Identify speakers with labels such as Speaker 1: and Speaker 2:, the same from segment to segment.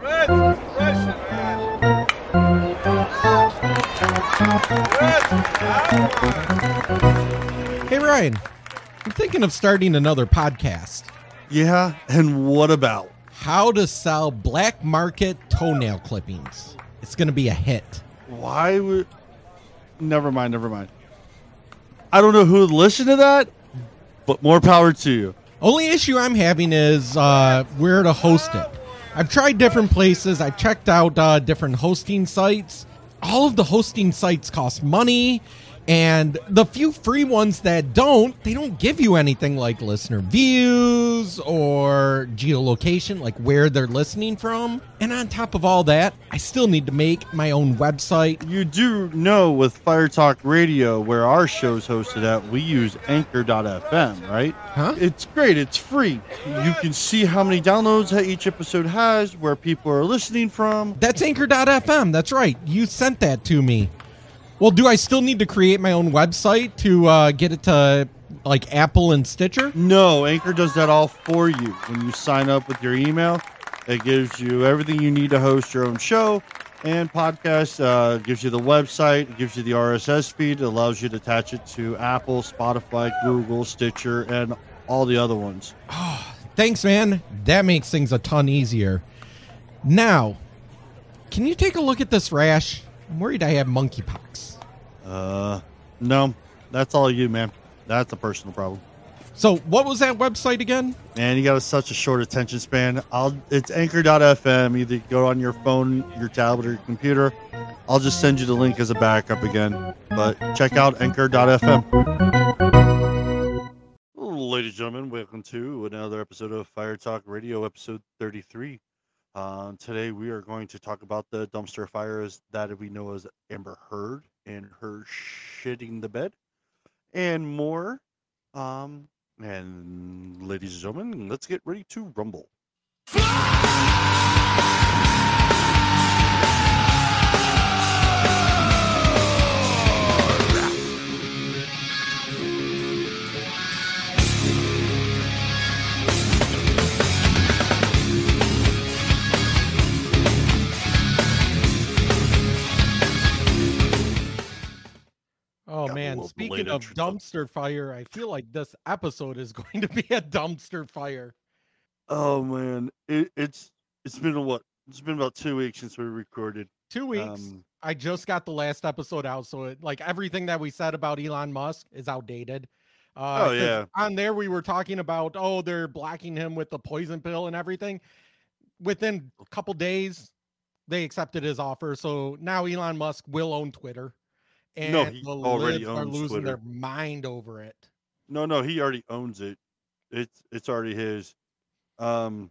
Speaker 1: Hey Ryan, I'm thinking of starting another podcast.
Speaker 2: Yeah, and what about?
Speaker 1: How to sell black market toenail clippings. It's going to be a hit.
Speaker 2: Why would? Never mind. Never mind. I don't know who would listen to that, but more power to you.
Speaker 1: Only issue I'm having is uh, where to host it. I've tried different places. I've checked out uh, different hosting sites. All of the hosting sites cost money, and the few free ones that don't, they don't give you anything like listener views or geolocation, like where they're listening from. And on top of all that, I still need to make my own website.
Speaker 2: You do know with Fire Talk Radio, where our show's hosted at, we use Anchor.fm, right?
Speaker 1: Huh?
Speaker 2: It's great. It's free. You can see how many downloads that each episode has, where people are listening from.
Speaker 1: That's Anchor.fm. That's right. You sent that to me. Well, do I still need to create my own website to uh, get it to like Apple and Stitcher?
Speaker 2: No, Anchor does that all for you. When you sign up with your email, it gives you everything you need to host your own show and podcast. Uh, gives you the website, gives you the RSS feed, it allows you to attach it to Apple, Spotify, Google, Stitcher, and all the other ones.
Speaker 1: Thanks, man. That makes things a ton easier. Now, can you take a look at this rash? I'm worried I have monkeypox.
Speaker 2: Uh, no, that's all you, man. That's a personal problem.
Speaker 1: So, what was that website again?
Speaker 2: Man, you got a, such a short attention span. I'll it's anchor.fm. Either go on your phone, your tablet, or your computer. I'll just send you the link as a backup again. But check out anchor.fm. Ladies and gentlemen, welcome to another episode of Fire Talk Radio, episode 33. Uh, today we are going to talk about the dumpster fires that we know as Amber Heard and her shitting the bed and more. Um, and ladies and gentlemen, let's get ready to rumble.
Speaker 1: Oh
Speaker 2: Got
Speaker 1: man, speaking of dumpster fire, I feel like this episode is going to be a dumpster fire.
Speaker 2: Oh man, it, it's it's been a what? It's been about two weeks since we recorded.
Speaker 1: Two weeks.
Speaker 2: Um,
Speaker 1: I just got the last episode out, so it, like everything that we said about Elon Musk is outdated. Uh,
Speaker 2: Oh, yeah.
Speaker 1: On there, we were talking about oh, they're blocking him with the poison pill and everything. Within a couple days, they accepted his offer, so now Elon Musk will own Twitter, and
Speaker 2: No, he
Speaker 1: the
Speaker 2: already
Speaker 1: libs are losing their mind over it.
Speaker 2: No, no, he already owns it. It's it's already his. Um,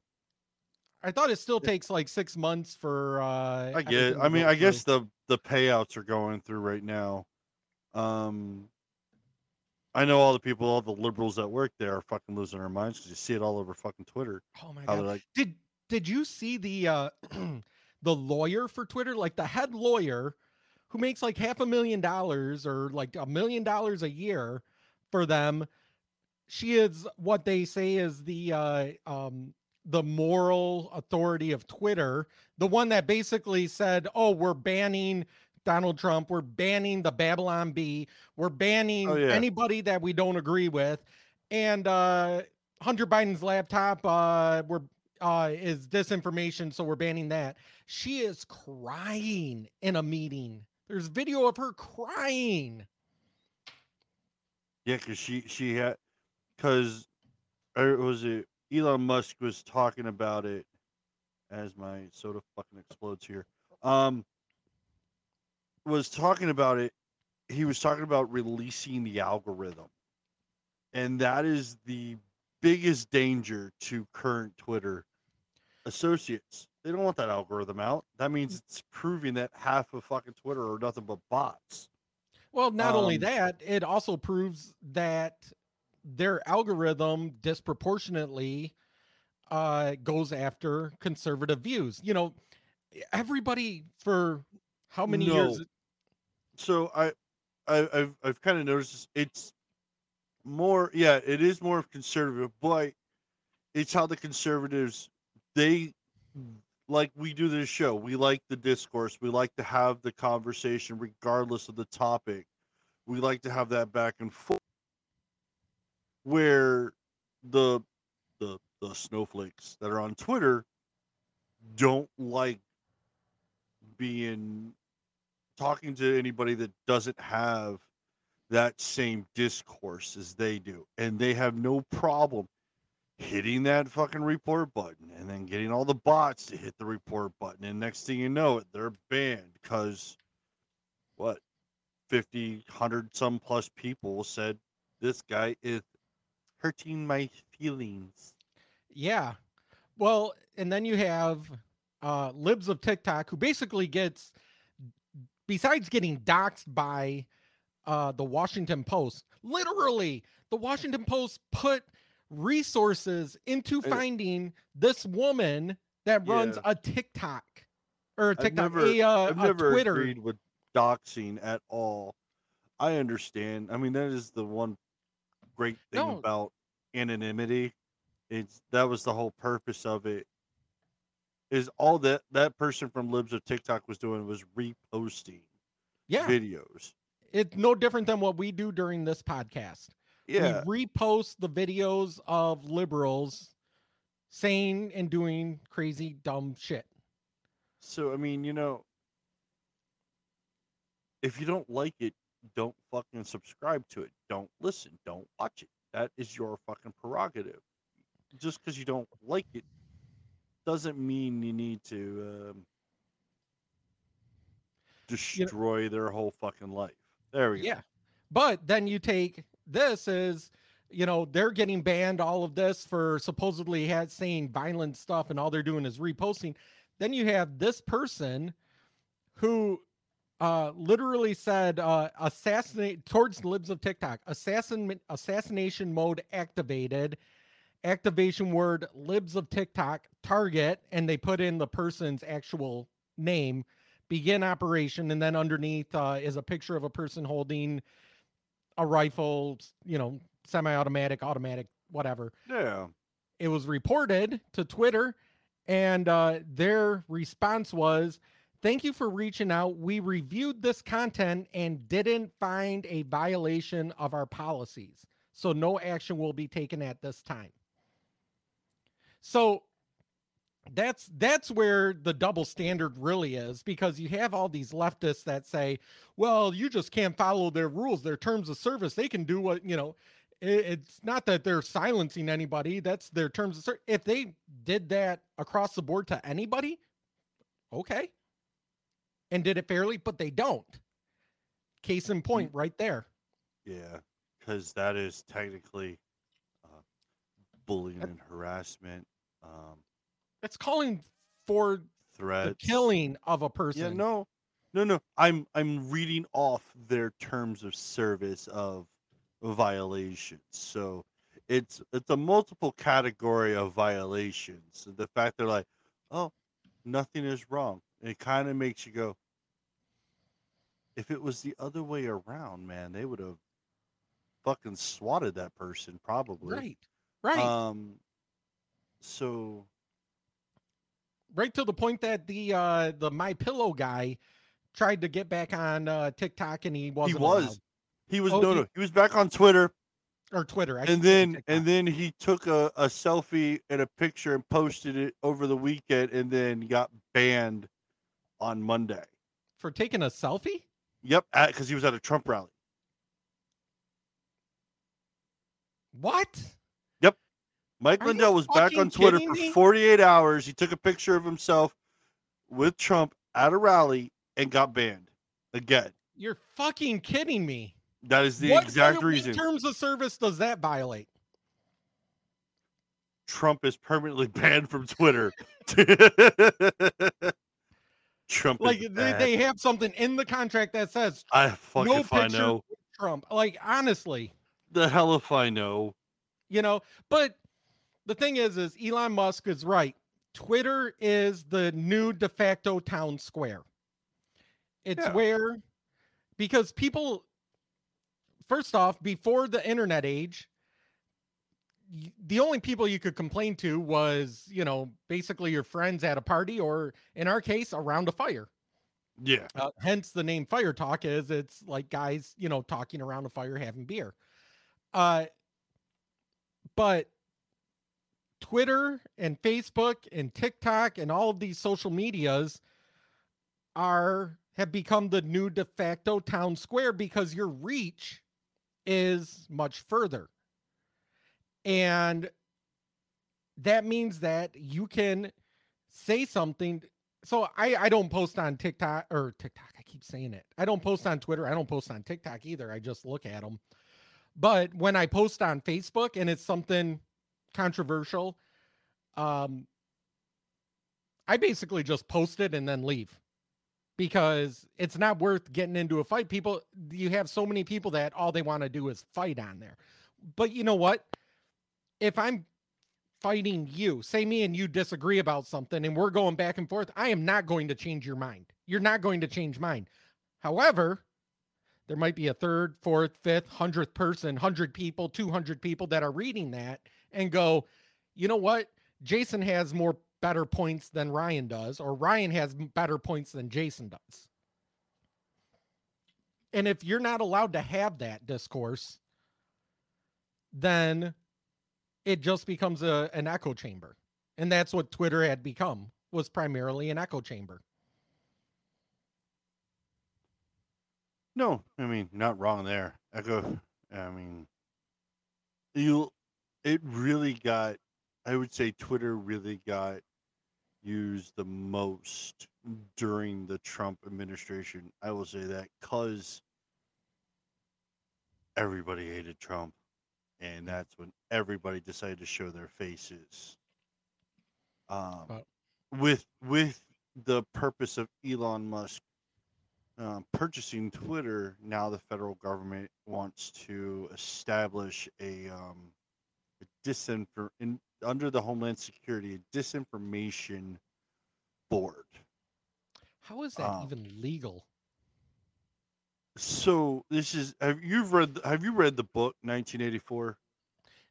Speaker 1: I thought it still takes like six months for. uh
Speaker 2: I get. I mean, I guess the the payouts are going through right now. Um, I know all the people, all the liberals that work there are fucking losing their minds because you see it all over fucking Twitter.
Speaker 1: Oh my god!
Speaker 2: like,
Speaker 1: Did did you see the uh the lawyer for Twitter, like the head lawyer who makes like half a million dollars or like a million dollars a year for them? She is what they say is the uh um the moral authority of Twitter, the one that basically said, "Oh, we're banning Donald Trump, we're banning the Babylon Bee, we're banning
Speaker 2: Oh, yeah.
Speaker 1: anybody that we don't agree with." And uh Hunter Biden's laptop uh we're uh is disinformation, so we're banning that. She is crying in a meeting. There's video of her crying.
Speaker 2: yeah, because she she had because or was it Elon Musk was talking about it as my soda fucking explodes here. Um, was talking about it. He was talking about releasing the algorithm, and that is the biggest danger to current Twitter associates. They don't want that algorithm out. That means it's proving that half of fucking Twitter are nothing but bots.
Speaker 1: Well, not only
Speaker 2: Um,
Speaker 1: that, it also proves that their algorithm disproportionately uh, goes after conservative views. You know, everybody for how many years?
Speaker 2: So I, I I've I've kind of noticed. It's more, yeah, it is more of conservative, but it's how the conservatives they like we do this show. We like the discourse. We like to have the conversation regardless of the topic. We like to have that back and forth where the the the snowflakes that are on Twitter don't like being talking to anybody that doesn't have that same discourse as they do and they have no problem hitting that fucking report button and then getting all the bots to hit the report button and next thing you know it they're banned because what 50 100 some plus people said this guy is hurting my feelings
Speaker 1: Yeah. Well, and then you have uh libs of TikTok who basically gets besides getting doxxed by uh the Washington Post, literally the Washington Post put resources into finding this woman that runs
Speaker 2: Yeah.
Speaker 1: a TikTok or a
Speaker 2: I've
Speaker 1: TikTok,
Speaker 2: never,
Speaker 1: a, uh,
Speaker 2: I've never
Speaker 1: Twitter.
Speaker 2: agreed with doxing at all. I understand. I mean, that is the one great thing
Speaker 1: No.
Speaker 2: about anonymity. It's that was the whole purpose of it. Is all that that person from Libs of TikTok was doing was reposting
Speaker 1: Yeah,
Speaker 2: videos.
Speaker 1: it's no different than what we do during this podcast.
Speaker 2: Yeah,
Speaker 1: we repost the videos of liberals saying and doing crazy dumb shit.
Speaker 2: So I mean, you know, if you don't like it, don't fucking subscribe to it. Don't listen. Don't watch it. That is your fucking prerogative. Just because you don't like it doesn't mean you need to um, destroy their whole fucking life. There we go.
Speaker 1: Yeah. But then you take this is you know they're getting banned all of this for supposedly had saying violent stuff and all they're doing is reposting. Then you have this person who uh literally said uh assassinate towards libs of TikTok assassin assassination mode activated activation word libs of TikTok target and they put in the person's actual name begin operation and then underneath uh, is a picture of a person holding a rifle you know semi-automatic automatic whatever.
Speaker 2: Yeah.
Speaker 1: it was reported to twitter and uh, their response was thank you for reaching out. We reviewed this content and didn't find a violation of our policies. So no action will be taken at this time. So that's that's where the double standard really is because you have all these leftists that say well you just can't follow their rules their terms of service. They can do what you know it, it's not that they're silencing anybody that's their terms of service if they did that across the board to anybody okay. And did it fairly but they don't. Case in point right there.
Speaker 2: Yeah. Because that is technically uh, bullying and harassment, um,
Speaker 1: it's calling for
Speaker 2: threats.
Speaker 1: the killing of a person
Speaker 2: Yeah, no, no, no. I'm I'm reading off their terms of service of violations. So it's it's a multiple category of violations. The fact they're like, oh, nothing is wrong. It kind of makes you go. If it was the other way around, man, they would have fucking swatted that person probably.
Speaker 1: right right
Speaker 2: Um. So
Speaker 1: right to the point that the uh the my pillow guy tried to get back on uh tiktok and he wasn't
Speaker 2: he was.
Speaker 1: allowed.
Speaker 2: He was
Speaker 1: Oh,
Speaker 2: no
Speaker 1: he-
Speaker 2: no. He was back on Twitter.
Speaker 1: or twitter I
Speaker 2: and then and then he took a, a selfie and a picture and posted it over the weekend and then got banned on Monday.
Speaker 1: for taking a selfie
Speaker 2: Yep, because he was at a Trump rally.
Speaker 1: what
Speaker 2: Mike
Speaker 1: Are
Speaker 2: Lindell was back on Twitter for 48 hours. He took a picture of himself with Trump at a rally and got banned again.
Speaker 1: you're fucking kidding me
Speaker 2: That is the
Speaker 1: what
Speaker 2: exact
Speaker 1: what
Speaker 2: reason
Speaker 1: terms of service does that violate
Speaker 2: Trump is permanently banned from Twitter. Trump
Speaker 1: like they, they have something in the contract that says
Speaker 2: I fucking
Speaker 1: no
Speaker 2: if I know.
Speaker 1: trump like honestly
Speaker 2: The hell if I know.
Speaker 1: you know but the thing is is elon musk is right twitter is the new de facto town square it's
Speaker 2: Yeah.
Speaker 1: where because people first off before the internet age the only people you could complain to was, you know, basically your friends at a party or in our case around a fire.
Speaker 2: Yeah.
Speaker 1: Uh, hence the name Fire Talk is it's like guys, you know, talking around a fire having beer. Uh but Twitter and Facebook and TikTok and all of these social medias are have become the new de facto town square because your reach is much further. And that means that you can say something so I I don't post on TikTok or TikTok. I keep saying it. I don't post on Twitter. I don't post on TikTok either. I just look at them. But when I post on Facebook and it's something controversial, um, I basically just post it and then leave because it's not worth getting into a fight. People, you have so many people that all they want to do is fight on there. But you know what? If I'm fighting you. Say me and you disagree about something and we're going back and forth. I am not going to change your mind. You're not going to change mine. However, there might be a third, fourth, fifth, hundredth person, hundred people, 200 people that are reading that and go, you know what? Jason has more better points than Ryan does, or Ryan has better points than Jason does. And if you're not allowed to have that discourse, then it just becomes a an echo chamber and that's what twitter had become was primarily an echo chamber
Speaker 2: No, I mean, not wrong there. Echo, I mean, you, it really got, I would say Twitter really got used the most during the Trump administration. I will say that because everybody hated Trump. And that's when everybody decided to show their faces. Um,
Speaker 1: Well-
Speaker 2: with with the purpose of Elon Musk um, purchasing Twitter, now the federal government wants to establish a, um, a disinfor- in, under the Homeland Security disinformation board.
Speaker 1: how is that
Speaker 2: Um,
Speaker 1: even legal
Speaker 2: So this is have you've read have you read the book 1984?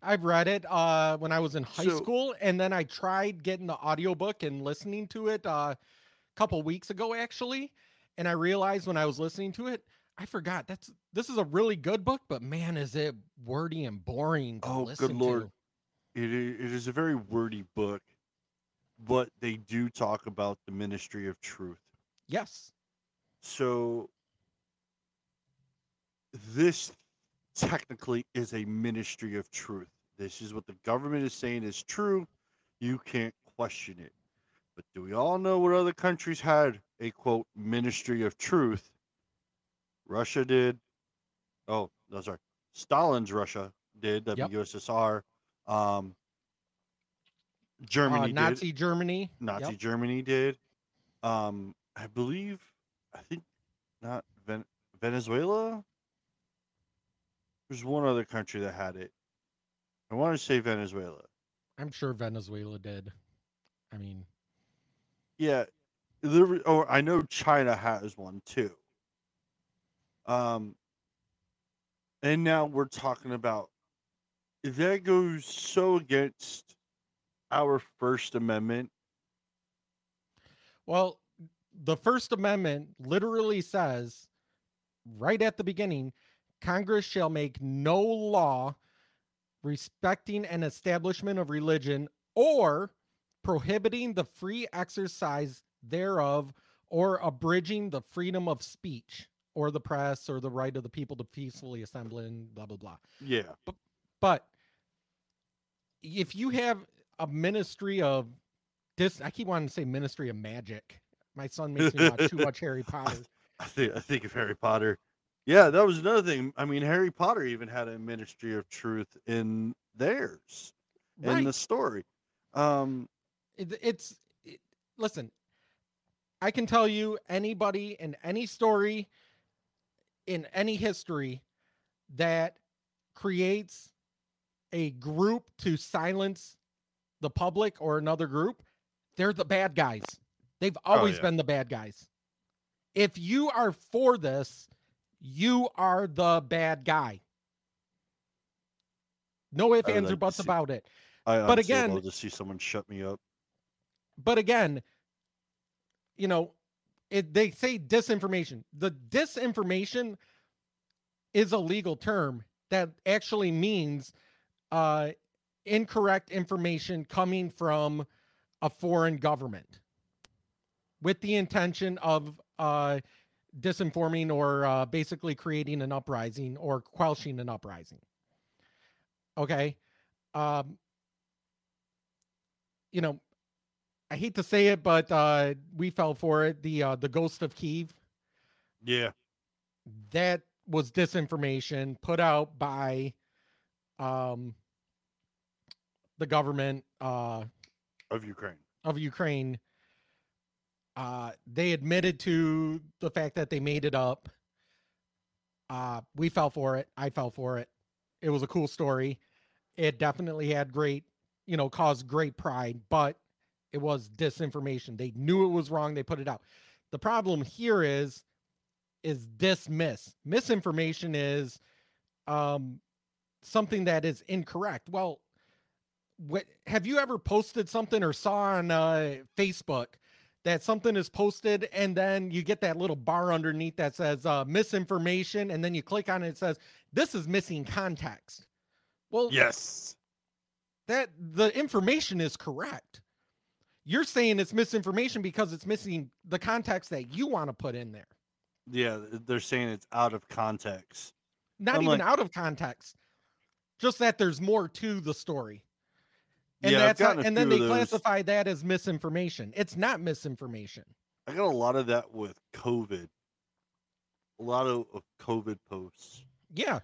Speaker 1: i've read it uh when i was in high
Speaker 2: So-
Speaker 1: school and then i tried getting the audiobook and listening to it uh a couple weeks ago actually and i realized when i was listening to it i forgot that's this is a really good book but man is it wordy and boring to
Speaker 2: Oh, good
Speaker 1: listen
Speaker 2: lord.
Speaker 1: to
Speaker 2: It it is a very wordy book, but they do talk about the ministry of truth.
Speaker 1: yes
Speaker 2: So this technically is a ministry of truth. This is what the government is saying is true. You can't question it. But do we all know what other countries had a quote ministry of truth? Russia did. Oh, no, sorry. Stalin's Russia did. The
Speaker 1: Yep.
Speaker 2: USSR. Um,
Speaker 1: uh,
Speaker 2: Germany did.
Speaker 1: nazi germany
Speaker 2: Nazi
Speaker 1: Yep.
Speaker 2: Germany did. Um, I believe, I think not Ven- Venezuela. There's one other country that had it. I want to say Venezuela.
Speaker 1: i'm sure venezuela did i mean
Speaker 2: Yeah, there. Or I know China has one too. Um, and now we're talking about that goes so against our First Amendment.
Speaker 1: Well, the First Amendment literally says right at the beginning Congress shall make no law respecting an establishment of religion or prohibiting the free exercise thereof or abridging the freedom of speech or the press or the right of the people to peacefully assemble and blah blah blah.
Speaker 2: Yeah,
Speaker 1: But if you have a ministry of dis I keep wanting to say ministry of magic. My son makes me watch too much Harry Potter.
Speaker 2: I think I think of Harry Potter. Yeah, that was another thing. I mean, Harry Potter even had a ministry of truth in theirs in the story. Um,
Speaker 1: It, it's it, listen. I can tell you anybody in any story in any history that creates a group to silence the public or another group, they're the bad guys. They've oh, always
Speaker 2: yeah.
Speaker 1: been the bad guys. If you are for this, you are the bad guy. No ifs, ands, or buts about it.
Speaker 2: I
Speaker 1: But again-
Speaker 2: love to see someone shut me up.
Speaker 1: But again, you know, it they say disinformation. The disinformation is a legal term that actually means uh incorrect information coming from a foreign government with the intention of uh disinforming or uh, basically creating an uprising or quelching an uprising. Okay? Um you know i hate to say it but uh we fell for it. The uh the ghost of kiev
Speaker 2: Yeah.
Speaker 1: that was disinformation put out by um the government uh
Speaker 2: Of Ukraine.
Speaker 1: of Ukraine uh they admitted to the fact that they made it up. Uh we fell for it. I fell for it. It was a cool story. It definitely had great you know caused great pride but it was disinformation. They knew it was wrong. They put it out. The problem here is is dismiss. Misinformation is um something that is incorrect. Well what have you ever posted something or saw on uh facebook that something is posted and then you get that little bar underneath that says uh misinformation and then you click on it it says this is missing context. Well
Speaker 2: Yes.
Speaker 1: that the information is correct. You're saying it's misinformation because it's missing the context that you want to put in there.
Speaker 2: Yeah, they're saying it's out of context.
Speaker 1: not
Speaker 2: I'm
Speaker 1: even
Speaker 2: like-
Speaker 1: out of context just that there's more to the story. And
Speaker 2: Yeah,
Speaker 1: that's how, and then they classify that as misinformation. It's not misinformation.
Speaker 2: I got a lot of that with COVID. A lot of, of COVID posts.
Speaker 1: yeah.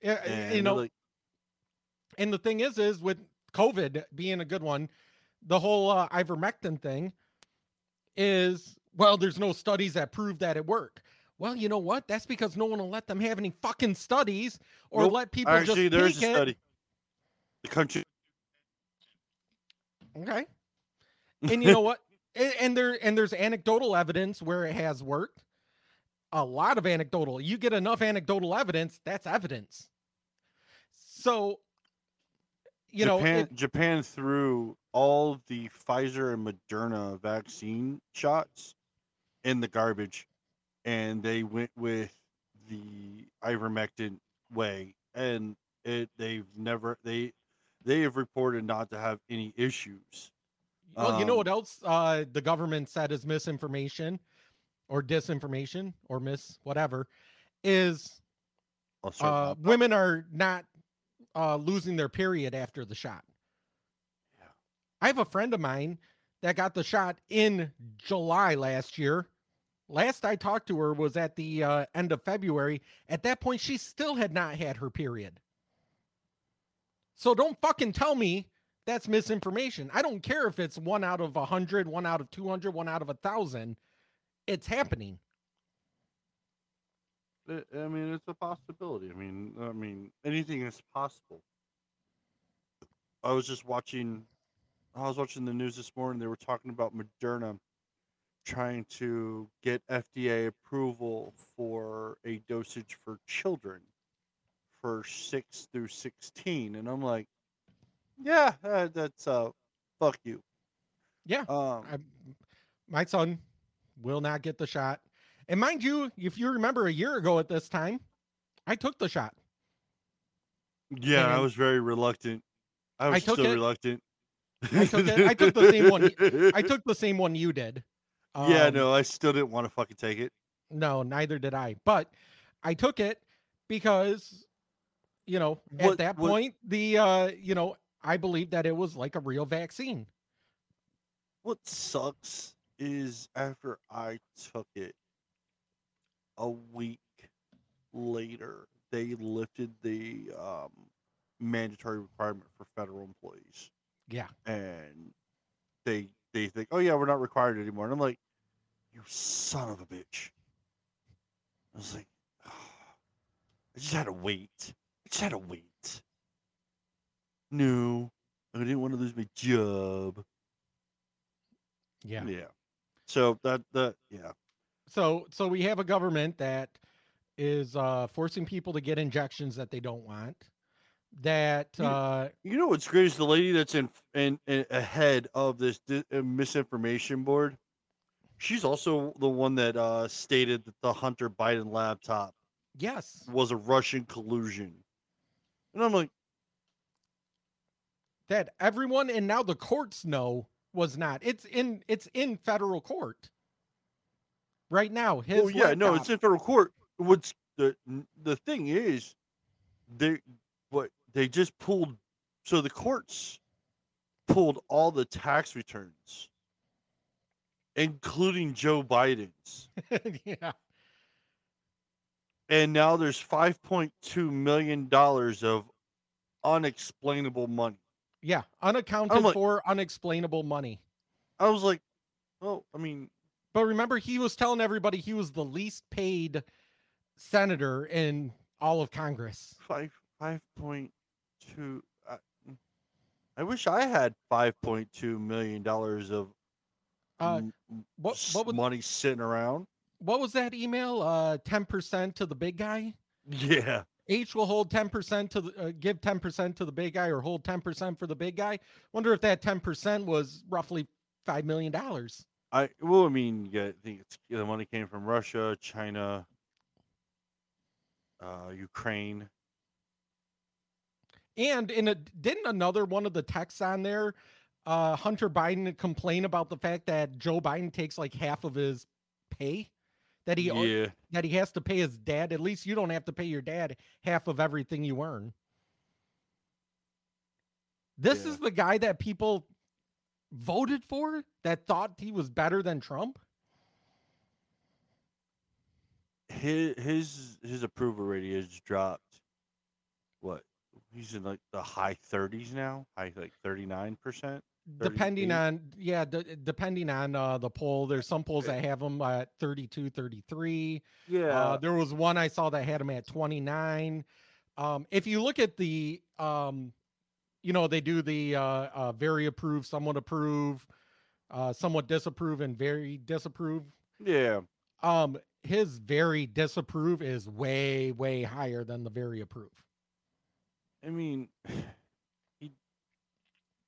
Speaker 1: Yeah,
Speaker 2: And
Speaker 1: you know
Speaker 2: like,
Speaker 1: and the thing is is with covid being a good one the whole uh, ivermectin thing is well there's no studies that prove that it worked well you know what that's because no one will let them have any fucking studies or
Speaker 2: Nope.
Speaker 1: let people
Speaker 2: actually,
Speaker 1: just
Speaker 2: there's a
Speaker 1: it.
Speaker 2: study. The country.
Speaker 1: okay and you know what and, and there and there's anecdotal evidence where it has worked a lot of anecdotal you get enough anecdotal evidence that's evidence so you know it-
Speaker 2: Japan threw all the Pfizer and Moderna vaccine shots in the garbage, and they went with the ivermectin way, and it they've never they they have reported not to have any issues.
Speaker 1: Well, you know
Speaker 2: Um,
Speaker 1: what else uh, the government said is misinformation or disinformation or mis whatever is uh, women are not uh, losing their period after the shot.
Speaker 2: Yeah.
Speaker 1: I have a friend of mine that got the shot in July last year. Last I talked to her was at the uh, end of February. At that point, she still had not had her period. So don't fucking tell me that's misinformation. I don't care if it's one out of a hundred, one out of 200, one out of a thousand. It's happening.
Speaker 2: I mean, it's a possibility. I mean, I mean, anything is possible. I was just watching. I was watching the news this morning. They were talking about Moderna trying to get FDA approval for a dosage for children for six through sixteen, and I'm like, yeah, uh, that's uh, fuck you.
Speaker 1: Yeah.
Speaker 2: Um,
Speaker 1: I, my son will not get the shot. And mind you, if you remember a year ago at this time, I took the shot.
Speaker 2: yeah, I was very reluctant. I was
Speaker 1: took
Speaker 2: still
Speaker 1: it.
Speaker 2: reluctant.
Speaker 1: I took it- I took the same one I took the same one you did.
Speaker 2: Yeah,
Speaker 1: Um,
Speaker 2: no, I still didn't want to fucking take it.
Speaker 1: No, neither did I. But I took it because, you know, at
Speaker 2: What-
Speaker 1: that
Speaker 2: what-
Speaker 1: point, the uh, you know, I believed that it was like a real vaccine.
Speaker 2: What sucks is after I took it, a week later, they lifted the um, mandatory requirement for federal employees,
Speaker 1: Yeah.
Speaker 2: and they they think, oh yeah, we're not required anymore. And I'm like, you son of a bitch. I was like, I just had to wait. I just had to wait. No, I didn't want to lose my job.
Speaker 1: Yeah.
Speaker 2: Yeah. So that that yeah.
Speaker 1: So so we have a government that is uh forcing people to get injections that they don't want. That
Speaker 2: You-
Speaker 1: uh
Speaker 2: You know what's great is the lady that's in in, in ahead of this di- uh, misinformation board. She's also the one that uh, stated that the Hunter Biden laptop
Speaker 1: yes
Speaker 2: was a Russian collusion, and I'm like,
Speaker 1: that everyone and now the courts know was not. It's in it's in federal court right now. His
Speaker 2: oh yeah, no, it's in federal court. What's the the thing is, they they just pulled. So the courts pulled all the tax returns, including Joe Biden's.
Speaker 1: yeah.
Speaker 2: and now there's 5.2 million dollars of unexplainable money.
Speaker 1: Yeah, unaccounted
Speaker 2: like-
Speaker 1: for, unexplainable money.
Speaker 2: I was like, well, I mean,
Speaker 1: But remember, he was telling everybody he was the least paid senator in all of Congress.
Speaker 2: five five point two. I, I wish I had 5.2 million dollars of
Speaker 1: Uh, what what was
Speaker 2: money sitting around.
Speaker 1: what was that email? Uh, ten percent to the big guy.
Speaker 2: Yeah,
Speaker 1: H will hold ten percent to the uh, give ten percent to the big guy, or hold ten percent for the big guy. Wonder if that ten percent was roughly five million dollars.
Speaker 2: I well, I mean, yeah, I think it's the money came from Russia, China, uh, Ukraine.
Speaker 1: And in a didn't another one of the texts on there, uh, Hunter Biden complain about the fact that Joe Biden takes like half of his pay, that he
Speaker 2: Yeah,
Speaker 1: that he has to pay his dad. At least you don't have to pay your dad half of everything you earn. This
Speaker 2: Yeah.
Speaker 1: is the guy that people voted for that thought he was better than Trump.
Speaker 2: his his his approval rating has dropped. What? He's in like the high 30s now, high like 39 percent.
Speaker 1: Depending
Speaker 2: 38?
Speaker 1: on yeah, d- depending on uh, the poll. There's some polls that have him at 32, 33.
Speaker 2: Yeah,
Speaker 1: Uh, there was one I saw that had him at 29. Um, if you look at the, um, you know, they do the uh, uh, very approve, somewhat approve, uh, somewhat disapprove, and very disapprove.
Speaker 2: yeah.
Speaker 1: Um, his very disapprove is way, way higher than the very approve.
Speaker 2: I mean,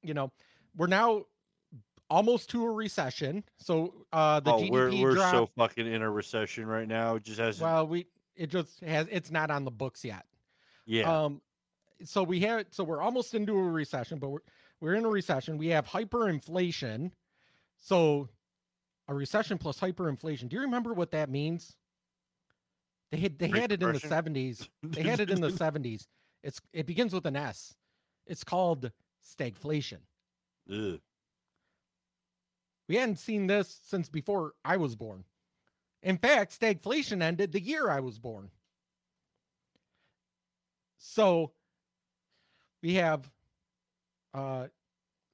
Speaker 1: You know, we're now almost to a recession. So uh, the
Speaker 2: oh,
Speaker 1: GDP
Speaker 2: we're we're
Speaker 1: dropped.
Speaker 2: so fucking in a recession right now. It just hasn't.
Speaker 1: well, we it just has it's not on the books yet.
Speaker 2: yeah,
Speaker 1: Um, so we have so we're almost into a recession, but we're we're in a recession. We have hyperinflation. So a recession plus hyperinflation. Do you remember what that means? They had they had it in the seventies. They had it in the seventies. It's it begins with an S. It's called stagflation.
Speaker 2: Ugh.
Speaker 1: We hadn't seen this since before I was born. In fact, stagflation ended the year I was born. So we have uh,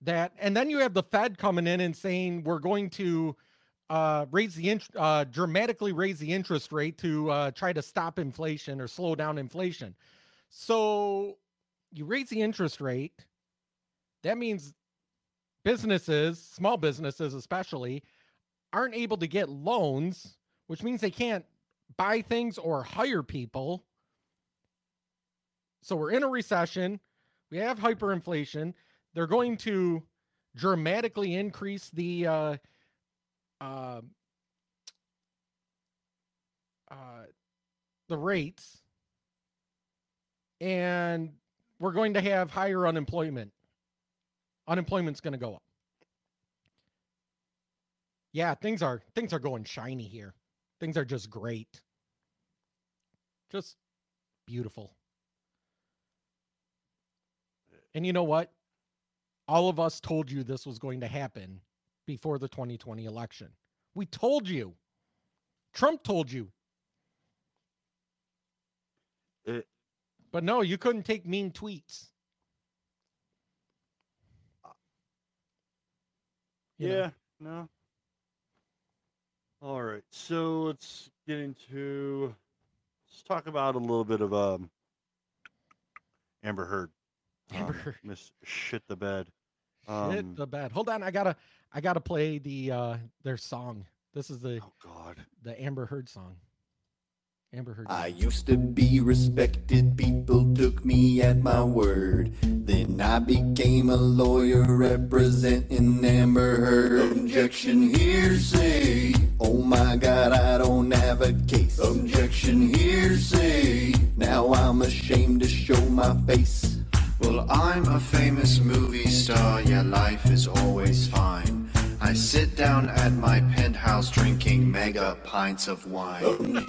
Speaker 1: that, and then you have the Fed coming in and saying we're going to uh, raise the int- uh, dramatically raise the interest rate to uh, try to stop inflation or slow down inflation. So you raise the interest rate. That means businesses, small businesses especially, aren't able to get loans, which means they can't buy things or hire people. So we're in a recession. We have hyperinflation. They're going to dramatically increase the uh, uh, uh, the rates, and we're going to have higher unemployment. Unemployment's going to go up. Yeah, things are things are going shiny here. Things are just great. Just beautiful. And you know what? All of us told you this was going to happen before the 2020 election. We told you. Trump told you.
Speaker 2: It-
Speaker 1: But no, you couldn't take mean tweets. You know?
Speaker 2: yeah, no. All right, so let's get into. Let's talk about a little bit of um. Amber Heard.
Speaker 1: Amber
Speaker 2: um,
Speaker 1: Heard.
Speaker 2: Miss shit the bed. Um,
Speaker 1: the bed. Hold on, I gotta I gotta play the uh their song. This is the
Speaker 2: oh God.
Speaker 1: the Amber Heard song. Amber Heard.
Speaker 3: I used to be respected, people took me at my word. Then I became a lawyer representing Amber Heard. Objection hearsay. Oh my god, I don't have a case. Objection hearsay. Now I'm ashamed to show my face.
Speaker 4: Well, I'm a famous movie star, yeah, life is always fine. I sit down at my penthouse drinking mega pints of wine.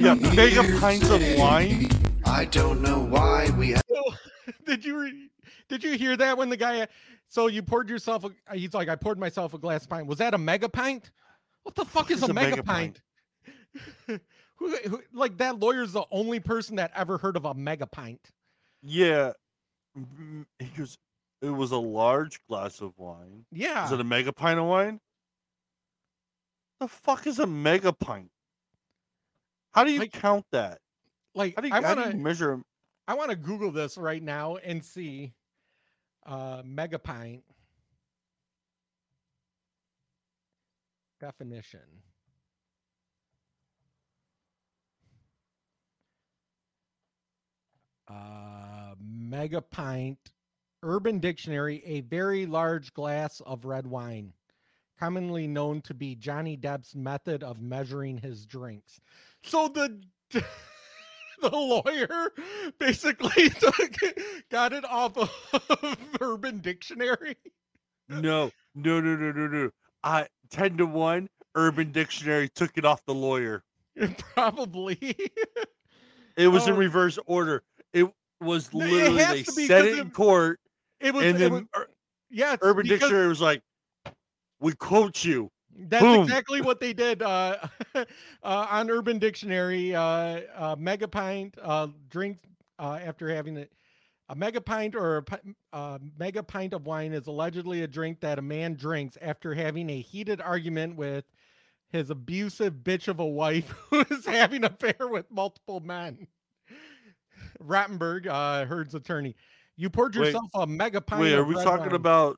Speaker 2: Yeah, mega pints of wine.
Speaker 4: I don't know why we have
Speaker 1: did you re- did you hear that when the guy? So you poured yourself. A, he's like, I poured myself a glass of pint. Was that a mega pint? What the fuck is a mega pint? who, who, like that lawyer's the only person that ever heard of a mega pint.
Speaker 2: Yeah, he goes. It was a large glass of wine.
Speaker 1: Yeah.
Speaker 2: Is it a mega pint of wine? The fuck is a mega pint? How do you
Speaker 1: Like-
Speaker 2: count that?
Speaker 1: like
Speaker 2: How do you,
Speaker 1: I
Speaker 2: how do
Speaker 1: want
Speaker 2: you
Speaker 1: to
Speaker 2: measure?
Speaker 1: I want to Google this right now and see uh mega pint definition. Uh mega pint urban dictionary a very large glass of red wine commonly known to be Johnny Depp's method of measuring his drinks. So the the lawyer basically took, got it off of Urban Dictionary.
Speaker 2: No, no, no, no, no, no. I ten to one. Urban Dictionary took it off the lawyer.
Speaker 1: Probably.
Speaker 2: It was in
Speaker 1: Oh.
Speaker 2: reverse order. It was
Speaker 1: it
Speaker 2: literally
Speaker 1: has
Speaker 2: they said it in court,
Speaker 1: It was,
Speaker 2: and then
Speaker 1: was yeah,
Speaker 2: Urban
Speaker 1: because
Speaker 2: Dictionary was like, "We quote you."
Speaker 1: That's
Speaker 2: Boom.
Speaker 1: exactly what they did uh, uh, on Urban Dictionary. Uh, uh, mega pint uh, drink uh, after having it. A mega pint or a uh, mega pint of wine is allegedly a drink that a man drinks after having a heated argument with his abusive bitch of a wife who is having an affair with multiple men. Rottenborn, uh, Heard's attorney. You poured
Speaker 2: Wait,
Speaker 1: yourself a mega pint.
Speaker 2: Wait, are we talking
Speaker 1: wine.
Speaker 2: about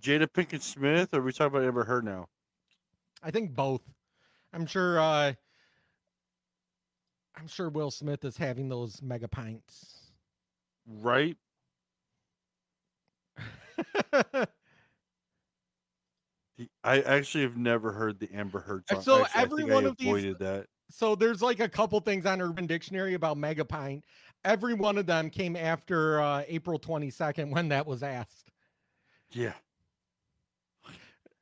Speaker 2: Jada Pinkett Smith, or are we talking about Amber Heard now?
Speaker 1: I think both. I'm sure. Uh, I'm sure Will Smith is having those mega pints.
Speaker 2: Right? I actually have never heard the Amber Heard song.
Speaker 1: so
Speaker 2: Actually,
Speaker 1: every one of these-
Speaker 2: avoided that.
Speaker 1: so there's like a couple things on Urban Dictionary about mega pint. Every one of them came after uh, April 22nd when that was asked.
Speaker 2: Yeah.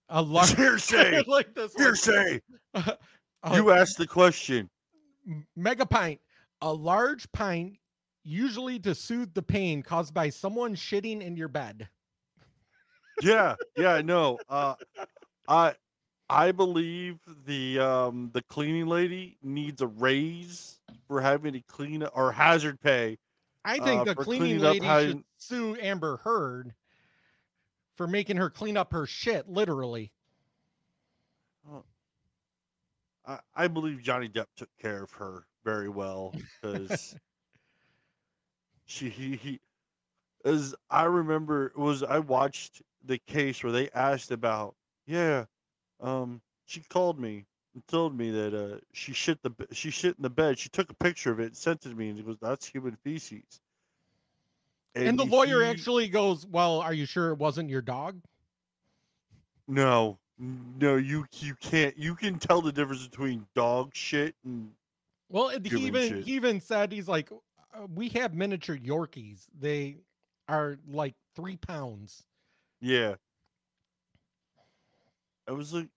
Speaker 1: A large
Speaker 2: Hearsay.
Speaker 1: like this.
Speaker 2: Hearsay.
Speaker 1: Uh,
Speaker 2: You asked the question.
Speaker 1: mega pint, a large pint, usually to soothe the pain caused by someone shitting in your bed.
Speaker 2: Yeah, yeah, no. Uh, I I believe the um the cleaning lady needs a raise for having to clean or hazard pay.
Speaker 1: I think
Speaker 2: uh,
Speaker 1: the cleaning lady
Speaker 2: how
Speaker 1: should sue Amber Heard for making her clean up her shit, literally.
Speaker 2: I, I believe Johnny Depp took care of her very well because she he, he as I remember it was I watched the case where they asked about yeah um she called me told me that uh she shit the she shit in the bed she took a picture of it and sent it to me and it goes that's human feces
Speaker 1: And, the lawyer actually goes, Well, are you sure it wasn't your dog?
Speaker 2: no no you you can't you can tell the difference between dog shit and
Speaker 1: Well, he even
Speaker 2: shit.
Speaker 1: he even said he's like, "Uh, we have miniature Yorkies. They are like three pounds.
Speaker 2: Yeah. I was like,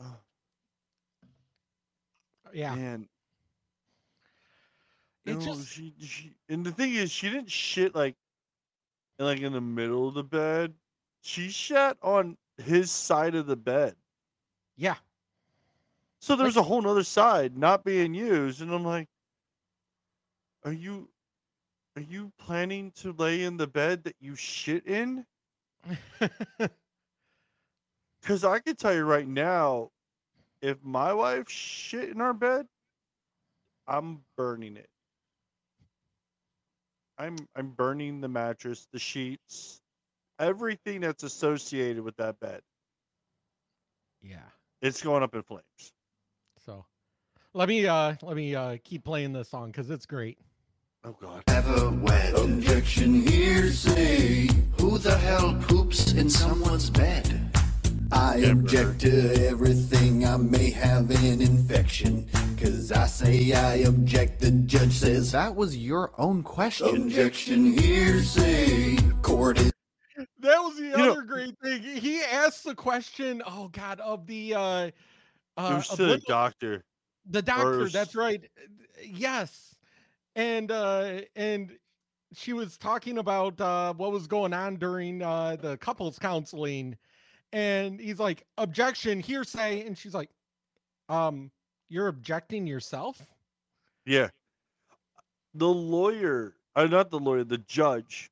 Speaker 2: oh,
Speaker 1: Yeah,
Speaker 2: man.
Speaker 1: It
Speaker 2: no,
Speaker 1: just-
Speaker 2: she, she, and the thing is, she didn't shit like, like in the middle of the bed. She shat on his side of the bed.
Speaker 1: yeah.
Speaker 2: So there's a whole nother side not being used, and I'm like, are you, are you planning to lay in the bed that you shit in? Because I can tell you right now, if my wife shit in our bed, I'm burning it. I'm I'm burning the mattress, the sheets, everything that's associated with that bed.
Speaker 1: yeah.
Speaker 2: It's going up in flames.
Speaker 1: So, let me uh let me uh keep playing this song because it's great.
Speaker 2: Oh God.
Speaker 4: Ever wed?
Speaker 3: Objection hearsay.
Speaker 4: Who the hell poops in someone's bed?
Speaker 3: I object to everything. I may have an infection. Cause I say I object. The judge says
Speaker 4: That was your own question.
Speaker 3: objection hearsay. Court is
Speaker 1: That was the
Speaker 2: know-
Speaker 1: other great thing. He asked the question, oh god, of the uh
Speaker 2: It
Speaker 1: uh
Speaker 2: was
Speaker 1: of
Speaker 2: to the
Speaker 1: Linda-
Speaker 2: doctor.
Speaker 1: the doctor,
Speaker 2: was-
Speaker 1: that's right. Yes. And uh and she was talking about uh what was going on during uh the couples counseling and he's like objection hearsay and she's like um you're objecting yourself?
Speaker 2: Yeah. The lawyer, uh, not the lawyer, the judge.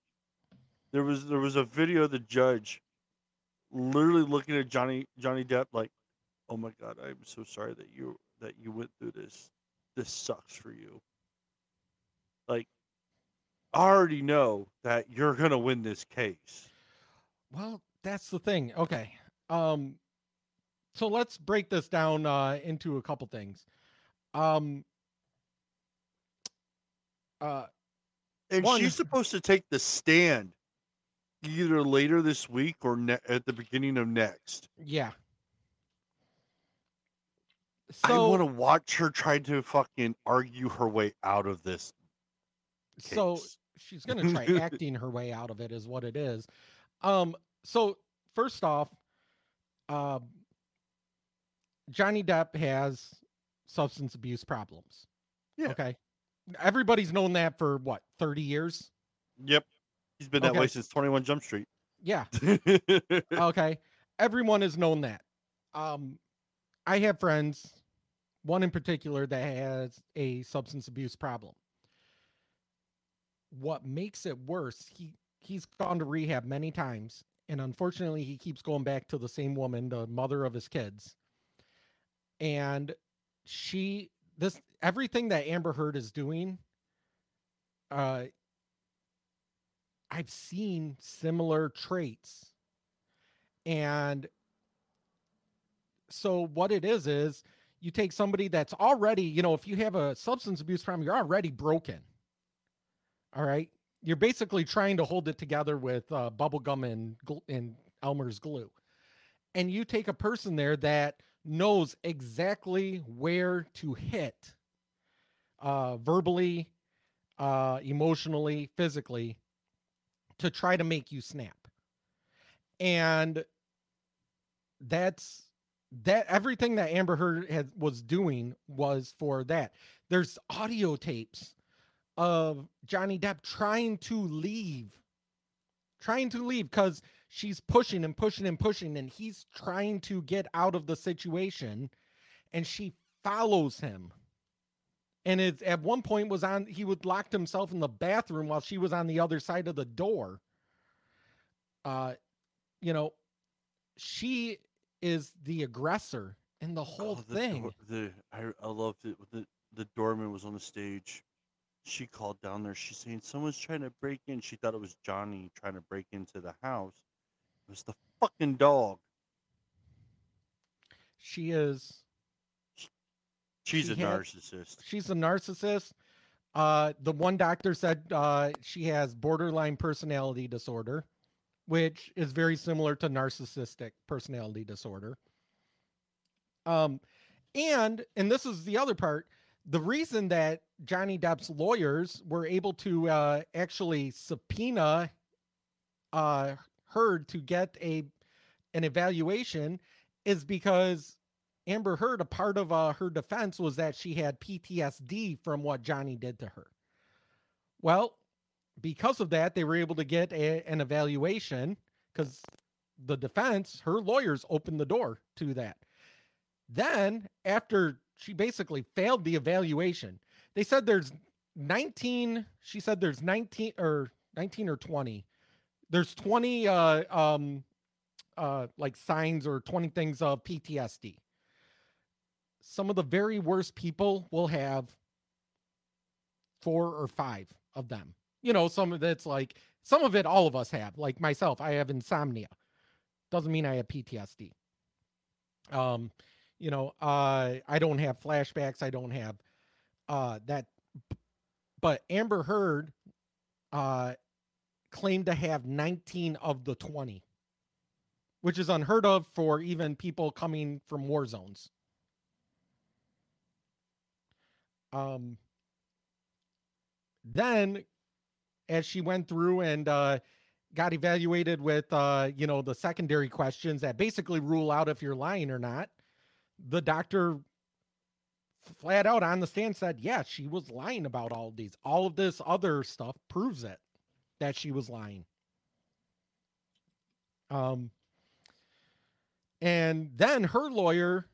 Speaker 2: There was there was a video of the judge literally looking at Johnny Johnny Depp like, "Oh my God, I'm so sorry that you that you went through this. This sucks for you." Like, I already know that you're gonna win this case.
Speaker 1: Well, that's the thing. Okay. Um so let's break this down uh into a couple things. Um uh
Speaker 2: And
Speaker 1: One-
Speaker 2: she's supposed to take the stand either later this week or ne- at the beginning of next.
Speaker 1: yeah.
Speaker 2: I want to watch her try to fucking argue her way out of this.
Speaker 1: so she's gonna try acting her way out of it is what it is um so first off um johnny depp has substance abuse problems
Speaker 2: Yeah.
Speaker 1: okay everybody's known that for what 30 years
Speaker 2: Yep. He's been that
Speaker 1: Okay.
Speaker 2: way since 21 Jump Street.
Speaker 1: yeah okay everyone has known that um i have friends one in particular that has a substance abuse problem what makes it worse he he's gone to rehab many times and unfortunately he keeps going back to the same woman the mother of his kids and she this everything that amber heard is doing uh i've seen similar traits and so what it is is you take somebody that's already, you know, if you have a substance abuse problem, you're already broken. All right. You're basically trying to hold it together with uh, bubble gum and, and Elmer's glue. And you take a person there that knows exactly where to hit uh, verbally, uh, emotionally, physically to try to make you snap. And that's that everything that Amber Heard had was doing was for that. There's audio tapes of Johnny Depp trying to leave, trying to leave because she's pushing and pushing and pushing, and he's trying to get out of the situation, and she follows him. And it at one point was on he would locked himself in the bathroom while she was on the other side of the door. Uh, you know, she is the aggressor in the whole
Speaker 2: Oh, the
Speaker 1: thing.
Speaker 2: the I, I loved it. The the doorman was on the stage. She called down there. She's saying someone's trying to break in. She thought it was Johnny trying to break into the house. It was the fucking dog.
Speaker 1: She is
Speaker 2: She's
Speaker 1: She
Speaker 2: a narcissist.
Speaker 1: she's a narcissist. Uh, the one doctor said uh, she has borderline personality disorder, which is very similar to narcissistic personality disorder. Um, and and this is the other part. The reason that Johnny Depp's lawyers were able to uh, actually subpoena uh, Heard to get a an evaluation is because Amber Heard, a part of uh, her defense was that she had PTSD from what Johnny did to her. Well, because of that, they were able to get a, an evaluation because the defense, her lawyers opened the door to that. Then, after she basically failed the evaluation, they said there's 19, she said there's 19 or 19 or 20. There's 20 uh um uh like signs or 20 things of PTSD some of the very worst people will have four or five of them. You know, some of it's like some of it all of us have. Like myself, I have insomnia. Doesn't mean I have PTSD. Um, you know, uh, I don't have flashbacks. I don't have uh, that. But Amber Heard uh, claimed to have 19 of the 20, which is unheard of for even people coming from war zones. Um, then, as she went through and uh, got evaluated with, uh, you know, the secondary questions that basically rule out if you're lying or not, the doctor flat out on the stand said, yeah, she was lying about all of these. All of this other stuff proves it that she was lying. Um, and then her lawyer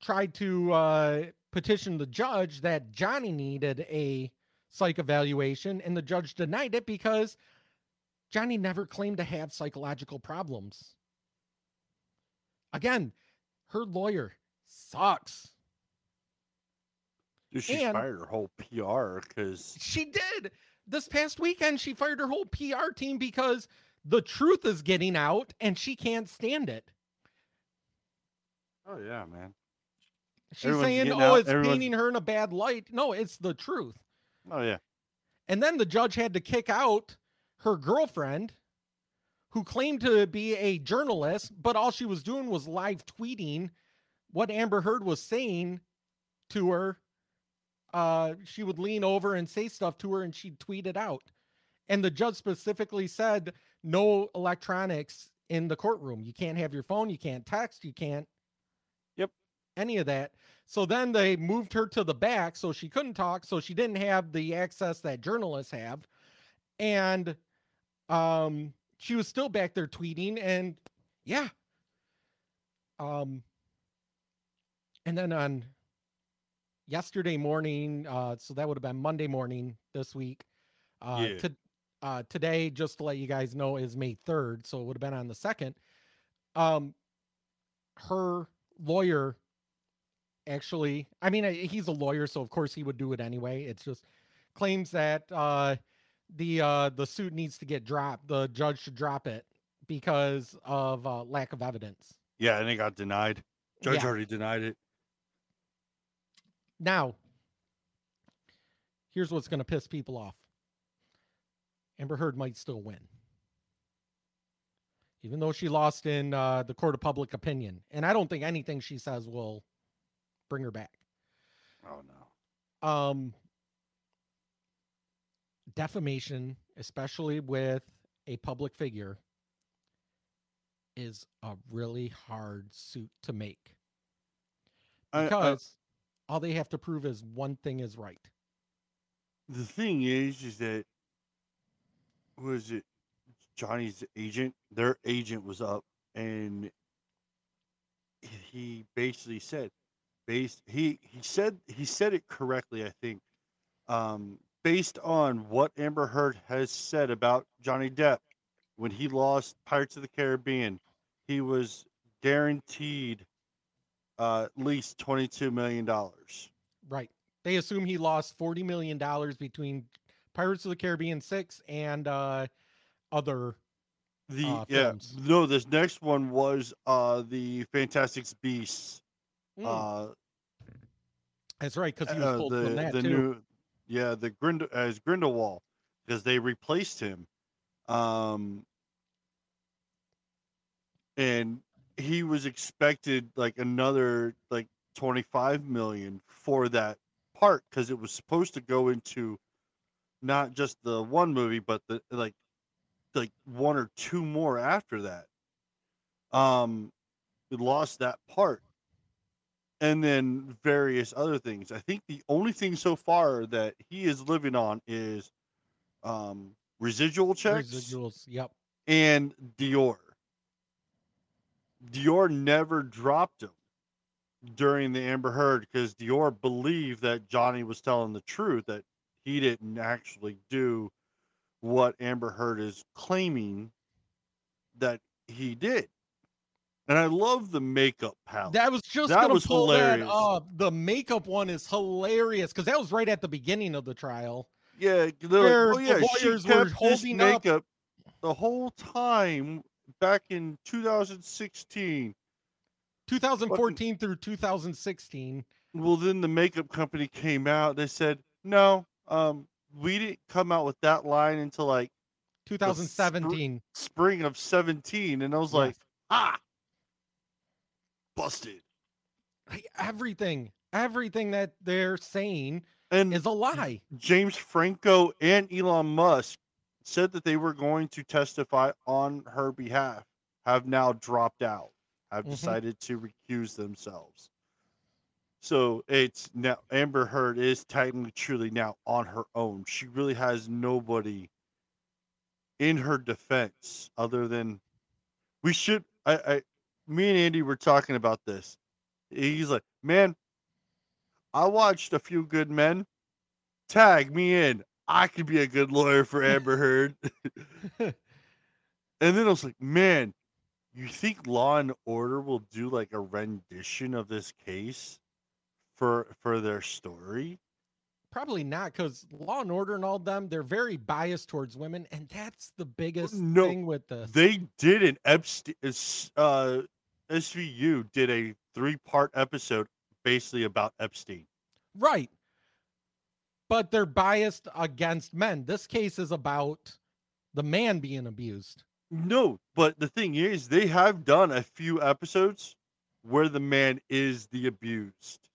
Speaker 1: tried to uh, petition the judge that Johnny needed a psych evaluation, and the judge denied it because Johnny never claimed to have psychological problems. Again, her lawyer sucks.
Speaker 2: Dude, she
Speaker 1: And-
Speaker 2: fired her whole PR because
Speaker 1: She did. This past weekend, she fired her whole PR team because the truth is getting out and she can't stand it.
Speaker 2: oh yeah, man.
Speaker 1: She's
Speaker 2: Everyone's
Speaker 1: saying, oh,
Speaker 2: out-
Speaker 1: it's
Speaker 2: everyone's-
Speaker 1: painting her in a bad light. No, it's the truth.
Speaker 2: Oh yeah.
Speaker 1: And then the judge had to kick out her girlfriend, who claimed to be a journalist, but all she was doing was live tweeting what Amber Heard was saying to her. Uh, she would lean over and say stuff to her, and she'd tweet it out. And the judge specifically said, no electronics in the courtroom. You can't have your phone, you can't text, you can't.
Speaker 2: Yep.
Speaker 1: Any of that. So then they moved her to the back so she couldn't talk, so she didn't have the access that journalists have. And um she was still back there tweeting and yeah. Um and then on yesterday morning, uh so that would have been Monday morning this week. Uh
Speaker 2: Yeah.
Speaker 1: to uh today, just to let you guys know, is May 3rd, so it would have been on the second. Um her lawyer actually i mean he's a lawyer so of course he would do it anyway it's just claims that uh the uh the suit needs to get dropped the judge should drop it because of uh lack of evidence
Speaker 2: Yeah, and it got denied. Judge
Speaker 1: Yeah.
Speaker 2: already denied it.
Speaker 1: Now here's what's going to piss people off. Amber heard might still win. Even though she lost in uh the court of public opinion. And i don't think anything she says will bring her back.
Speaker 2: Oh no.
Speaker 1: um defamation especially with a public figure is a really hard suit to make. Because all they have to prove is one thing is right
Speaker 2: the thing is, is that was it Johnny's agent? Their agent was up, and he basically said, based he he said he said it correctly, I think. Um, based on what Amber Heard has said about Johnny Depp when he lost Pirates of the Caribbean, he was guaranteed uh, at least twenty two million dollars.
Speaker 1: right they assume he lost 40 million dollars between pirates of the caribbean 6 and uh other
Speaker 2: The
Speaker 1: uh,
Speaker 2: yeah no, this next one was uh the Fantastic Beasts.
Speaker 1: Mm,
Speaker 2: Uh,
Speaker 1: that's right because he was
Speaker 2: uh,
Speaker 1: pulled
Speaker 2: the
Speaker 1: from that
Speaker 2: the
Speaker 1: too
Speaker 2: new yeah the Grind as Grindelwald because they replaced him, um, and he was expected like another like twenty five million for that part because it was supposed to go into not just the one movie but the like like one or two more after that. Um it lost that part. And then various other things. I think the only thing so far that he is living on is um residual checks
Speaker 1: residuals yep.
Speaker 2: and dior dior never dropped him during the amber heard because dior believed that johnny was telling the truth that he didn't actually do what amber heard is claiming that he did and i love the makeup palette
Speaker 1: That was just
Speaker 2: That
Speaker 1: gonna
Speaker 2: was
Speaker 1: pull
Speaker 2: hilarious.
Speaker 1: that. The makeup one is hilarious because that was right at the beginning of the trial.
Speaker 2: Yeah, like,
Speaker 1: the
Speaker 2: oh yeah, she
Speaker 1: lawyers were holding up-
Speaker 2: the whole time back in 2016.
Speaker 1: 2014 through 2016.
Speaker 2: Well, then the makeup company came out. They said, no, um, we didn't come out with that line until like
Speaker 1: 2017.
Speaker 2: spring of 17. And I was
Speaker 1: Yes.
Speaker 2: like, ah, busted.
Speaker 1: Like, everything, everything that they're saying
Speaker 2: And
Speaker 1: is a lie.
Speaker 2: James Franco and Elon Musk said that they were going to testify on her behalf, have now dropped out, have
Speaker 1: Mhm.
Speaker 2: decided to recuse themselves. So it's now Amber Heard is technically truly now on her own. She really has nobody in her defense other than we should I, I me and Andy were talking about this. He's like, Man, I watched a few good men. Tag me in. I could be a good lawyer for Amber Heard. and then I was like, man, you think Law and Order will do like a rendition of this case for for their story?
Speaker 1: Probably not, because Law and Order and all them, they're very biased towards women, and that's the biggest
Speaker 2: no,
Speaker 1: thing with this.
Speaker 2: They did an Epstein uh SVU did a three part episode basically about Epstein.
Speaker 1: Right. But they're biased against men. This case is about the man being abused.
Speaker 2: No, but the thing is, they have done a few episodes where the man is the abused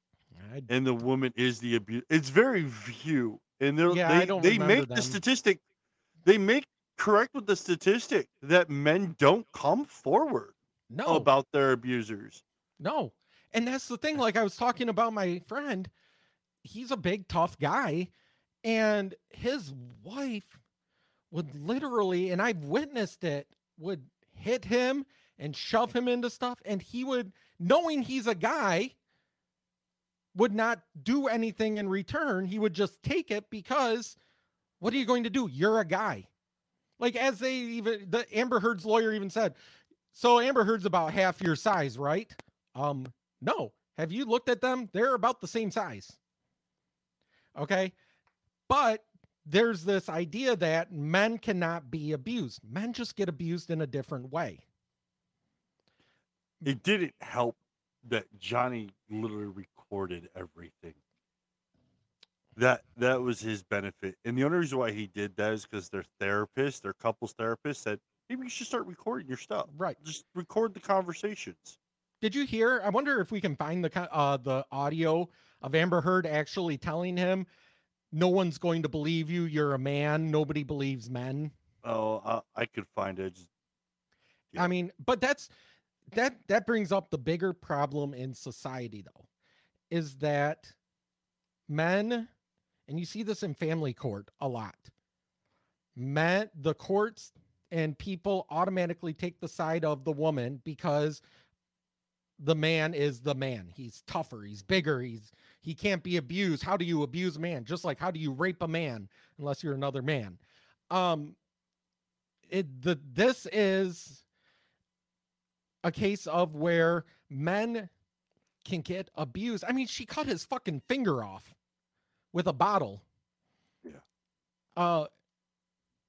Speaker 1: I,
Speaker 2: and the woman is the abused. It's very few, and they're,
Speaker 1: Yeah,
Speaker 2: they they make the statistic. They make correct with the statistic that men don't come forward
Speaker 1: no,
Speaker 2: about their abusers.
Speaker 1: no. And that's the thing. Like I was talking about my friend, he's a big, tough guy, and his wife would literally, and I've witnessed it, would hit him and shove him into stuff. And he would, knowing he's a guy, would not do anything in return. He would just take it because what are you going to do? You're a guy. Like as they even the Amber Heard's lawyer even said, so Amber Heard's about half your size, right? Um, no. Have you looked at them? They're about the same size. Okay. But there's this idea that men cannot be abused. Men just get abused in a different way.
Speaker 2: It didn't help that Johnny literally recorded everything. That that was his benefit, and the only reason why he did that is because their therapist, their couples therapist, said maybe you should start recording your stuff.
Speaker 1: Right.
Speaker 2: Just record the conversations.
Speaker 1: Did you hear? I wonder if we can find the uh the audio of Amber Heard actually telling him, "No one's going to believe you. You're a man. Nobody believes men."
Speaker 2: Oh, uh, I could find it. Just- Yeah.
Speaker 1: I mean, but that's that that brings up the bigger problem in society though is that men and you see this in family court a lot. Men the courts and people automatically take the side of the woman because the man is the man. He's tougher, he's bigger, he's he can't be abused. How do you abuse a man? Just like how do you rape a man unless you're another man? Um it the this is a case of where men can get abused. I mean, she cut his fucking finger off with a bottle.
Speaker 2: Yeah.
Speaker 1: Uh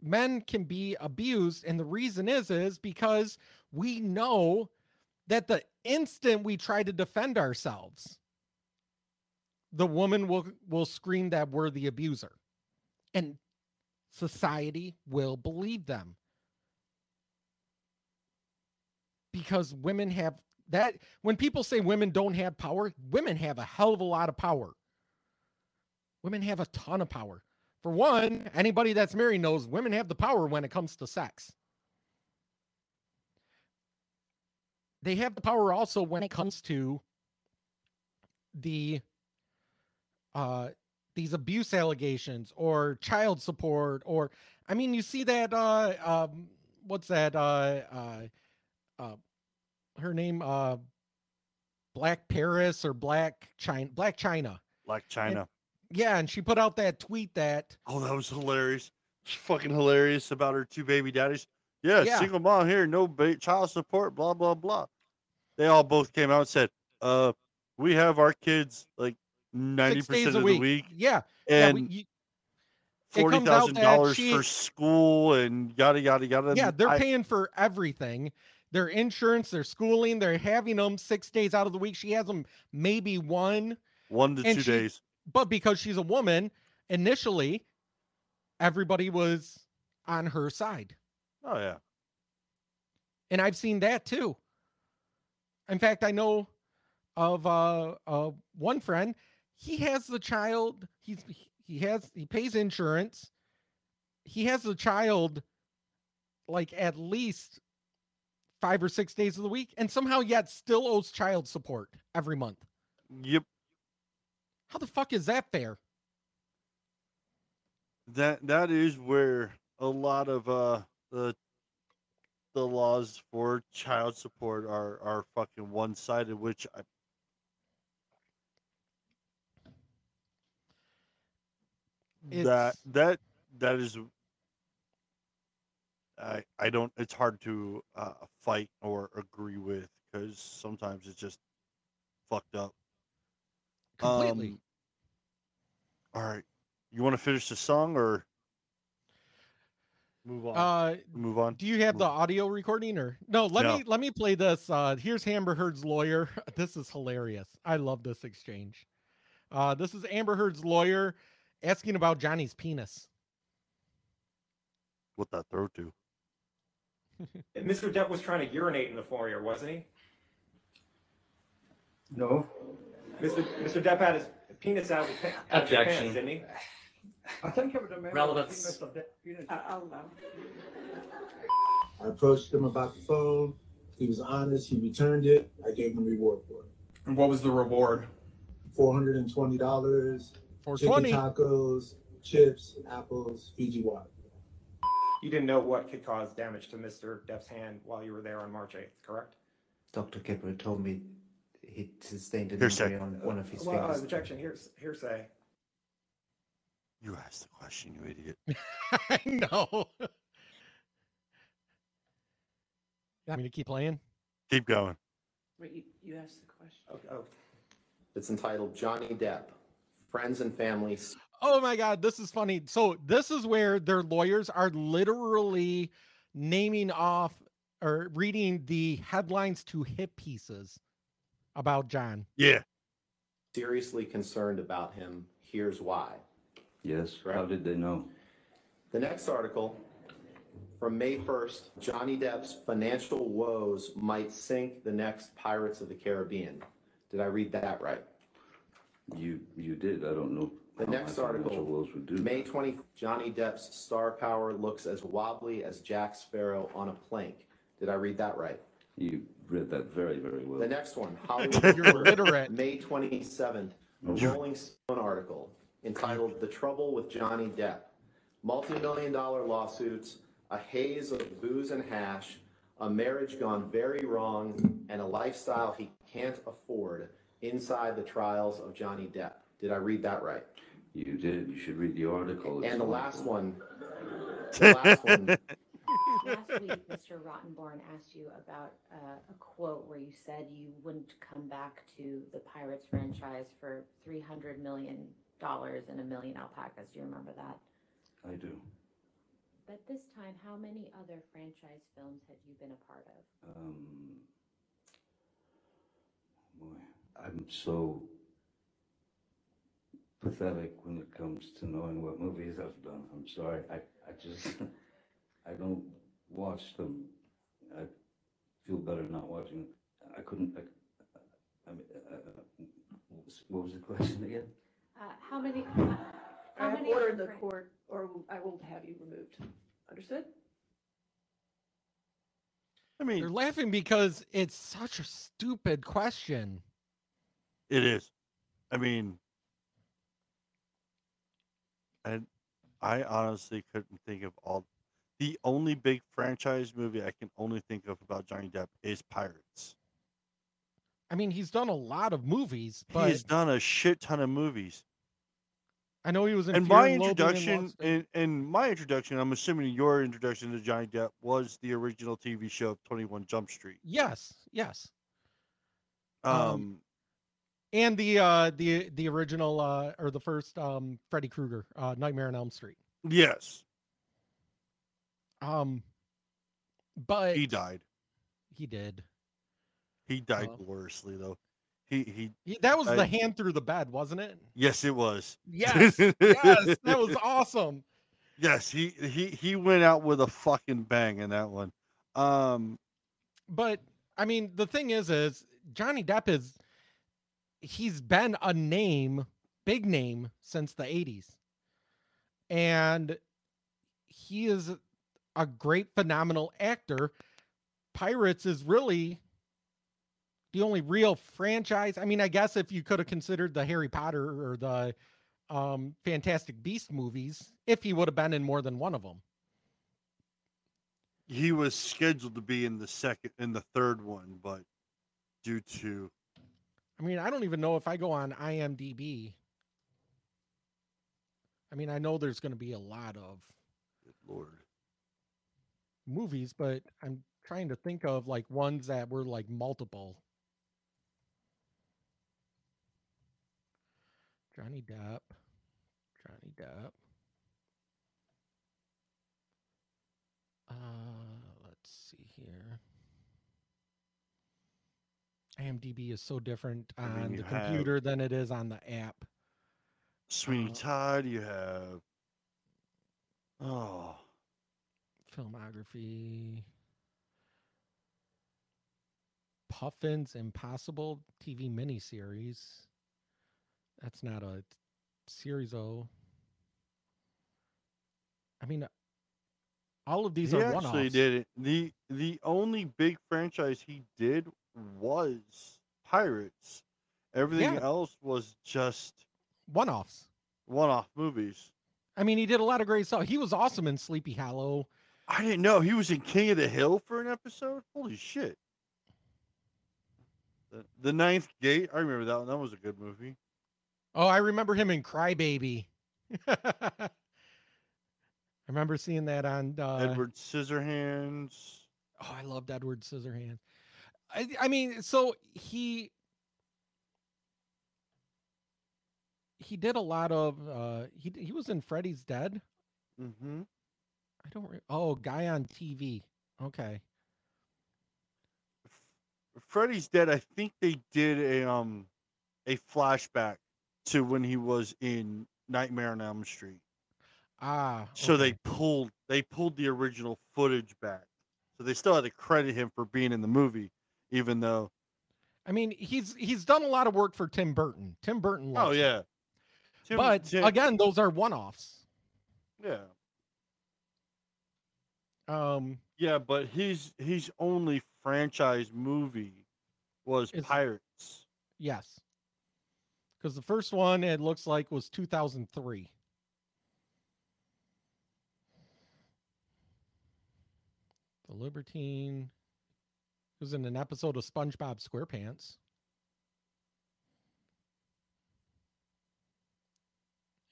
Speaker 1: men can be abused and the reason is is because we know that the instant we try to defend ourselves the woman will will scream that we're the abuser. And society will believe them. Because women have that when people say women don't have power women have a hell of a lot of power. Women have a ton of power. For one anybody that's married knows women have the power when it comes to sex they have the power also when it comes to the uh these abuse allegations or child support or i mean you see that uh um what's that uh uh uh her name uh black paris or Blac Chyna Blac Chyna
Speaker 2: like China.
Speaker 1: yeah and she put out that tweet that
Speaker 2: Oh, that was hilarious. It's fucking hilarious about her two baby daddies. Yeah,
Speaker 1: Yeah.
Speaker 2: single mom here, no ba- child support, blah blah blah. They all both came out and said, "Uh, we have our kids like ninety
Speaker 1: six days
Speaker 2: percent
Speaker 1: a
Speaker 2: of
Speaker 1: week.
Speaker 2: the week,
Speaker 1: yeah yeah, we-
Speaker 2: and
Speaker 1: you- it
Speaker 2: forty thousand dollars for school and yada yada yada."
Speaker 1: yeah they're
Speaker 2: I-
Speaker 1: paying for everything their insurance, their schooling. They're having them six days out of the week. She has them maybe one,
Speaker 2: One to two
Speaker 1: she-
Speaker 2: days.
Speaker 1: but because she's a woman, initially, everybody was on her side.
Speaker 2: Oh yeah.
Speaker 1: and I've seen that too. In fact, I know of uh, uh one friend. He has the child. He's he has he pays insurance. He has the child like at least five or six days of the week, and somehow yet still owes child support every month.
Speaker 2: Yep.
Speaker 1: How the fuck is that fair?
Speaker 2: That that is where a lot of uh the the laws for child support are are fucking one sided, which I that that that is I I don't it's hard to uh, fight or agree with because sometimes it's just fucked up.
Speaker 1: Completely.
Speaker 2: Um, all right, you want to finish the song or move on?
Speaker 1: uh,
Speaker 2: move on.
Speaker 1: Do you have the audio recording or no? Let
Speaker 2: No.
Speaker 1: me let me play this. Uh here's Amber Heard's lawyer. This is hilarious. I love this exchange. Uh this is Amber Heard's lawyer asking about Johnny's penis.
Speaker 2: What that throw to?
Speaker 5: Mr. Depp was trying to urinate in the foyer, wasn't he?
Speaker 6: No.
Speaker 5: Mr. Mr. Depp had his penis out of his, pa- out his pants, didn't he?
Speaker 6: I think it would have
Speaker 7: Relevance.
Speaker 8: I approached him about the phone. He was honest. He returned it. I gave him a reward for it.
Speaker 5: And what was the reward?
Speaker 8: Four hundred and twenty dollars. Chicken
Speaker 1: 420.
Speaker 8: tacos, chips, apples, Fiji water.
Speaker 5: You didn't know what could cause damage to Mr. Depp's hand while you were there on March 8th, correct?
Speaker 7: Dr. Kipper told me he sustained an
Speaker 2: Hearsay.
Speaker 7: injury on one of his
Speaker 5: Well, uh,
Speaker 7: fingers.
Speaker 5: objection, here's hearsay.
Speaker 2: You asked the question, you idiot.
Speaker 1: I know. You want me to keep playing?
Speaker 2: Keep going.
Speaker 9: Wait, you, you asked the question.
Speaker 5: Okay, oh,
Speaker 10: It's entitled Johnny Depp, Friends and Family.
Speaker 1: Oh my god, this is funny. So this is where their lawyers are literally naming off or reading the headlines to hit pieces about John.
Speaker 2: Yeah.
Speaker 10: Seriously concerned about him. Here's why.
Speaker 6: Yes, how
Speaker 10: Correct.
Speaker 6: did they know?
Speaker 10: The next article from May 1st Johnny Depp's financial woes might sink the next Pirates of the Caribbean. Did I read that right?
Speaker 6: You, you did, I don't know.
Speaker 10: The
Speaker 6: how my
Speaker 10: next
Speaker 6: financial
Speaker 10: article,
Speaker 6: woes would do
Speaker 10: May
Speaker 6: that.
Speaker 10: 20, Johnny Depp's star power looks as wobbly as Jack Sparrow on a plank. Did I read that right?
Speaker 6: You read that very, very well.
Speaker 10: The next one, Hollywood
Speaker 1: You're
Speaker 10: Reporter. May 27th, a Rolling Stone article entitled The Trouble with Johnny Depp. Multi-million dollar lawsuits, a haze of booze and hash, a marriage gone very wrong, and a lifestyle he can't afford inside the trials of Johnny Depp. Did I read that right?
Speaker 6: You did, you should read the article. It's
Speaker 10: And the last one, the last one,
Speaker 9: Last week, Mr. Rottenborn asked you about uh, a quote where you said you wouldn't come back to the Pirates franchise for three hundred million dollars and a million alpacas. Do you remember that?
Speaker 6: I do.
Speaker 9: But this time, how many other franchise films had you been a part of?
Speaker 6: Um, boy, I'm so pathetic when it comes to knowing what movies I've done. I'm sorry. I, I just, I don't watch them. I feel better not watching. I couldn't, I, I mean, uh, uh, what was- what was the question again?
Speaker 9: Uh, how many?
Speaker 11: I
Speaker 9: How
Speaker 11: have
Speaker 9: many
Speaker 11: ordered
Speaker 9: other
Speaker 11: the
Speaker 9: fran-
Speaker 11: court, or I will have you removed. Understood?
Speaker 2: I
Speaker 1: They're
Speaker 2: mean,
Speaker 1: laughing because it's such a stupid question.
Speaker 2: it is. I mean, and I honestly couldn't think of all. The only big franchise movie I can only think of about Johnny Depp is Pirates.
Speaker 1: I mean, he's done a lot of movies,
Speaker 2: He
Speaker 1: but
Speaker 2: has done a shit ton of movies.
Speaker 1: I know he was in
Speaker 2: And
Speaker 1: Fear
Speaker 2: my
Speaker 1: and
Speaker 2: introduction, and, and my introduction, I'm assuming your introduction to Johnny Depp was the original TV show of 21 Jump Street.
Speaker 1: Yes, yes. Um,
Speaker 2: Um,
Speaker 1: and the uh the the original uh or the first um Freddy Krueger, uh Nightmare on Elm Street.
Speaker 2: yes,
Speaker 1: Um but
Speaker 2: he died.
Speaker 1: he did.
Speaker 2: He died
Speaker 1: Oh.
Speaker 2: gloriously though. He he.
Speaker 1: He- that was the hand through the bed, wasn't it?
Speaker 2: Yes, it was.
Speaker 1: Yes, yes, that was awesome.
Speaker 2: Yes, he he he went out with a fucking bang in that one. Um,
Speaker 1: But I mean, the thing is, is Johnny Depp is he's been a name, big name since the '80s, and he is a great, phenomenal actor. Pirates is really the only real franchise. I mean, I guess if you could have considered the Harry Potter or the um, Fantastic Beast movies, if he would have been in more than one of them.
Speaker 2: he was scheduled to be in the second in the third one, but due to
Speaker 1: I mean, I don't even know if I go on IMDb. I mean, I know there's going to be a lot of
Speaker 2: good lord,
Speaker 1: movies, but I'm trying to think of like ones that were like multiple. Johnny Depp. Johnny Depp. Uh, let's see here. IMDb is so different
Speaker 2: I mean,
Speaker 1: on the computer than it is on the app.
Speaker 2: Sweeney
Speaker 1: Uh,
Speaker 2: Todd. You have oh
Speaker 1: filmography. Puffin's Impossible TV miniseries. That's not a series, though. I mean, all of these
Speaker 2: he
Speaker 1: are one-offs.
Speaker 2: actually did it. the The only big franchise he did was Pirates. Everything
Speaker 1: Yeah.
Speaker 2: else was just
Speaker 1: one-offs.
Speaker 2: one-off movies.
Speaker 1: I mean, he did a lot of great stuff. He was awesome in Sleepy Hollow.
Speaker 2: I didn't know he was in King of the Hill for an episode. Holy shit! The, the Ninth Gate. I remember that one. That was a good movie.
Speaker 1: Oh, I remember him in Crybaby. I remember seeing that on uh,
Speaker 2: Edward Scissorhands.
Speaker 1: Oh, I loved Edward Scissorhands. I, I mean, so he he did a lot of uh he he was in Freddy's Dead.
Speaker 2: Mm-hmm.
Speaker 1: I don't re- oh guy on TV. Okay.
Speaker 2: Freddy's Dead. I think they did a um a flashback to when he was in Nightmare on Elm Street.
Speaker 1: Ah.
Speaker 2: So they pulled they pulled the original footage back. So they still had to credit him for being in the movie, even though
Speaker 1: I mean, he's he's done a lot of work for Tim Burton. Tim Burton
Speaker 2: oh yeah, Tim-
Speaker 1: but
Speaker 2: Tim-
Speaker 1: again, those are one-offs.
Speaker 2: yeah
Speaker 1: Um
Speaker 2: yeah, but his his only franchise movie was Pirates.
Speaker 1: yes. Cuz the first one it looks like was 2003. The Libertine was in an episode of SpongeBob SquarePants.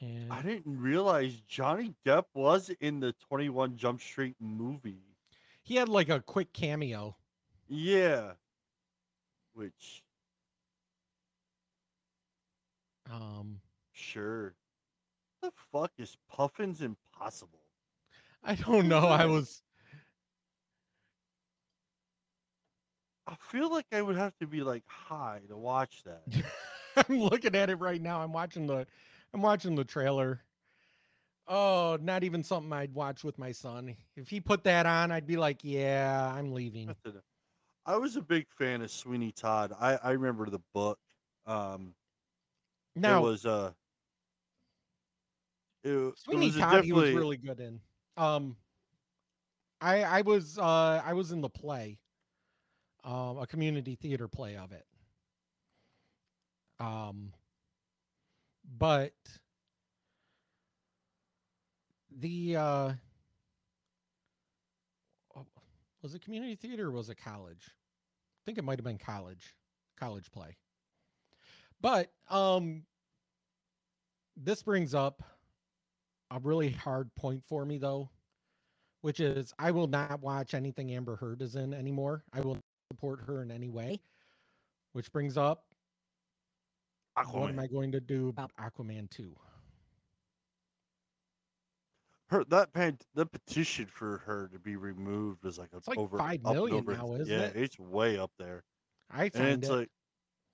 Speaker 1: And
Speaker 2: I didn't realize Johnny Depp was in the Twenty One Jump Street movie.
Speaker 1: he had like a quick cameo.
Speaker 2: Yeah, which
Speaker 1: Um
Speaker 2: sure. The fuck is Puffin's Impossible?
Speaker 1: I don't know. I was
Speaker 2: I feel like I would have to be like high to watch that.
Speaker 1: I'm looking at it right now. I'm watching the I'm watching the trailer. Oh, not even something I'd watch with my son. If he put that on, I'd be like, "Yeah, I'm leaving."
Speaker 2: I was a big fan of Sweeney Todd. I, I remember the book. Um,
Speaker 1: Now,
Speaker 2: it was uh, it, it was
Speaker 1: Todd he was
Speaker 2: definitely-
Speaker 1: really good in. Um, I I was uh I was in the play, um, a community theater play of it. Um, but the uh, oh, was it community theater or was it college? I think it might have been college, college play. But um, this brings up a really hard point for me though, which is I will not watch anything Amber Heard is in anymore. I will not support her in any way. Which brings up what am I going to do about Aquaman 2?
Speaker 2: her that pan, the petition for her to be removed was like a
Speaker 1: It's like
Speaker 2: over
Speaker 1: five
Speaker 2: up and
Speaker 1: million
Speaker 2: over-
Speaker 1: now, isn't
Speaker 2: yeah,
Speaker 1: it?
Speaker 2: it's way up there.
Speaker 1: I
Speaker 2: and it's
Speaker 1: it.
Speaker 2: like,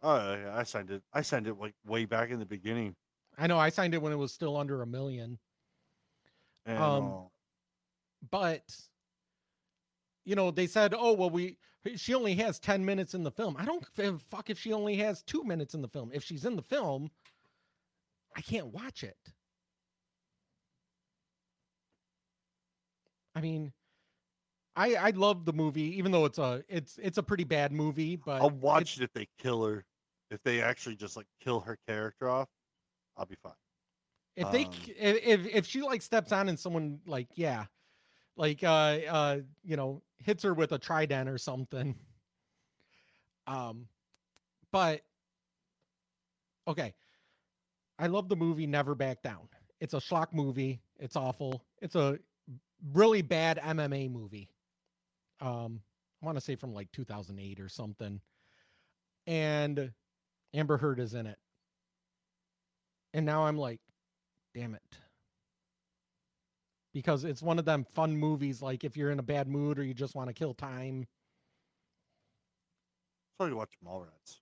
Speaker 2: oh yeah, I signed it. I signed it like way back in the beginning.
Speaker 1: I know I signed it when it was still under a million.
Speaker 2: And
Speaker 1: Um,
Speaker 2: uh,
Speaker 1: but you know they said oh well we she only has 10 minutes in the film i don't give a fuck if she only has two minutes in the film if she's in the film i can't watch it i mean i i love the movie even though it's a it's it's a pretty bad movie but
Speaker 2: I'll watch it if they kill her. If they actually just like kill her character off, I'll be fine.
Speaker 1: if they
Speaker 2: Um,
Speaker 1: if if she like steps on and someone like yeah like uh uh you know hits her with a trident or something. Um but okay i love the movie never back down. It's a schlock movie. It's awful. It's a really bad mma movie. Um i want to say from like 2008 or something. And amber heard is in it and now i'm like damn it because it's one of them fun movies like if you're in a bad mood or you just want to kill time
Speaker 2: So you watch Mallrats.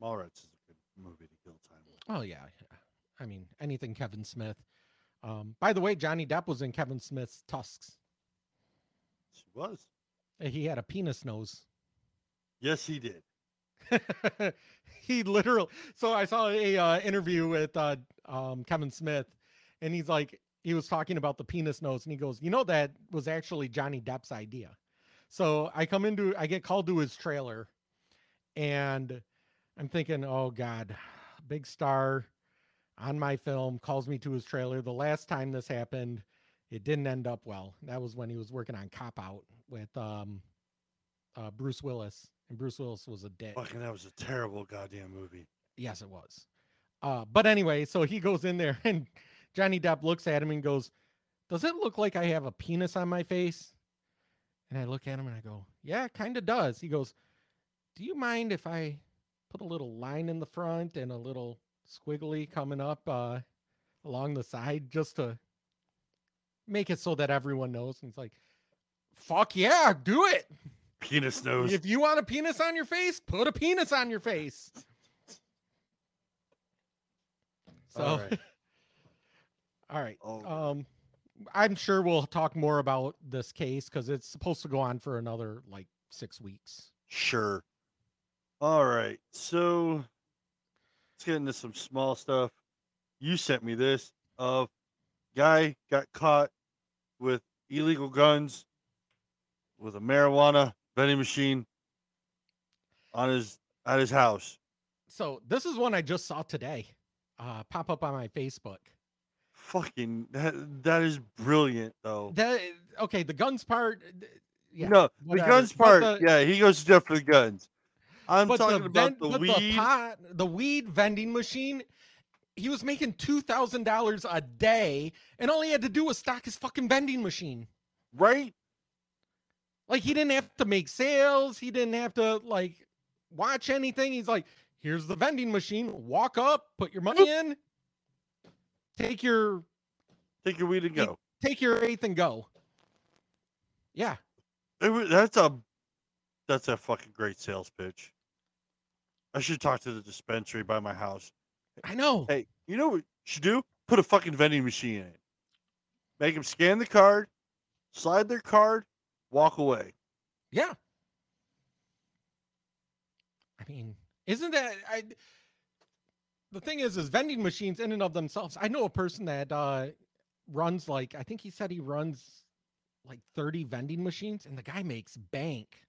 Speaker 2: Mallrats is a good movie to kill time with.
Speaker 1: oh yeah yeah. i mean anything kevin smith um by the way johnny depp was in kevin smith's tusks
Speaker 2: She was.
Speaker 1: He had a penis nose
Speaker 2: Yes, he did.
Speaker 1: he literally so i saw a uh, interview with uh um kevin smith and he's like he was talking about the penis nose and he goes you know that was actually johnny depp's idea. So i come into i get called to his trailer and i'm thinking oh god big star on my film calls me to his trailer. The last time this happened it didn't end up well. That was when he was working on cop out with um uh, bruce willis and bruce willis was a dick
Speaker 2: Fucking, that was a terrible goddamn movie.
Speaker 1: Yes, it was. Uh, but anyway, so he goes in there and Johnny Depp looks at him and goes, Does it look like I have a penis on my face? And I look at him and I go, Yeah, it kind of does. He goes, Do you mind if I put a little line in the front and a little squiggly coming up uh, along the side just to make it so that everyone knows? And he's like, Fuck yeah, do it.
Speaker 2: Penis nose.
Speaker 1: If you want a penis on your face, put a penis on your face. So,
Speaker 2: All right.
Speaker 1: all right.
Speaker 2: Oh.
Speaker 1: Um, I'm sure we'll talk more about this case because it's supposed to go on for another like six weeks.
Speaker 2: Sure. All right. So let's get into some small stuff. You sent me this. Of guy got caught with illegal guns with a marijuana vending machine on his at his house.
Speaker 1: So this is one I just saw today, uh, pop up on my Facebook.
Speaker 2: Fucking that that is brilliant though.
Speaker 1: That okay, the guns part. Yeah,
Speaker 2: no, the guns part.
Speaker 1: the-
Speaker 2: yeah, he goes to for the guns. I'm talking
Speaker 1: the
Speaker 2: about
Speaker 1: ven-
Speaker 2: the weed.
Speaker 1: the pot, the weed vending machine. He was making two thousand dollars a day, and all he had to do was stock his fucking vending machine.
Speaker 2: right?
Speaker 1: Like he didn't have to make sales. He didn't have to like watch anything. He's like, here's the vending machine. Walk up, put your money in, take your
Speaker 2: Take your weed and go.
Speaker 1: take your eighth and go. Yeah.
Speaker 2: It that's a that's a fucking great sales pitch. I should talk to the dispensary by my house.
Speaker 1: I know.
Speaker 2: Hey, you know what you should do? Put a fucking vending machine in it. Make them scan the card, slide their card, walk away.
Speaker 1: Yeah. I mean, isn't that I the thing is is vending machines in and of themselves. I know a person that uh runs like I think he said he runs like 30 vending machines and the guy makes bank.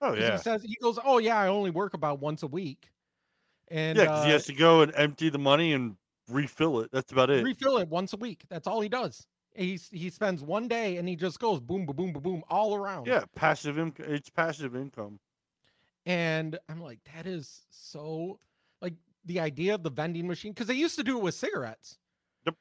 Speaker 2: Oh yeah,
Speaker 1: He says he goes, "Oh yeah, I only work about once a week." And
Speaker 2: yeah,
Speaker 1: uh,
Speaker 2: he has to go and empty the money and refill it. That's about it.
Speaker 1: refill it once a week. That's all he does. He's he spends one day and he just goes boom, boom, boom, boom, boom all around.
Speaker 2: yeah, passive income. It's passive income.
Speaker 1: And I'm like, that is so like the idea of the vending machine because they used to do it with cigarettes.
Speaker 2: Yep.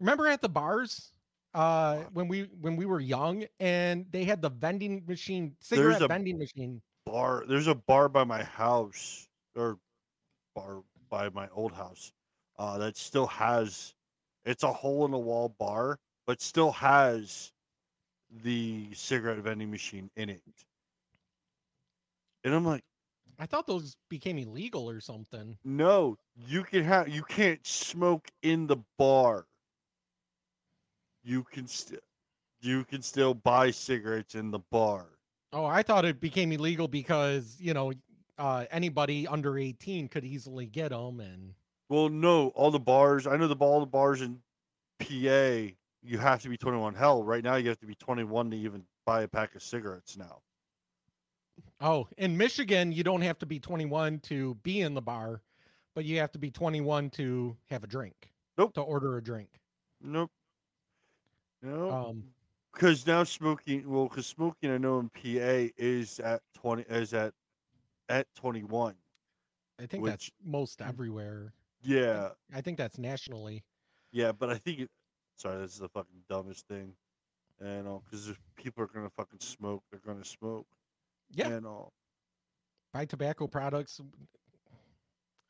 Speaker 1: Remember at the bars uh when we when we were young and they had the vending machine cigarette
Speaker 2: a-
Speaker 1: vending machine.
Speaker 2: Bar. There's a bar by my house, or bar by my old house, uh, that still has. It's a hole in the wall bar, but still has the cigarette vending machine in it. And I'm like,
Speaker 1: I thought those became illegal or something.
Speaker 2: no, you can have you can't smoke in the bar. You can still you can still buy cigarettes in the bar.
Speaker 1: Oh, I thought it became illegal because you know uh, anybody under eighteen could easily get them, and
Speaker 2: Well, no, all the bars. I know the all the bars in PA. You have to be 21. Hell, right now you have to be 21 to even buy a pack of cigarettes now.
Speaker 1: oh, in Michigan you don't have to be twenty one to be in the bar, but you have to be twenty one to have a drink.
Speaker 2: Nope.
Speaker 1: To order a drink.
Speaker 2: Nope. No.
Speaker 1: Um,
Speaker 2: because now smoking. Well, because smoking, I know in PA is at 20 is at at 21.
Speaker 1: I think that's most everywhere.
Speaker 2: Yeah,
Speaker 1: I think that's nationally.
Speaker 2: yeah, but I think it. Sorry, this is the fucking dumbest thing. And all because if people are gonna fucking smoke, they're gonna smoke.
Speaker 1: Yeah.
Speaker 2: And all.
Speaker 1: Buy tobacco products.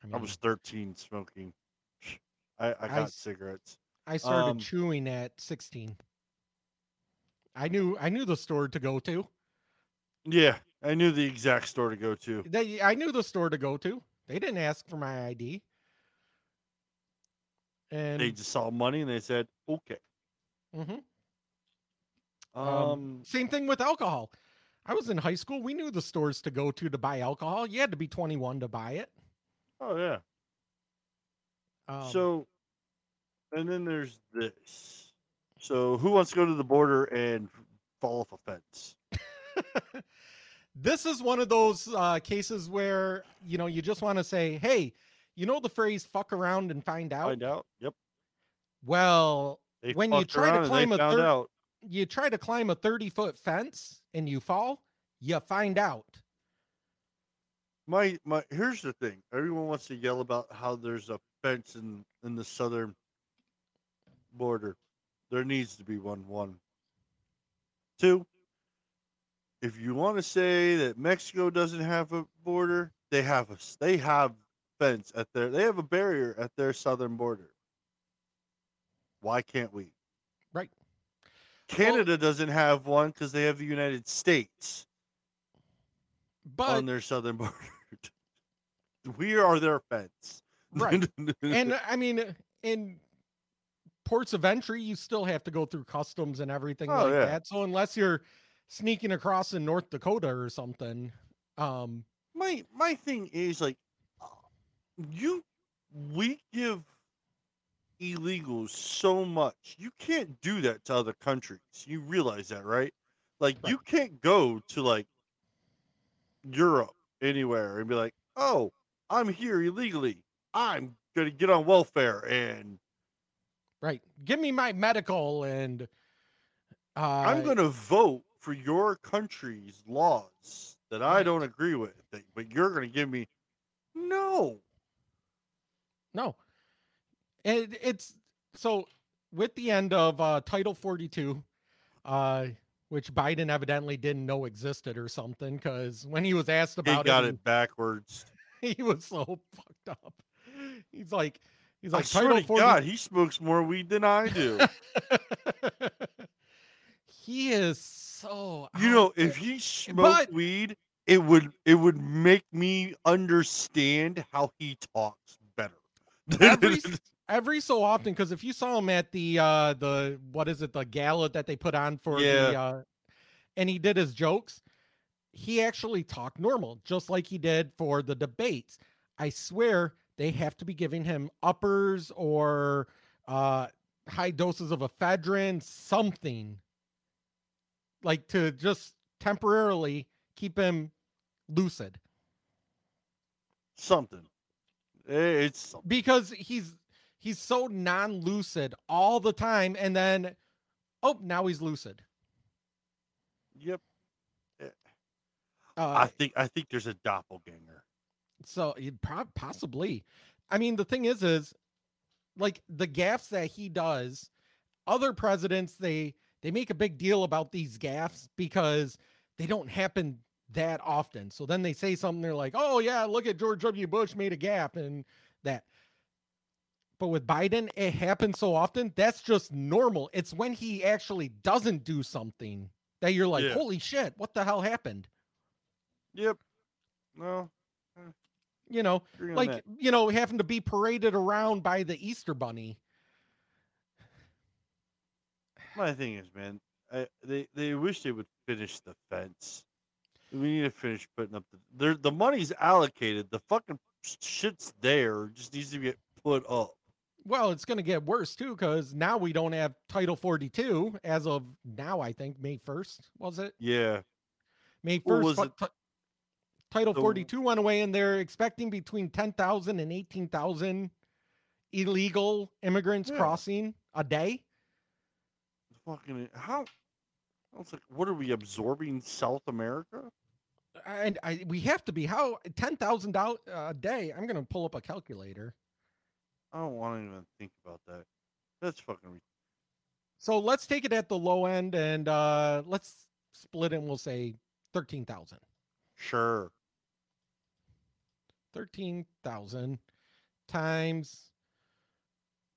Speaker 1: I,
Speaker 2: I was 13 smoking. I I
Speaker 1: I
Speaker 2: got
Speaker 1: s-
Speaker 2: cigarettes.
Speaker 1: I started
Speaker 2: um,
Speaker 1: chewing at 16. I knew I knew the store to go to.
Speaker 2: Yeah, I knew the exact store to go to.
Speaker 1: They I knew the store to go to. They didn't ask for my ID. And
Speaker 2: They just saw money and they said, "Okay."
Speaker 1: Mhm.
Speaker 2: Um,
Speaker 1: Um, same thing with alcohol. I was in high school. We knew the stores to go to to buy alcohol. You had to be 21 to buy it.
Speaker 2: oh yeah.
Speaker 1: Um,
Speaker 2: so, and then there's this. So, who wants to go to the border and fall off a fence?
Speaker 1: this is one of those uh, cases where you know you just want to say, "Hey, you know the phrase "fuck around and find out."
Speaker 2: Find out. Yep.
Speaker 1: Well,
Speaker 2: They
Speaker 1: when you try to climb a
Speaker 2: found
Speaker 1: thir-
Speaker 2: out.
Speaker 1: you try to climb a 30 foot fence and you fall, you find out.
Speaker 2: My my. Here's the thing. Everyone wants to yell about how there's a fence in in the southern border. There needs to be one. One. Two. If you want to say that Mexico doesn't have a border, they have a s- they have fence at their they have a barrier at their southern border. Why can't we?
Speaker 1: Right.
Speaker 2: Canada doesn't have one because they have the United States
Speaker 1: But
Speaker 2: on their southern border. we are their fence.
Speaker 1: Right. and I mean, in ports of entry, you still have to go through customs and everything
Speaker 2: Oh,
Speaker 1: like
Speaker 2: yeah.
Speaker 1: that. So unless you're sneaking across in North Dakota or something, um,
Speaker 2: my my thing is like you we give illegals so much. You can't do that to other countries. You realize that right? Like you can't go to like europe anywhere and be like oh i'm here illegally. I'm gonna get on welfare and
Speaker 1: right. Give me my medical and uh,
Speaker 2: i'm gonna vote for your country's laws that i don't agree with but you're gonna give me no
Speaker 1: No. It, it's so with the end of uh, Title 42, uh, which Biden evidently didn't know existed or something, because when he was asked about he
Speaker 2: got
Speaker 1: it,
Speaker 2: it backwards
Speaker 1: he, was so fucked up. He's like, he's like,
Speaker 2: I
Speaker 1: Title
Speaker 2: to
Speaker 1: 40
Speaker 2: God, he smokes more weed than I do.
Speaker 1: he is so.
Speaker 2: you know,
Speaker 1: there.
Speaker 2: if he smoked
Speaker 1: But-
Speaker 2: weed, it would it would make me understand how he talks.
Speaker 1: Every every so often because if you saw him at the uh the what is it the gala that they put on for the
Speaker 2: Yeah.
Speaker 1: uh and he did his jokes he actually talked normal just like he did for the debates i swear they have to be giving him uppers or uh high doses of ephedrine something like to just temporarily keep him lucid
Speaker 2: Something. Eh, It's
Speaker 1: because he's he's so non-lucid all the time and then oh now he's lucid
Speaker 2: Yep.
Speaker 1: uh,
Speaker 2: I think I think there's a doppelganger.
Speaker 1: so it possibly i mean the thing is is like the gaffes that he does other presidents they they make a big deal about these gaffes because they don't happen that often so then they say something they're like oh yeah look at george w bush made a gap and that But with Biden, it happens so often. That's just normal. It's when he actually doesn't do something that you're like,
Speaker 2: Yeah.
Speaker 1: holy shit, what the hell happened?
Speaker 2: Yep. No. Eh.
Speaker 1: You know, like,
Speaker 2: that.
Speaker 1: you know, having to be paraded around by the Easter bunny.
Speaker 2: My thing is, man, I, they they wish they would finish the fence. We need to finish putting up the there. The money's allocated. The fucking shit's there. it Just needs to get put up.
Speaker 1: Well, it's going to get worse too because now we don't have Title 42 as of now, I think, May 1st, was it?
Speaker 2: Yeah.
Speaker 1: May 1st,
Speaker 2: What was
Speaker 1: fu-
Speaker 2: it?
Speaker 1: ti- Title
Speaker 2: The-
Speaker 1: 42 went away, and they're expecting between 10,000 and 18,000 illegal immigrants
Speaker 2: Yeah.
Speaker 1: crossing a day.
Speaker 2: Fucking how? I was like, what are we absorbing South America?
Speaker 1: And I, we have to be how $10,000 a day. I'm going to pull up a calculator.
Speaker 2: I don't want to even think about that. That's fucking. Re-
Speaker 1: So let's take it at the low end and uh, let's split it and we'll say 13,000.
Speaker 2: sure.
Speaker 1: 13,000 times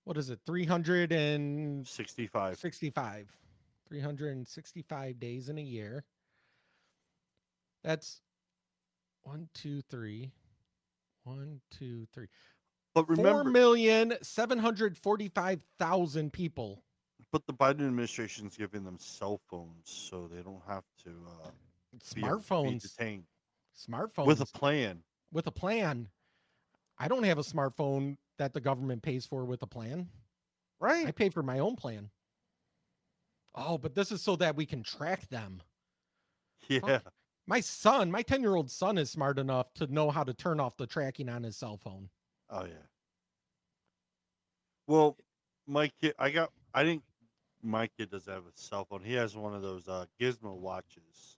Speaker 1: what is it? 365.
Speaker 2: Sixty-five.
Speaker 1: 365 days in a year. That's one, two, three. One, two, three.
Speaker 2: But remember,
Speaker 1: million seven hundred forty-five thousand people.
Speaker 2: but the Biden administration's giving them cell phones, so they don't have to uh, be, be
Speaker 1: Smartphones.
Speaker 2: detained
Speaker 1: Smartphones
Speaker 2: with a plan.
Speaker 1: with a plan. I don't have a smartphone that the government pays for with a plan.
Speaker 2: Right.
Speaker 1: I pay for my own plan. Oh, but this is so that we can track them.
Speaker 2: Yeah.
Speaker 1: My son, my 10 year old son, is smart enough to know how to turn off the tracking on his cell phone.
Speaker 2: Oh yeah. Well, my kid, I got, I didn't. My kid doesn't have a cell phone. He has one of those uh, Gizmo watches.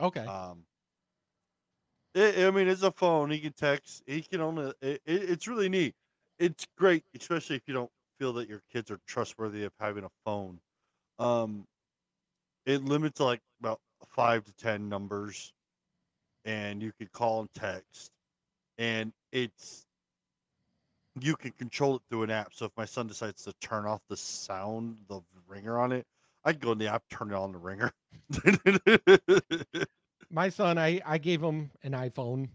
Speaker 1: Okay.
Speaker 2: Um, it, I mean, it's a phone. He can text. He can only. It, it, it's really neat. It's great, especially if you don't feel that your kids are trustworthy of having a phone. Um, it limits like about five to ten numbers, and you can call and text, and it's you can control it through an app. So if my son decides to turn off the sound, the ringer on it, I can go in the app, turn it on the ringer.
Speaker 1: my son, I, I gave him an iPhone.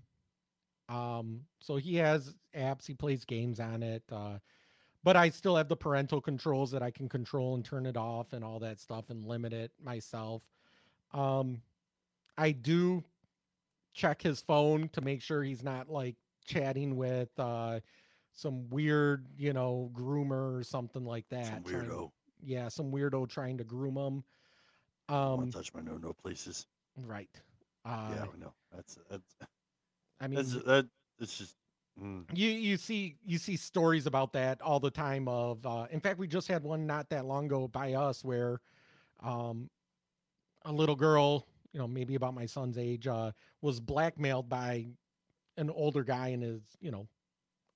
Speaker 1: Um, so he has apps, he plays games on it. Uh, but I still have the parental controls that I can control and turn it off and all that stuff and limit it myself. Um, I do check his phone to make sure he's not like chatting with uh some weird, you know, groomer or something like that.
Speaker 2: Some
Speaker 1: trying-
Speaker 2: weirdo.
Speaker 1: yeah, some weirdo trying to groom him.
Speaker 2: I
Speaker 1: Um,
Speaker 2: touch my no no places.
Speaker 1: right. Uh,
Speaker 2: yeah, I know. That's that's
Speaker 1: I mean,
Speaker 2: that's that. It's just. mm.
Speaker 1: you you see you see stories about that all the time of uh in fact we just had one not that long ago by us where um a little girl you know maybe about my son's age uh was blackmailed by an older guy in his you know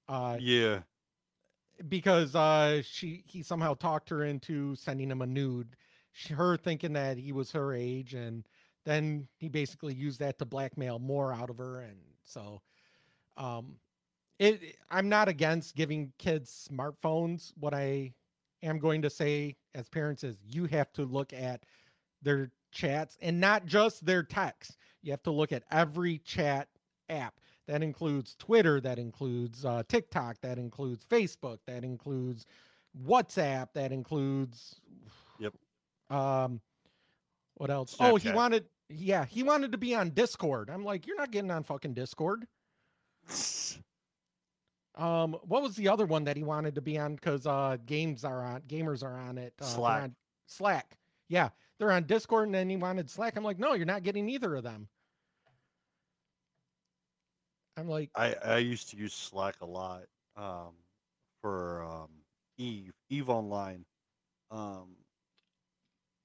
Speaker 1: uh
Speaker 2: Yeah.
Speaker 1: because uh she he somehow talked her into sending him a nude she, her thinking that he was her age and then he basically used that to blackmail more out of her and so um it i'm not against giving kids smartphones what i am going to say as parents is you have to look at their chats and not just their texts. You have to look at every chat app. That includes twitter that includes uh, tiktok that includes facebook that includes whatsapp that includes
Speaker 2: Yep.
Speaker 1: um what else? Oh he wanted yeah he wanted to be on discord. I'm like you're not getting on fucking discord. Um what was the other one that he wanted to be on? Because uh games are on gamers are on it uh,
Speaker 2: Slack.
Speaker 1: on slack. Yeah they're on discord and then he wanted slack i'm like no you're not getting either of them i'm like
Speaker 2: I I used to use Slack a lot. Um, for um Eve Eve Online. Um,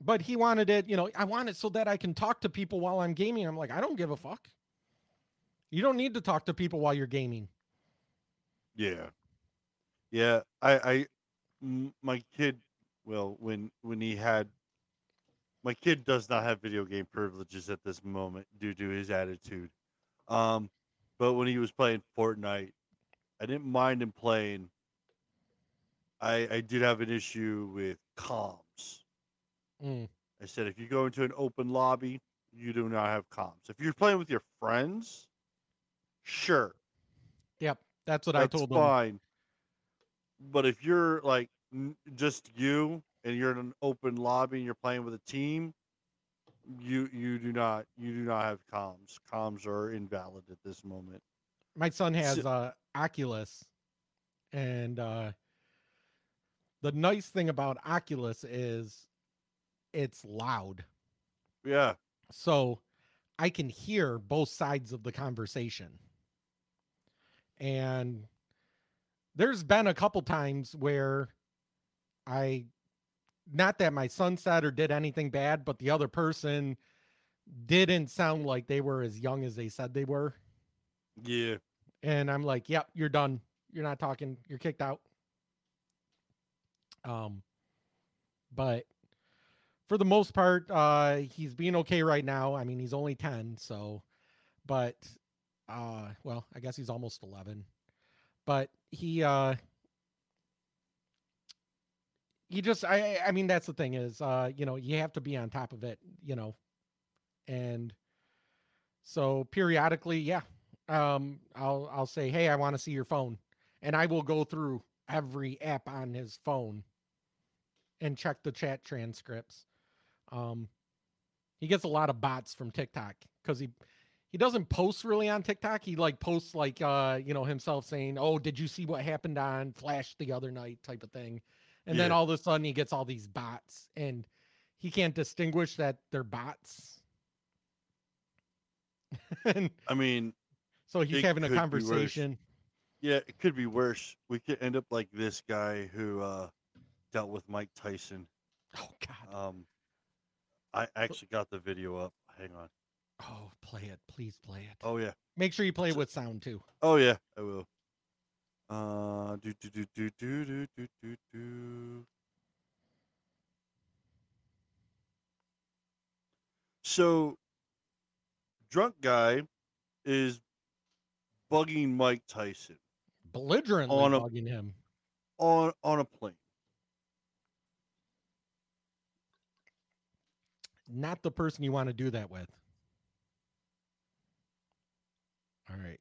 Speaker 1: but he wanted it you know i want it so that i can talk to people while i'm gaming i'm like i don't give a fuck you don't need to talk to people while you're gaming
Speaker 2: Yeah. Yeah, I, I, my kid well, when when he had my kid does not have video game privileges at this moment due to his attitude. Um but when he was playing Fortnite, I didn't mind him playing I I did have an issue with comms.
Speaker 1: Mm.
Speaker 2: I said if you go into an open lobby, you do not have comms. If you're playing with your friends, sure,
Speaker 1: Yep, that's what I
Speaker 2: that's
Speaker 1: told them.
Speaker 2: fine. But if you're like n- just you and you're in an open lobby and you're playing with a team, you you do not you do not have comms. Comms are invalid at this moment.
Speaker 1: My son has
Speaker 2: So-
Speaker 1: uh Oculus, and uh the nice thing about Oculus is it's loud,
Speaker 2: Yeah.
Speaker 1: so I can hear both sides of the conversation. And there's been a couple times where I not that my son said or did anything bad, but the other person didn't sound like they were as young as they said they were.
Speaker 2: Yeah.
Speaker 1: And I'm like, yep, you're done. You're not talking. You're kicked out. Um, but for the most part, uh, he's being okay right now. I mean, he's only 10, so, but, uh, well, I guess he's almost 11. But he, uh, you just, I, I mean, that's the thing is, uh, you know, you have to be on top of it, you know, and so periodically, yeah, um, I'll I'll say, hey, I want to see your phone, and I will go through every app on his phone and check the chat transcripts. Um, he gets a lot of bots from TikTok because he he doesn't post really on TikTok. He like posts like uh you know himself saying, "Oh, did you see what happened on Flash the other night?" type of thing, and then all of a sudden he gets all these bots, and he can't distinguish that they're bots. and
Speaker 2: I mean,
Speaker 1: so he's having a
Speaker 2: could be worse.
Speaker 1: conversation.
Speaker 2: Yeah, it could be worse. We could end up like this guy who uh dealt with Mike Tyson.
Speaker 1: Oh God.
Speaker 2: Um I actually got the video up. Hang on.
Speaker 1: Oh, play it, please play it.
Speaker 2: Oh yeah.
Speaker 1: Make sure you play it with sound too.
Speaker 2: Oh yeah, I will. Uh do do do do do do do do do. So drunk guy is bugging Mike Tyson
Speaker 1: Belligerently
Speaker 2: On a-
Speaker 1: bugging him.
Speaker 2: on on a plane.
Speaker 1: Not the person you want to do that with. All right.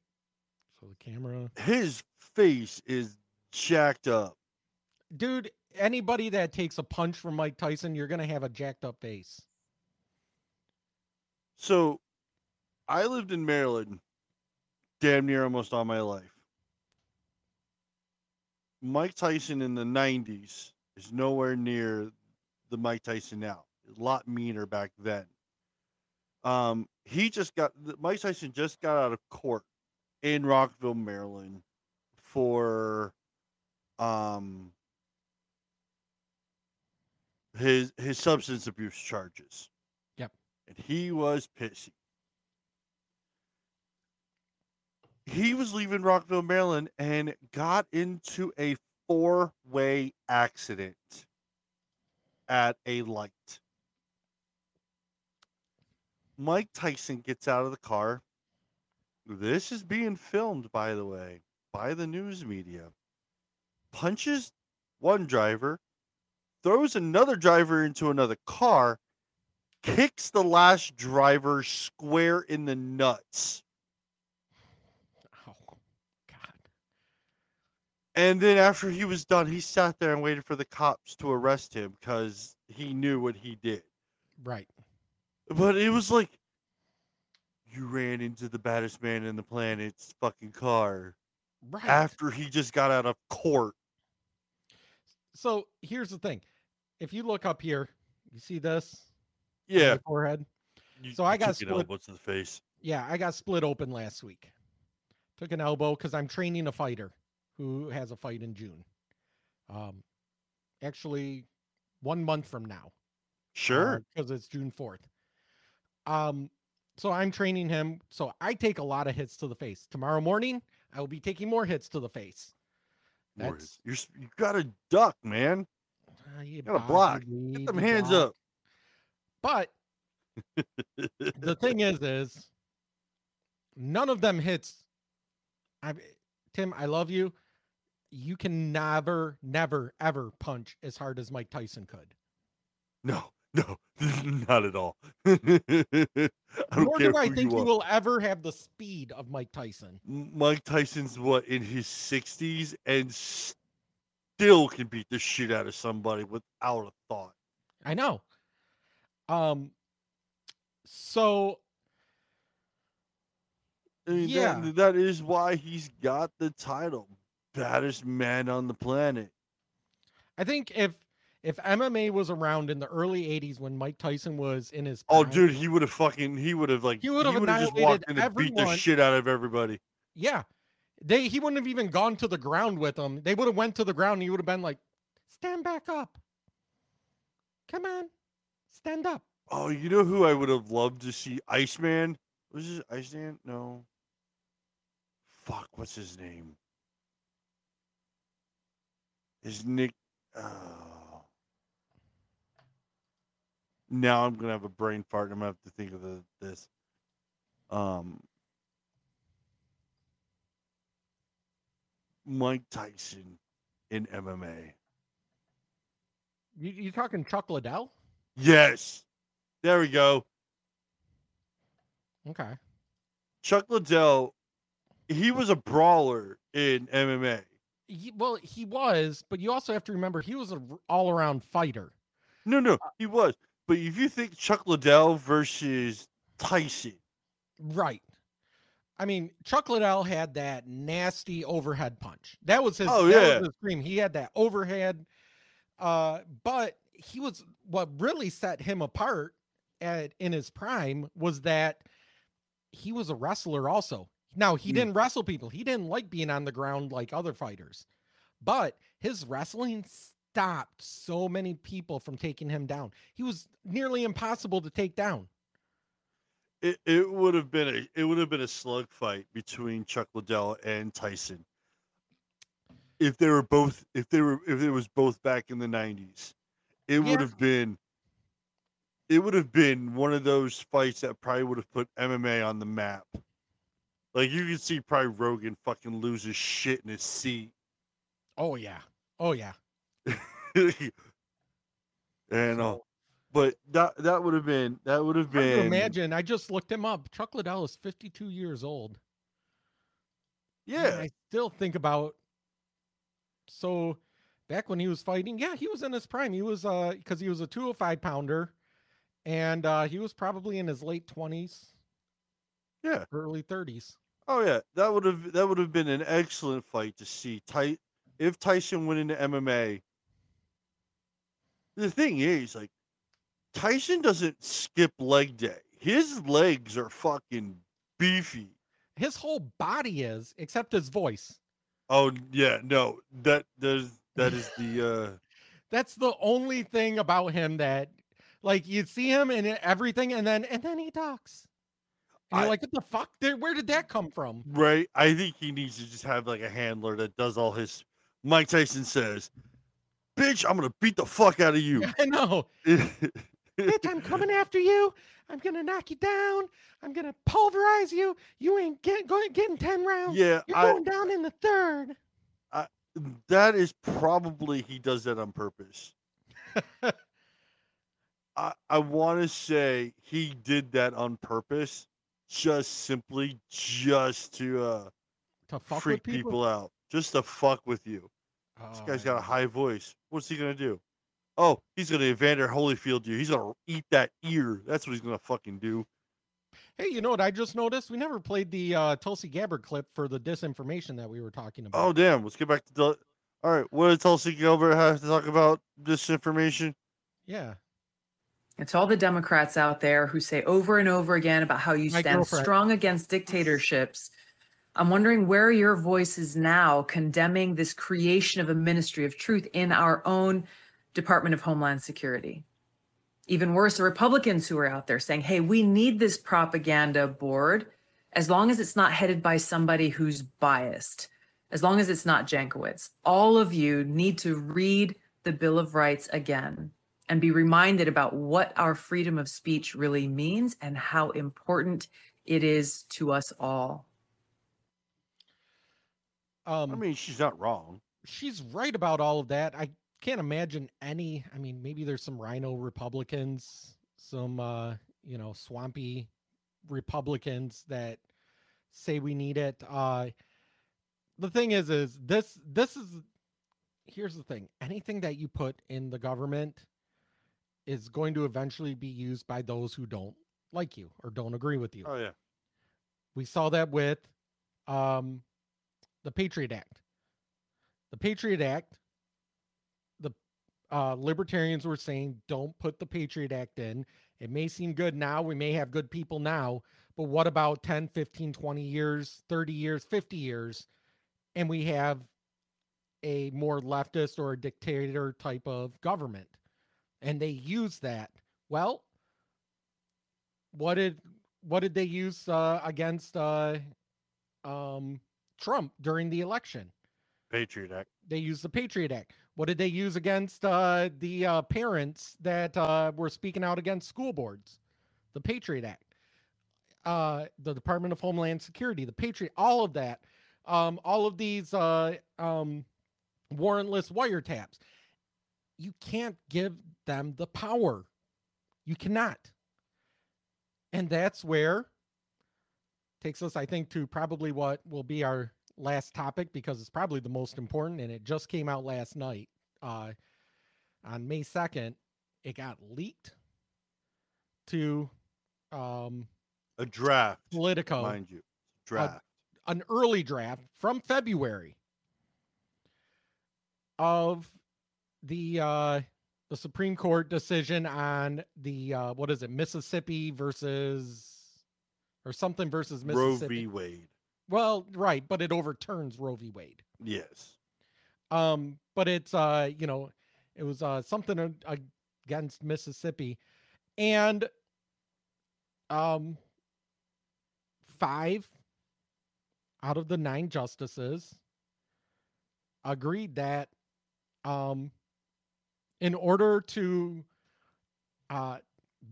Speaker 1: So the camera.
Speaker 2: His face is jacked up.
Speaker 1: Dude, anybody that takes a punch from Mike Tyson, you're gonna have a jacked up face.
Speaker 2: So I lived in Maryland damn near almost all my life. Mike Tyson in the 90s is nowhere near the Mike Tyson now. A lot meaner back then. Um, he just got Mike Tyson just got out of court in Rockville, Maryland for um his his substance abuse charges.
Speaker 1: Yep.
Speaker 2: And he was pissy. He was leaving Rockville, Maryland and got into a four-way accident at a light. Mike Tyson gets out of the car. This is being filmed, by the way, by the news media. Punches one driver, throws another driver into another car, kicks the last driver square in the nuts.
Speaker 1: Oh God.
Speaker 2: And then after he was done, he sat there and waited for the cops to arrest him because he knew what he did.
Speaker 1: Right.
Speaker 2: But it was like you ran into the baddest man in the planet's fucking car
Speaker 1: Right.
Speaker 2: after he just got out of court.
Speaker 1: So here's the thing. If you look up here, you see this?
Speaker 2: Yeah.
Speaker 1: forehead.
Speaker 2: You,
Speaker 1: So I got split-
Speaker 2: elbow to the face.
Speaker 1: Yeah, I got split open last week. Took an elbow because I'm training a fighter who has a fight in June. Um, actually, one month from now.
Speaker 2: Sure.
Speaker 1: because it's June fourth. Um, so I'm training him. So I take a lot of hits to the face. Tomorrow morning, I will be taking more hits to the face. That's.
Speaker 2: You're you got to duck, man.
Speaker 1: uh, you
Speaker 2: gotta block. Get them hands
Speaker 1: block.
Speaker 2: up.
Speaker 1: But the thing is, is none of them hits. I, Tim, I love you. you can never, never, ever punch as hard as Mike Tyson could.
Speaker 2: No, no, not at all.
Speaker 1: Nor do I think
Speaker 2: you
Speaker 1: you will ever have the speed of Mike Tyson.
Speaker 2: Mike Tyson's what in his sixties and still can beat the shit out of somebody without a thought.
Speaker 1: I know. Um. So
Speaker 2: I mean,
Speaker 1: Yeah.
Speaker 2: that, that is why he's got the title, baddest man on the planet.
Speaker 1: I think if if MMA was around in the early '80s when Mike Tyson was in his
Speaker 2: Oh, dude, he would have fucking, he would have like,
Speaker 1: He would've
Speaker 2: just walked in and beat the shit out of everybody.
Speaker 1: yeah, they he wouldn't have even gone to the ground with them. They would have went to the ground. and He would have been like, "Stand back up, come on, stand up."
Speaker 2: Oh, you know who I would have loved to see? Iceman. Was this Iceman? No. Fuck, what's his name? Is Nick? Oh. Now I'm gonna have a brain fart. and I'm gonna have to think of the, this. Um, Mike Tyson in MMA.
Speaker 1: You, you talking Chuck Liddell?
Speaker 2: Yes, there we go.
Speaker 1: Okay.
Speaker 2: Chuck Liddell, he was a brawler in MMA.
Speaker 1: He, well, he was, but you also have to remember he was an all-around fighter.
Speaker 2: No, no, he was. But if you think Chuck Liddell versus Tyson,
Speaker 1: Right. I mean, Chuck Liddell had that nasty overhead punch. That was his.
Speaker 2: Oh, yeah.
Speaker 1: his scream. He had that overhead. Uh, but he was what really set him apart at in his prime was that he was a wrestler also. Now he
Speaker 2: Mm.
Speaker 1: didn't wrestle people. He didn't like being on the ground like other fighters, but his wrestling stopped so many people from taking him down. He was nearly impossible to take down.
Speaker 2: it, it would have been a it would have been a slug fight between Chuck Liddell and Tyson. If they were both if they were if it was both back in the nineties. It would have been it would have been one of those fights that probably would have put MMA on the map. Like you can see probably Rogan fucking lose his shit in his seat.
Speaker 1: Oh yeah. Oh yeah.
Speaker 2: and uh, but that that would have been that would have been
Speaker 1: imagine. I just looked him up. Chuck Liddell is 52 years old. And
Speaker 2: yeah
Speaker 1: I still think about so back when he was fighting, yeah, he was in his prime. He was uh because he was a 205 pounder and uh he was probably in his late 20s,
Speaker 2: yeah
Speaker 1: early 30s.
Speaker 2: Oh yeah, that would have that would have been an excellent fight to see. Tight if Tyson went into MMA, the thing is, like, Tyson doesn't skip leg day. His legs are fucking beefy.
Speaker 1: His whole body is except his voice.
Speaker 2: Oh yeah, no, that there's that is the uh
Speaker 1: That's the only thing about him that like you see him in everything and then and then he talks. And you're like, what the fuck? There, where did that come from?
Speaker 2: right. I think he needs to just have like a handler that does all his. Mike Tyson says, "Bitch, I'm gonna beat the fuck out of you."
Speaker 1: I know. Bitch, I'm coming after you. I'm gonna knock you down. I'm gonna pulverize you. You ain't get, going getting ten rounds.
Speaker 2: yeah,
Speaker 1: You're
Speaker 2: I,
Speaker 1: going down in the third.
Speaker 2: that is probably he does that on purpose. I I want to say he did that on purpose, just simply just to uh
Speaker 1: To fuck
Speaker 2: freak
Speaker 1: people.
Speaker 2: people? out, just to fuck with you. This guy's got a
Speaker 1: Oh.
Speaker 2: high voice. What's he gonna do? Oh, he's gonna Evander Holyfield you. He's gonna eat that ear. That's what he's gonna fucking do.
Speaker 1: Hey, you know what I just noticed? We never played the uh, Tulsi Gabbard clip for the disinformation that we were talking about.
Speaker 2: Oh damn, let's get back to the. All right, what did Tulsi Gabbard have to talk about disinformation?
Speaker 1: yeah.
Speaker 12: It's all the Democrats out there who say over and over again about how you
Speaker 1: My
Speaker 12: stand
Speaker 1: girlfriend.
Speaker 12: strong against dictatorships, I'm wondering where your voice is now condemning this creation of a ministry of truth in our own Department of Homeland Security? Even worse, the Republicans who are out there saying, hey, we need this propaganda board as long as it's not headed by somebody who's biased, as long as it's not Jankowicz. All of you need to read the Bill of Rights again and be reminded about what our freedom of speech really means and how important it is to us all.
Speaker 1: Um,
Speaker 2: I mean, she's not wrong.
Speaker 1: she's right about all of that. I can't imagine any. I mean, maybe there's some rhino Republicans, some uh, you know, swampy Republicans that say we need it. Uh the thing is is this this is here's the thing. Anything that you put in the government is going to eventually be used by those who don't like you or don't agree with you.
Speaker 2: Oh yeah.
Speaker 1: We saw that with um, the Patriot Act. The Patriot Act, the uh, libertarians were saying, don't put the Patriot Act in. It may seem good now. We may have good people now. But what about 10, 15, 20 years, 30 years, 50 years? And we have a more leftist or a dictator type of government. And they use that. Well, what did what did they use uh, against uh, um, Trump during the election?
Speaker 2: Patriot Act.
Speaker 1: They used the Patriot Act. What did they use against uh, the uh, parents that uh, were speaking out against school boards? The Patriot Act. Uh, the Department of Homeland Security, the Patriot, all of that, um, all of these uh, um, warrantless wiretaps. You can't give them the power. You cannot. And that's where takes us, I think, to probably what will be our last topic because it's probably the most important and it just came out last night. Uh, on May 2nd, it got leaked to um,
Speaker 2: a draft,
Speaker 1: Politico,
Speaker 2: mind you, draft,
Speaker 1: a, an early draft from February of the uh, the Supreme Court decision on the uh, what is it, Mississippi versus or something versus Mississippi.
Speaker 2: Roe v. Wade.
Speaker 1: Well, right, but it overturns Roe v. Wade.
Speaker 2: Yes.
Speaker 1: Um, but it's uh, you know, it was uh something against Mississippi, and um, five out of the nine justices agreed that um, in order to uh,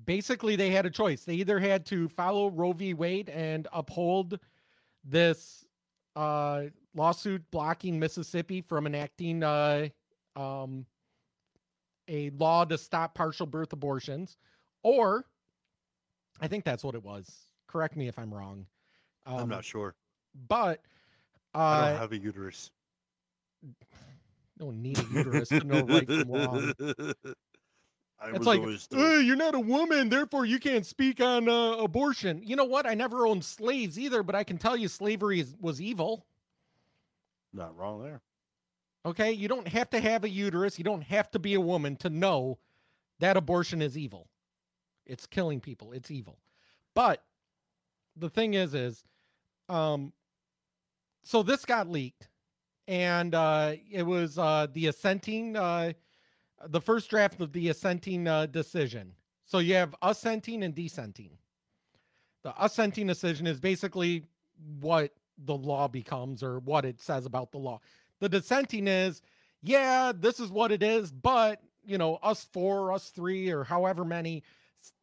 Speaker 1: basically they had a choice. They either had to follow Roe v. Wade and uphold this uh, lawsuit blocking Mississippi from enacting uh, um, a law to stop partial birth abortions, or I think that's what it was. Correct me if I'm wrong.
Speaker 2: I'm
Speaker 1: Um,
Speaker 2: not sure.
Speaker 1: But uh,
Speaker 2: I don't have a uterus.
Speaker 1: don't need a uterus to know right from wrong.
Speaker 2: I
Speaker 1: it's
Speaker 2: was
Speaker 1: like,
Speaker 2: always the-
Speaker 1: "Uh, you're not a woman, therefore you can't speak on uh, abortion. You know what? I never owned slaves either, but I can tell you slavery is, was evil.
Speaker 2: not wrong there.
Speaker 1: Okay, you don't have to have a uterus. You don't have to be a woman to know that abortion is evil. It's killing people. It's evil. But the thing is, is, um, so this got leaked, and uh, it was uh, the assenting, uh, the first draft of the assenting uh, decision. So you have assenting and dissenting. The assenting decision is basically what the law becomes or what it says about the law. The dissenting is, yeah, this is what it is, but you know, us four, us three, or however many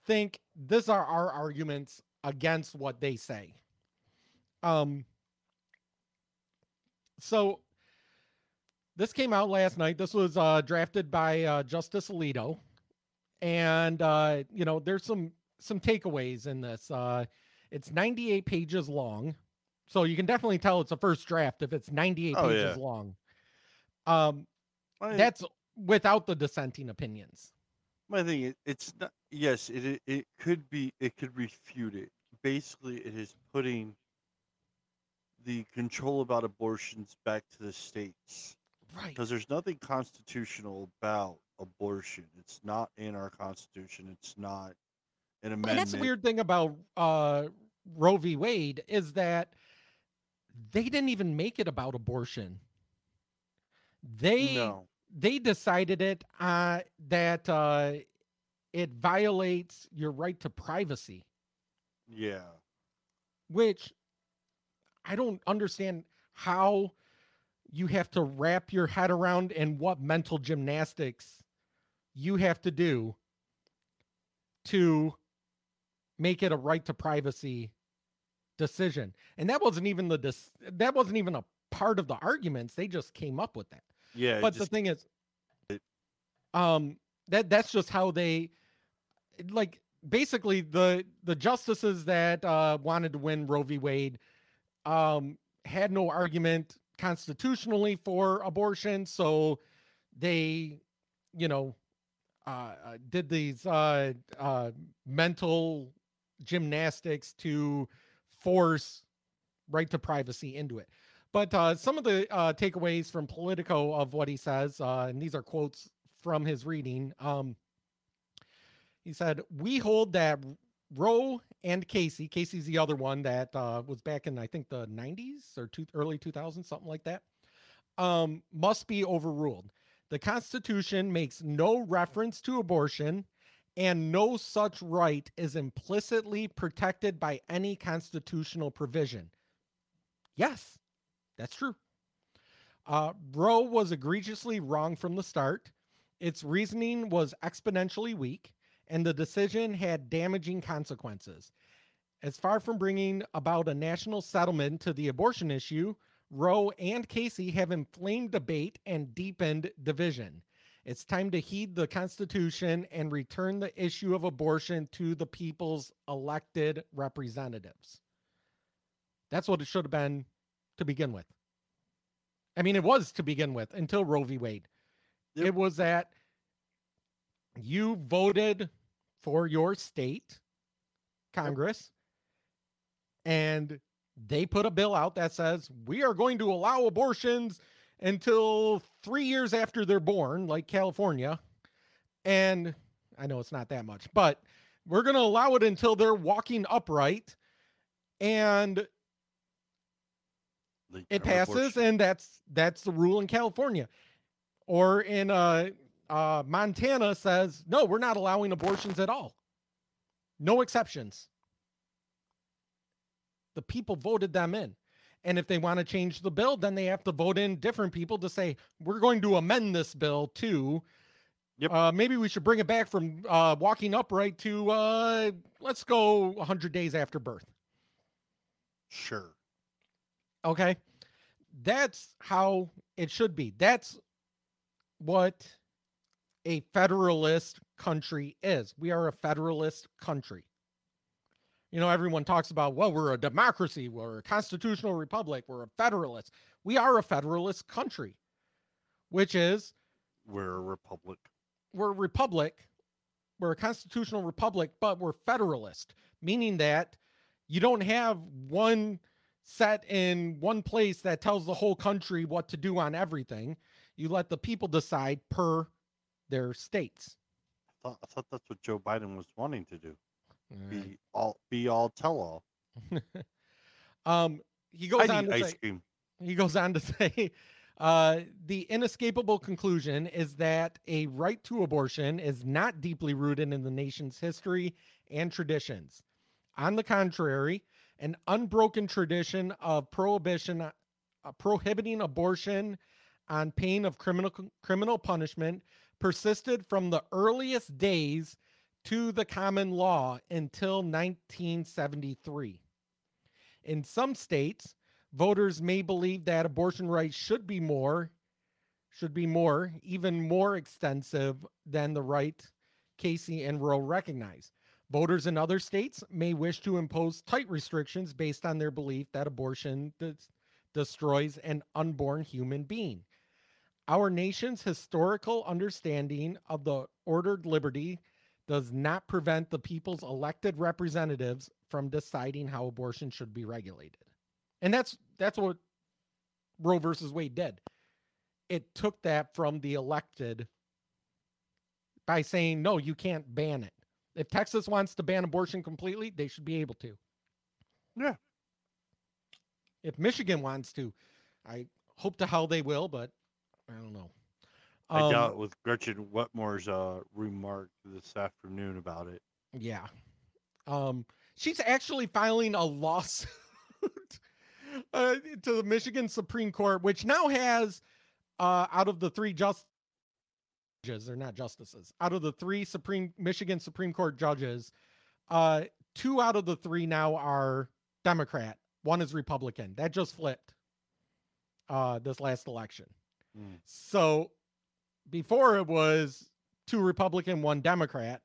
Speaker 1: think these are our arguments against what they say. Um so this came out last night. This was uh drafted by uh Justice Alito. And uh, you know, there's some some takeaways in this. Uh it's 98 pages long. So you can definitely tell it's a first draft if it's 98
Speaker 2: Oh,
Speaker 1: pages
Speaker 2: yeah.
Speaker 1: long. Um
Speaker 2: My,
Speaker 1: that's without the dissenting opinions.
Speaker 2: my thing. Is, it's not. Yes, it, it it could be. It could refute it. Basically, it is putting the control about abortions back to the states.
Speaker 1: Right.
Speaker 2: Because there's nothing constitutional about abortion. It's not in our constitution. It's not an amendment.
Speaker 1: And that's the weird thing about uh, Roe v. Wade is that they didn't even make it about abortion. They
Speaker 2: No.
Speaker 1: they decided it uh, that uh, it violates your right to privacy,
Speaker 2: Yeah.
Speaker 1: which I don't understand how you have to wrap your head around and what mental gymnastics you have to do to make it a right to privacy decision. And that wasn't even the dis- that wasn't even a part of the arguments. They just came up with that.
Speaker 2: Yeah,
Speaker 1: but the thing is, um, that that's just how they, like, basically the the justices that uh, wanted to win Roe v. Wade, um, had no argument constitutionally for abortion, so they, you know, uh, uh, did these uh, uh, mental gymnastics to force right to privacy into it. But uh, some of the uh, takeaways from Politico of what he says, and these are quotes from his reading. Um, he said, "We hold that Roe and Casey, Casey's the other one that uh, was back in I think the '90s or two, early 2000s, something like that, um, must be overruled. The Constitution makes no reference to abortion." And no such right is implicitly protected by any constitutional provision. Yes, that's true. Uh, Roe was egregiously wrong from the start. Its reasoning was exponentially weak, and the decision had damaging consequences. As far from bringing about a national settlement to the abortion issue, Roe and Casey have inflamed debate and deepened division. It's time to heed the Constitution and return the issue of abortion to the people's elected representatives. That's what it should have been to begin with. I mean, it was to begin with until Roe v. Wade. It was that you voted for your state Congress and they put a bill out that says we are going to allow abortions until three years after they're born, like California. And I know it's not that much, but we're going to allow it until they're walking upright. And it passes and that's that's the rule in california or in uh uh montana says no we're not allowing abortions at all no exceptions the people voted them in and if they want to change the bill then they have to vote in different people to say we're going to amend this bill to uh, maybe we should bring it back from uh, walking upright to uh, let's go 100 days after birth
Speaker 2: Sure.
Speaker 1: Okay. That's how it should be. That's what a federalist country is. We are a federalist country. You know, everyone talks about, well, we're a democracy, we're a constitutional republic, we're a federalist. We are a federalist country, which is
Speaker 2: We're a republic.
Speaker 1: we're a republic, we're a constitutional republic, but we're federalist, meaning that you don't have one set in one place that tells the whole country what to do on everything. You let the people decide per their states.
Speaker 2: I thought, I thought that's what Joe Biden was wanting to do. Be all be all tell all.
Speaker 1: Um, he goes
Speaker 2: I
Speaker 1: on to
Speaker 2: ice
Speaker 1: say,
Speaker 2: cream.
Speaker 1: he goes on to say, uh, the inescapable conclusion is that a right to abortion is not deeply rooted in the nation's history and traditions. On the contrary, an unbroken tradition of prohibition, uh, prohibiting abortion on pain of criminal criminal punishment persisted from the earliest days to the common law until 1973. In some states, voters may believe that abortion rights should be more should be more even more extensive than the right Casey and Roe recognize. Voters in other states may wish to impose tight restrictions based on their belief that abortion des- destroys an unborn human being. Our nation's historical understanding of the ordered liberty does not prevent the people's elected representatives from deciding how abortion should be regulated. And that's that's what Roe versus Wade did. It took that from the elected by saying no, you can't ban it. If Texas wants to ban abortion completely, they should be able to.
Speaker 2: Yeah.
Speaker 1: If Michigan wants to, I hope to hell they will, but I don't know.
Speaker 2: I
Speaker 1: Um,
Speaker 2: doubt with Gretchen Whitmer's uh, remark this afternoon about it.
Speaker 1: Yeah. Um, she's actually filing a lawsuit uh, to the Michigan Supreme Court, which now has, uh, out of the three just judges, they're not justices, out of the three Supreme Michigan Supreme Court judges, uh, two out of the three now are Democrat. One is Republican. That just flipped uh, this last election.
Speaker 2: Mm.
Speaker 1: So before it was two Republican, one Democrat.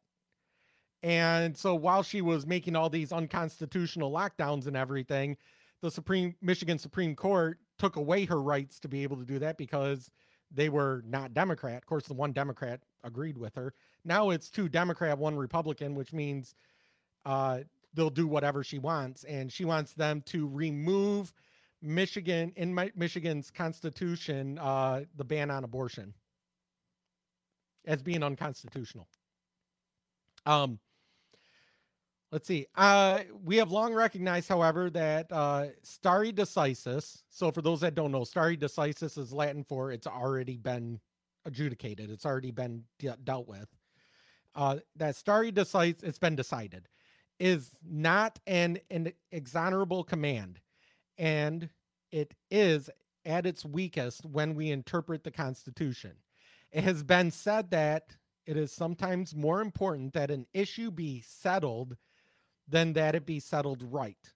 Speaker 1: And so while she was making all these unconstitutional lockdowns and everything, the Supreme Michigan Supreme Court took away her rights to be able to do that because they were not Democrat. Of course, the one Democrat agreed with her. Now it's two Democrat, one Republican, which means uh, they'll do whatever she wants, and she wants them to remove Michigan in Mi- Michigan's constitution uh, the ban on abortion as being unconstitutional. Um, let's see. Uh, we have long recognized, however, that uh, stare decisis. So, for those that don't know, stare decisis is Latin for it's already been adjudicated. It's already been de- dealt with. Uh, that stare decisis, it's been decided, is not an an exonerable command, and it is at its weakest when we interpret the Constitution. It has been said that it is sometimes more important that an issue be settled than that it be settled right.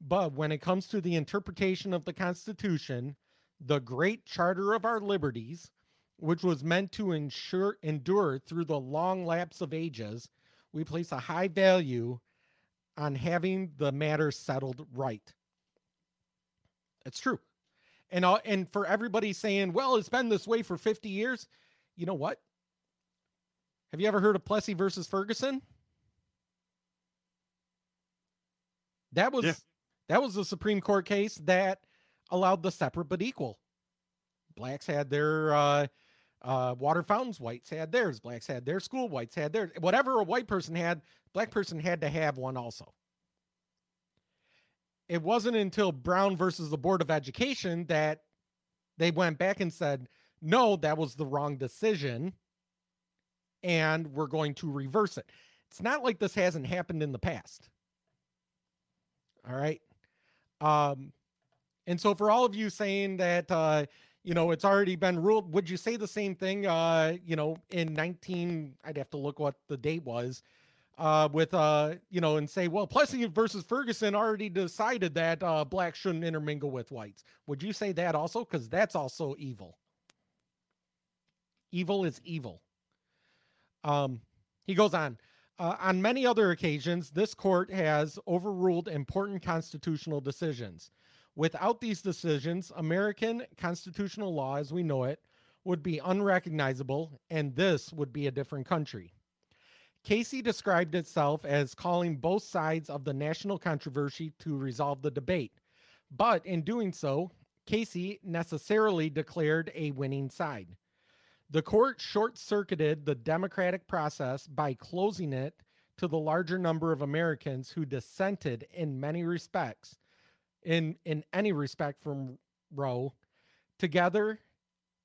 Speaker 1: But when it comes to the interpretation of the Constitution, the great charter of our liberties, which was meant to ensure endure through the long lapse of ages, we place a high value on having the matter settled right. It's true. And uh, and for everybody saying, "Well, it's been this way for 50 years." You know what? Have you ever heard of Plessy versus Ferguson? That was
Speaker 2: Yeah.
Speaker 1: that was the Supreme Court case that allowed the separate but equal. Blacks had their uh, uh, water fountains, whites had theirs, blacks had their school, whites had theirs. Whatever a white person had, black person had to have one also. It wasn't until Brown versus the Board of Education that they went back and said, no, that was the wrong decision. And we're going to reverse it. It's not like this hasn't happened in the past. All right. Um, and so for all of you saying that uh, you know, it's already been ruled, would you say the same thing uh, you know, in 19 I'd have to look what the date was uh with uh you know and say well Plessy versus Ferguson already decided that uh blacks shouldn't intermingle with whites. Would you say that also cuz that's also evil. Evil is evil. Um he goes on uh, on many other occasions, this court has overruled important constitutional decisions. Without these decisions, American constitutional law as we know it would be unrecognizable, and this would be a different country. Casey described itself as calling both sides of the national controversy to resolve the debate. But in doing so, Casey necessarily declared a winning side. The court short circuited the democratic process by closing it to the larger number of Americans who dissented in many respects, in, in any respect from Roe. Together,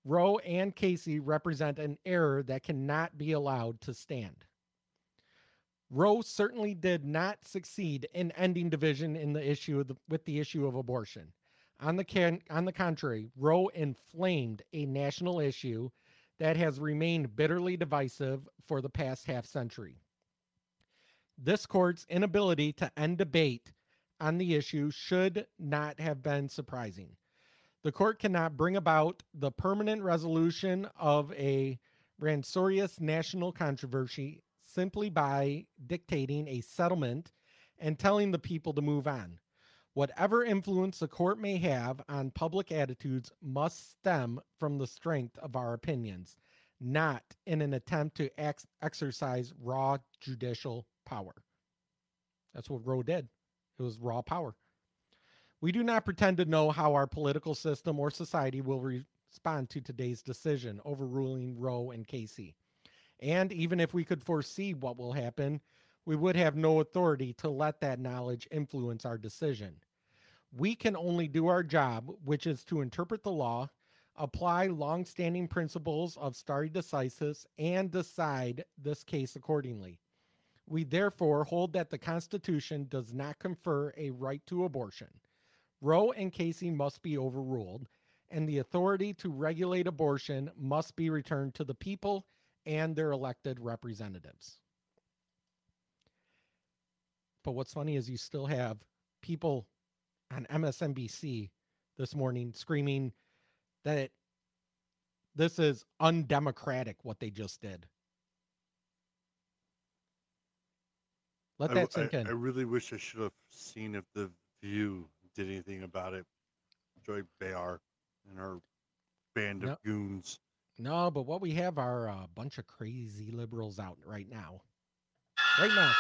Speaker 1: Roe and Casey represent an error that cannot be allowed to stand. Roe certainly did not succeed in ending division in the issue the, with the issue of abortion. On the can, on the contrary, Roe inflamed a national issue that has remained bitterly divisive for the past half century. This court's inability to end debate on the issue should not have been surprising. The court cannot bring about the permanent resolution of a rancorous national controversy simply by dictating a settlement and telling the people to move on. Whatever influence the court may have on public attitudes must stem from the strength of our opinions, not in an attempt to ex- exercise raw judicial power. That's what Roe did. It was raw power. We do not pretend to know how our political system or society will re- respond to today's decision overruling Roe and Casey. And even if we could foresee what will happen, we would have no authority to let that knowledge influence our decision. We can only do our job, which is to interpret the law, apply long-standing principles of stare decisis, and decide this case accordingly. We therefore hold that the Constitution does not confer a right to abortion. Roe and Casey must be overruled, and the authority to regulate abortion must be returned to the people and their elected representatives. But what's funny is you still have people on MSNBC this morning screaming that this is undemocratic what they just did. Let
Speaker 2: I
Speaker 1: that
Speaker 2: w-
Speaker 1: sink
Speaker 2: I,
Speaker 1: in.
Speaker 2: I really wish I should have seen if the View did anything about it. Joy Behar and her band of
Speaker 1: No.
Speaker 2: goons.
Speaker 1: No, but what we have are a bunch of crazy liberals out right now. Right now.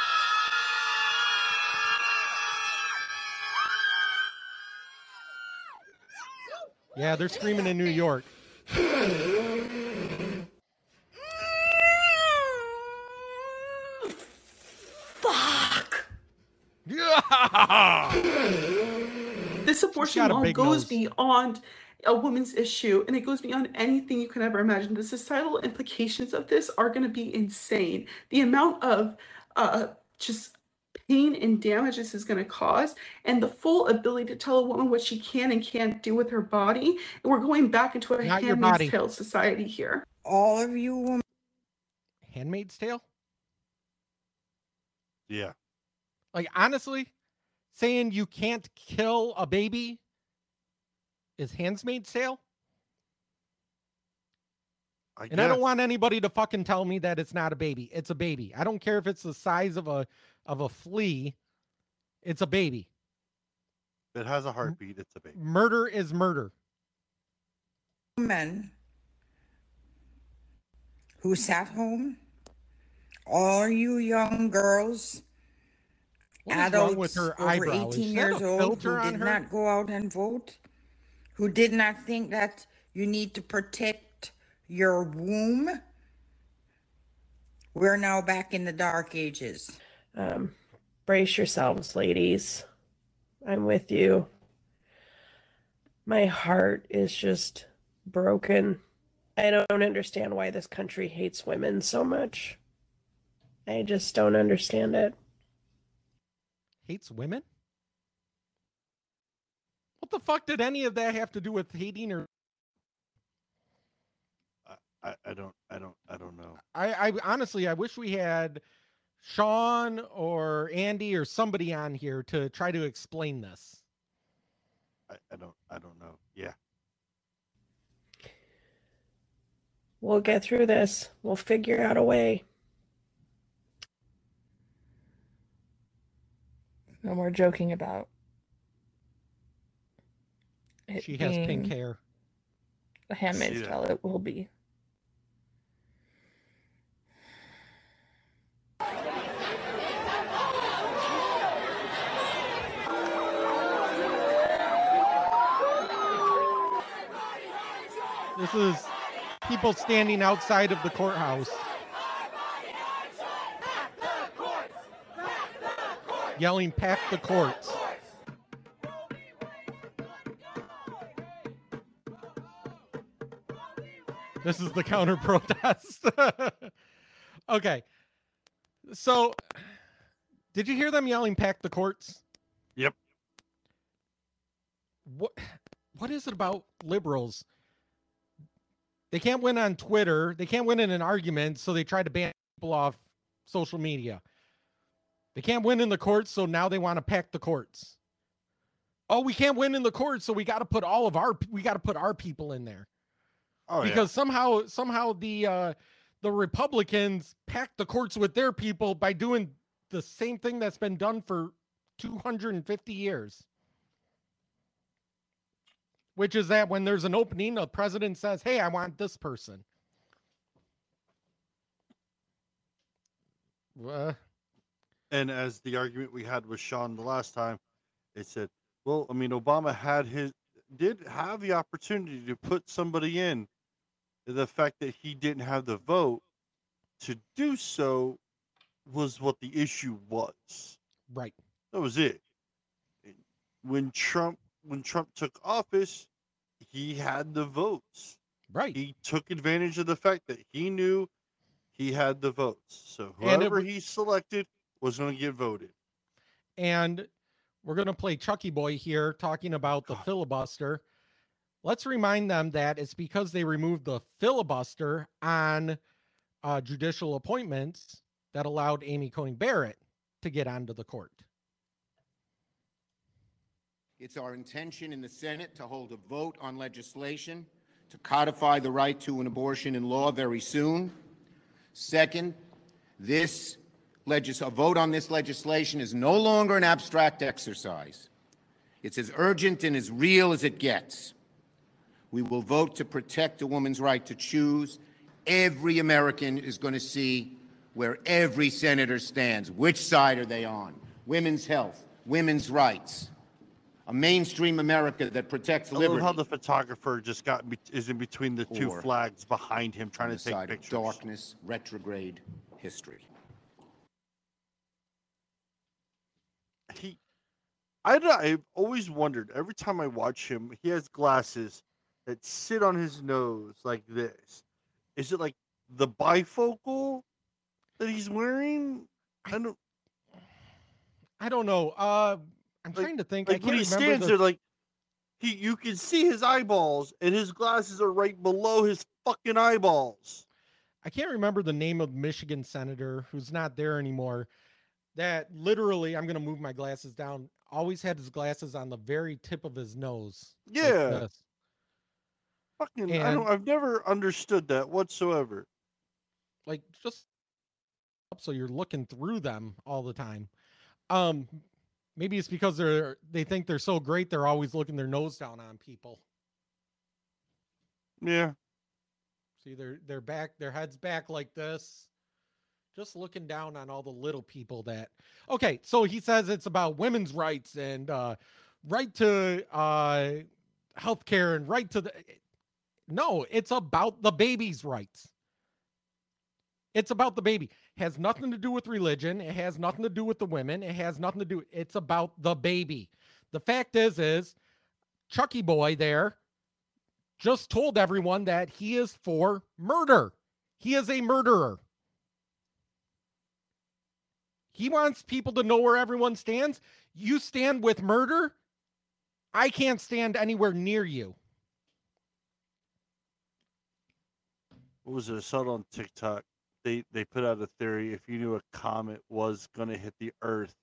Speaker 1: Yeah, they're screaming in New York.
Speaker 11: Fuck.
Speaker 1: Yeah.
Speaker 11: This abortion law goes
Speaker 1: nose.
Speaker 11: beyond a woman's issue and it goes beyond anything you can ever imagine. The societal implications of this are going to be insane. The amount of uh, just pain and damage this is going to cause, and the full ability to tell a woman what she can and can't do with her body. And we're going back into a
Speaker 1: Not
Speaker 11: handmaid's tale society here.
Speaker 13: All of you women.
Speaker 1: Handmaid's Tale?
Speaker 2: Yeah.
Speaker 1: Like honestly, saying you can't kill a baby is Handmaid's Tale?
Speaker 2: I
Speaker 1: And I don't want anybody to fucking tell me that it's not a baby. It's a baby. I don't care if it's the size of a of a flea. It's a baby.
Speaker 2: If it has a heartbeat, it's a baby.
Speaker 1: Murder is murder.
Speaker 13: men who sat home, all you young girls,
Speaker 1: What is wrong
Speaker 13: adults
Speaker 1: with her
Speaker 13: over
Speaker 1: eyebrow? Is
Speaker 13: 18 years old who did not go out and vote, who did not think that you need to protect your womb. We're now back in the dark ages.
Speaker 14: Um, brace yourselves, ladies. I'm with you. My heart is just broken. I don't understand why this country hates women so much. I just don't understand it.
Speaker 1: Hates women? What the fuck did any of that have to do with hating or
Speaker 2: I, I don't I don't I don't know.
Speaker 1: I, I honestly I wish we had Sean or Andy or somebody on here to try to explain this.
Speaker 2: I, I don't I don't know. Yeah.
Speaker 14: We'll get through this. We'll figure out a way.
Speaker 15: No more joking about. It
Speaker 1: She has pink hair.
Speaker 15: A handmaid's
Speaker 2: See
Speaker 15: tale. It will be.
Speaker 1: This is people standing outside of the courthouse. Yelling, pack the courts. This is the counter protest. okay. So, did you hear them yelling, pack the courts?
Speaker 2: Yep.
Speaker 1: What, what is it about liberals? They can't win on Twitter. They can't win in an argument, so they try to ban people off social media. They can't win in the courts, so now they want to pack the courts. Oh, we can't win in the courts, so we got to put all of our we got to put our people in there.
Speaker 2: Oh yeah.
Speaker 1: because somehow somehow the uh the Republicans packed the courts with their people by doing the same thing that's been done for 250 years. Which is that when there's an opening, the president says, Hey, I want this person. Uh,
Speaker 2: And as the argument we had with Sean the last time, it said, well, I mean, Obama had his did have the opportunity to put somebody in. The fact that he didn't have the vote to do so was what the issue was.
Speaker 1: right.
Speaker 2: That was it. When Trump when Trump took office, he had the votes.
Speaker 1: Right.
Speaker 2: He took advantage of the fact that he knew he had the votes. So
Speaker 1: And it
Speaker 2: whoever he selected was going to get voted.
Speaker 1: And we're going to play Chucky Boy here talking about the ah. filibuster. Let's remind them that it's because they removed the filibuster on uh, judicial appointments that allowed Amy Coney Barrett to get onto the court.
Speaker 16: It's our intention in the Senate to hold a vote on legislation to codify the right to an abortion in law very soon. Second, this legis- a vote on this legislation is no longer an abstract exercise. It's as urgent and as real as it gets. We will vote to protect a woman's right to choose. Every American is going to see where every senator stands. Which side are they on? Women's health, women's rights, a mainstream America that protects
Speaker 2: I love
Speaker 16: liberty.
Speaker 2: how the photographer just got is in between the two
Speaker 16: Or
Speaker 2: flags behind him, trying to take
Speaker 16: side of
Speaker 2: pictures.
Speaker 16: darkness, retrograde history.
Speaker 2: He, I. I've always wondered. Every time I watch him, he has glasses that sit on his nose like this. Is it like the bifocal that he's wearing? I don't.
Speaker 1: I don't know. Uh, I'm trying to think.
Speaker 2: Like when he stands
Speaker 1: the-
Speaker 2: there, like he, you can see his eyeballs, and his glasses are right below his fucking eyeballs.
Speaker 1: I can't remember the name of Michigan senator who's not there anymore. That literally, I'm gonna move my glasses down. Always had his glasses on the very tip of his nose. like
Speaker 2: Yeah.
Speaker 1: this.
Speaker 2: Fucking, I don't, I've never understood that whatsoever.
Speaker 1: like just up so you're looking through them all the time. Um, maybe it's because they're they think they're so great they're always looking their nose down on people.
Speaker 2: Yeah.
Speaker 1: See, they're they're back, their heads back like this, just looking down on all the little people that. Okay, so he says it's about women's rights and uh, right to uh, health care and right to the. No, it's about the baby's rights. It's about the baby. Has nothing to do with religion. It has nothing to do with the women. It has nothing to do. It's about the baby. The fact is, is Chucky Boy there just told everyone that he is for murder. He is a murderer. He wants people to know where everyone stands. You stand with murder. I can't stand anywhere near you.
Speaker 2: What was it? I saw it on TikTok. They they put out a theory. If you knew a comet was going to hit the Earth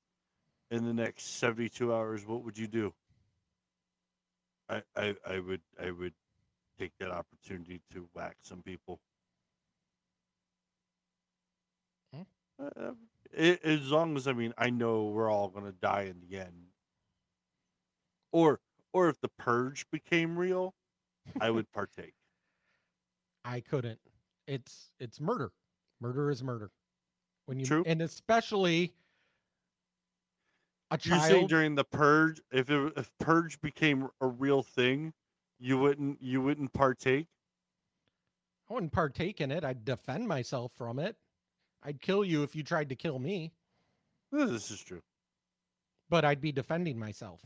Speaker 2: in the next seventy two hours, what would you do? I, I I would I would take that opportunity to whack some people. Uh, a- as long as I mean I know we're all going to die in the end. Or or if the purge became real, I would partake.
Speaker 1: I couldn't. It's it's murder. Murder is murder. When you
Speaker 2: True.
Speaker 1: and especially a
Speaker 2: You're saying
Speaker 1: child.
Speaker 2: during the purge, if it, if purge became a real thing, you wouldn't you wouldn't partake.
Speaker 1: I wouldn't partake in it. I'd defend myself from it. I'd kill you if you tried to kill me,
Speaker 2: This is true.
Speaker 1: but I'd be defending myself.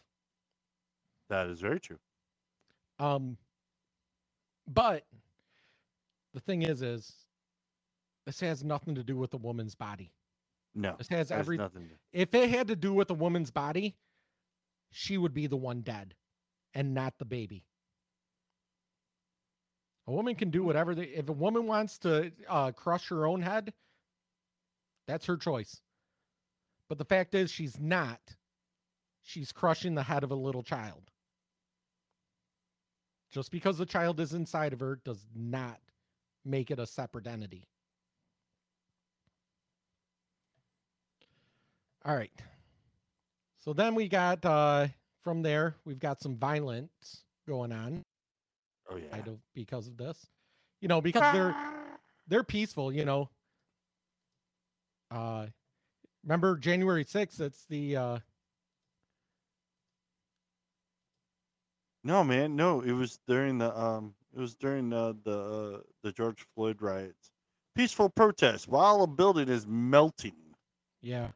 Speaker 2: That is very true.
Speaker 1: Um, but the thing is, is this has nothing to do with the woman's body.
Speaker 2: No,
Speaker 1: This has every.
Speaker 2: nothing to-
Speaker 1: If it had to do with a woman's body, she would be the one dead, and not the baby. A woman can do whatever. They, if a woman wants to uh, crush her own head, that's her choice. But the fact is, she's not. She's crushing the head of a little child. Just because the child is inside of her does not make it a separate entity. All right. So then we got uh from there we've got some violence going on.
Speaker 2: Oh yeah.
Speaker 1: I don't because of this. You know, because they're they're peaceful, you know. Uh remember January 6th, it's the uh
Speaker 2: No, man, no. It was during the um, it was during uh, the uh, the George Floyd riots. Peaceful protest while a building is melting.
Speaker 1: yeah.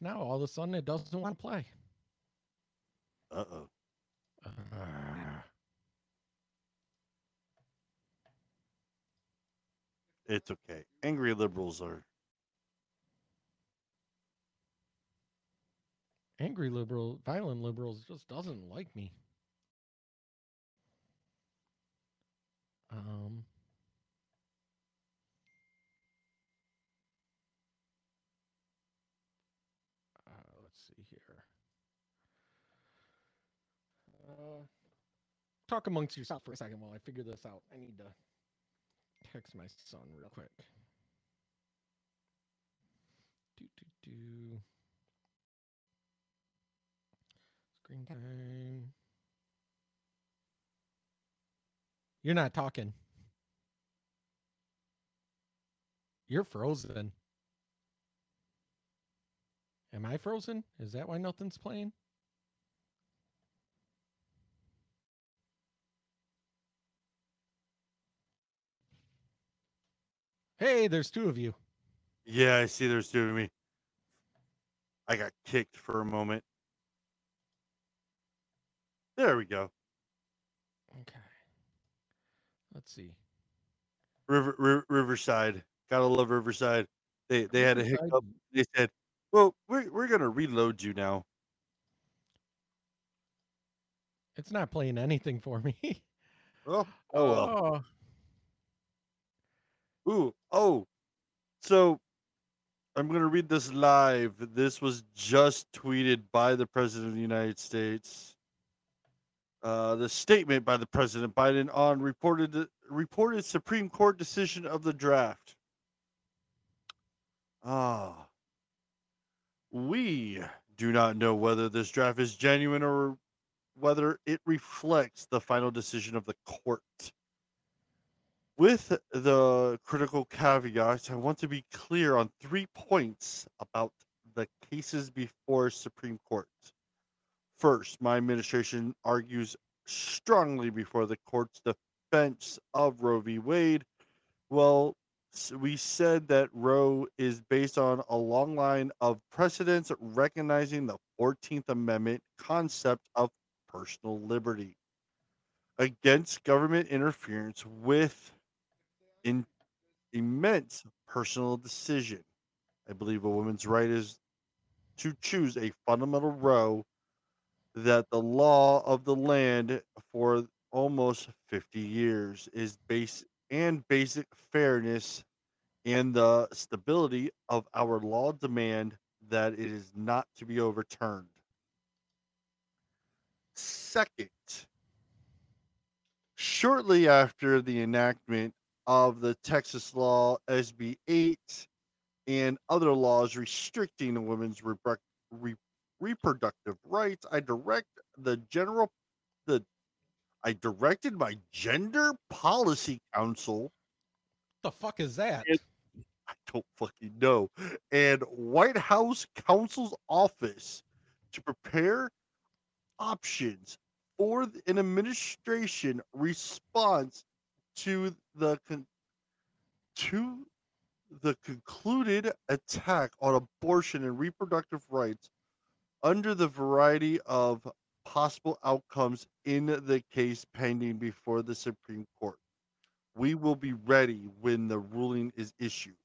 Speaker 1: Now all of a sudden it doesn't want to play.
Speaker 2: Uh oh. It's okay. Angry liberals are.
Speaker 1: Angry liberal, violent liberals just doesn't like me. Um uh, let's see here. Uh, talk amongst yourself for a second while I figure this out. I need to text my son real quick. Do, do, do. Screen time. You're not talking. You're frozen. Am I frozen? Is that why nothing's playing? Hey, there's two of you.
Speaker 2: Yeah, I see there's two of me. I got kicked for a moment. There we go.
Speaker 1: Okay. Let's see.
Speaker 2: River, River Riverside. Gotta love Riverside. They they had a hiccup. They said, "Well, we're we're gonna reload you now."
Speaker 1: It's not playing anything for me.
Speaker 2: Oh, oh well.
Speaker 1: Oh,
Speaker 2: Ooh, oh. So I'm going to read this live. This was just tweeted by the President of the United States. Uh, the statement by the President Biden on reported reported Supreme Court decision of the draft. Ah. We do not know whether this draft is genuine or whether it reflects the final decision of the court. With the critical caveats, I want to be clear on three points about the cases before Supreme Court. First, my administration argues strongly before the court's defense of Roe v. Wade. Well, we said that Roe is based on a long line of precedents recognizing the 14th Amendment concept of personal liberty against government interference with in immense personal decision. I believe a woman's right is to choose a fundamental Roe that the law of the land for almost 50 years is base and basic fairness and the stability of our law demand that it is not to be overturned. Second, shortly after the enactment of the Texas law SB 8 and other laws restricting women's reproduc- re- reproductive rights, I direct the general the I directed my gender policy council
Speaker 1: the fuck is that?
Speaker 2: and I don't fucking know. And White House counsel's office to prepare options for an administration response to the con- to the concluded attack on abortion and reproductive rights under the variety of possible outcomes in the case pending before the Supreme Court. We will be ready when the ruling is issued.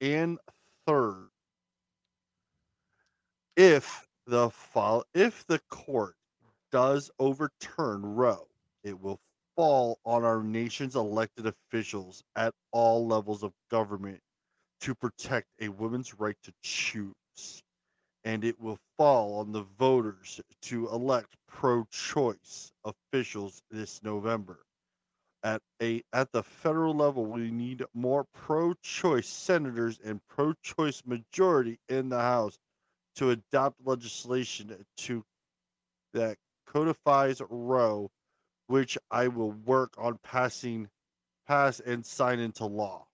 Speaker 2: And third, if the fall, if the court does overturn Roe, it will fall on our nation's elected officials at all levels of government to protect a woman's right to choose. And it will fall on the voters to elect pro-choice officials this November. At a at the federal level, we need more pro-choice senators and pro-choice majority in the House to adopt legislation to that codifies Roe, which I will work on passing, pass and sign into law.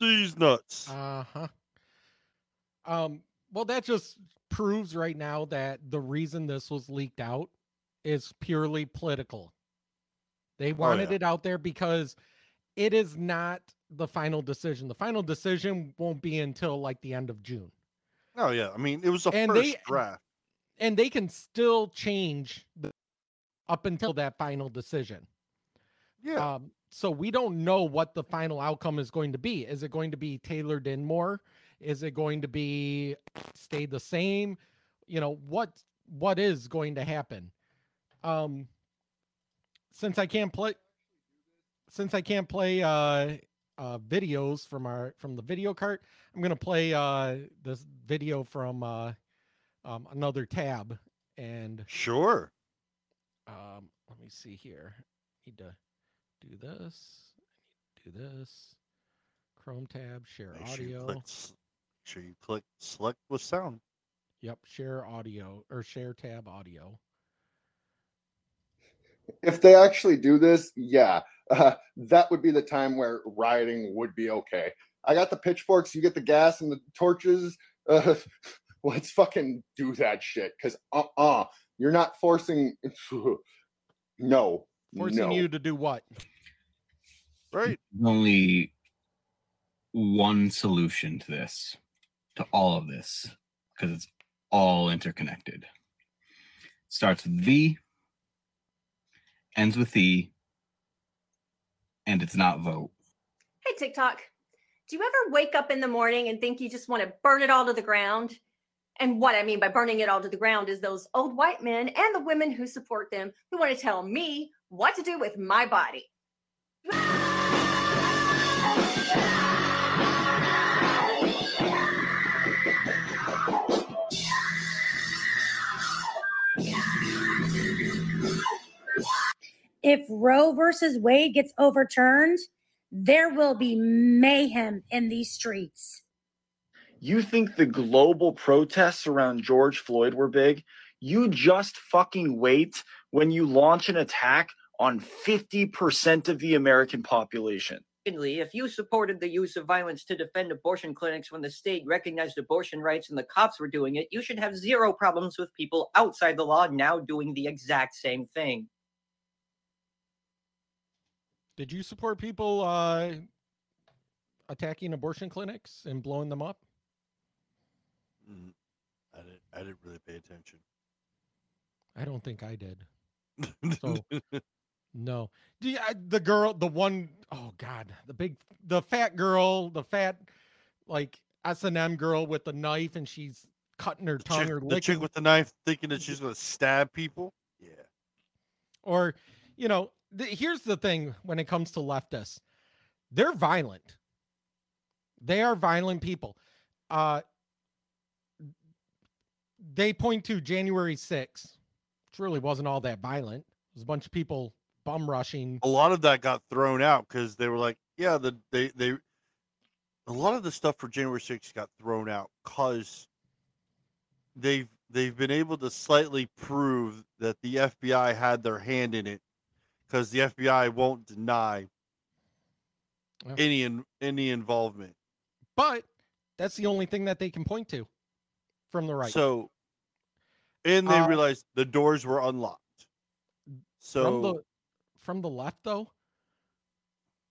Speaker 2: These nuts.
Speaker 1: Uh huh. Um. Well, that just proves right now that the reason this was leaked out is purely political. They wanted
Speaker 2: yeah.
Speaker 1: it out there because it is not the final decision. The final decision won't be until like the end of June.
Speaker 2: Oh yeah, I mean it was the
Speaker 1: And
Speaker 2: first
Speaker 1: they-
Speaker 2: draft.
Speaker 1: and they can still change the, up until that final decision.
Speaker 2: Yeah.
Speaker 1: Um, so we don't know what the final outcome is going to be. Is it going to be tailored in more? Is it going to be stay the same? You know what what is going to happen? Um, since I can't play, since I can't play uh, uh, videos from our from the video cart, I'm gonna play uh, this video from uh, um, another tab, and
Speaker 2: Sure.
Speaker 1: um, let me see here. Need to do this. I need to do this. Chrome tab, share
Speaker 2: Make sure you
Speaker 1: audio.
Speaker 2: click, sure you click select with sound.
Speaker 1: Yep, share audio or share tab audio.
Speaker 17: if they actually do this, yeah, uh, that would be the time where rioting would be okay. I got the pitchforks, you get the gas and the torches. Uh, let's fucking do that shit. Cause uh uh-uh, uh, you are not forcing. no,
Speaker 1: Forcing
Speaker 17: no.
Speaker 1: you to do what?
Speaker 2: Right.
Speaker 18: only one solution to this, to all of this, because it's all interconnected. Starts with V, ends with E, and it's not vote.
Speaker 19: Hey, TikTok. Do you ever wake up in the morning and think you just want to burn it all to the ground? And what I mean by burning it all to the ground is those old white men and the women who support them who want to tell me what to do with my body.
Speaker 20: If Roe versus Wade gets overturned, there will be mayhem in these streets.
Speaker 21: You think the global protests around George Floyd were big? You just fucking wait when you launch an attack on 50% of the American population.
Speaker 22: Secondly, if you supported the use of violence to defend abortion clinics when the state recognized abortion rights and the cops were doing it, you should have zero problems with people outside the law now doing the exact same thing.
Speaker 1: Did you support people uh, attacking abortion clinics and blowing them up?
Speaker 2: Mm, I didn't. I didn't really pay attention.
Speaker 1: I don't think I did. So no. You, I, the girl, the one, oh god, the big, the fat girl, the fat like S and M girl with the knife, and she's cutting her tongue
Speaker 2: Chick,
Speaker 1: or
Speaker 2: the
Speaker 1: licking,
Speaker 2: chick with the knife, thinking that she's gonna stab people. Yeah.
Speaker 1: or you know, the, here's the thing when it comes to leftists, they're violent. They are violent people. Uh, they point to January 6th, which really wasn't all that violent. It was a bunch of people bum rushing.
Speaker 2: A lot of that got thrown out because they were like, yeah, the they they. A lot of the stuff for January 6th got thrown out because they've they've been able to slightly prove that the FBI had their hand in it because the FBI won't deny
Speaker 1: Yeah.
Speaker 2: any in, any involvement.
Speaker 1: But that's the only thing that they can point to from the right.
Speaker 2: So, and they
Speaker 1: Uh,
Speaker 2: realized the doors were unlocked. So
Speaker 1: the from the left though,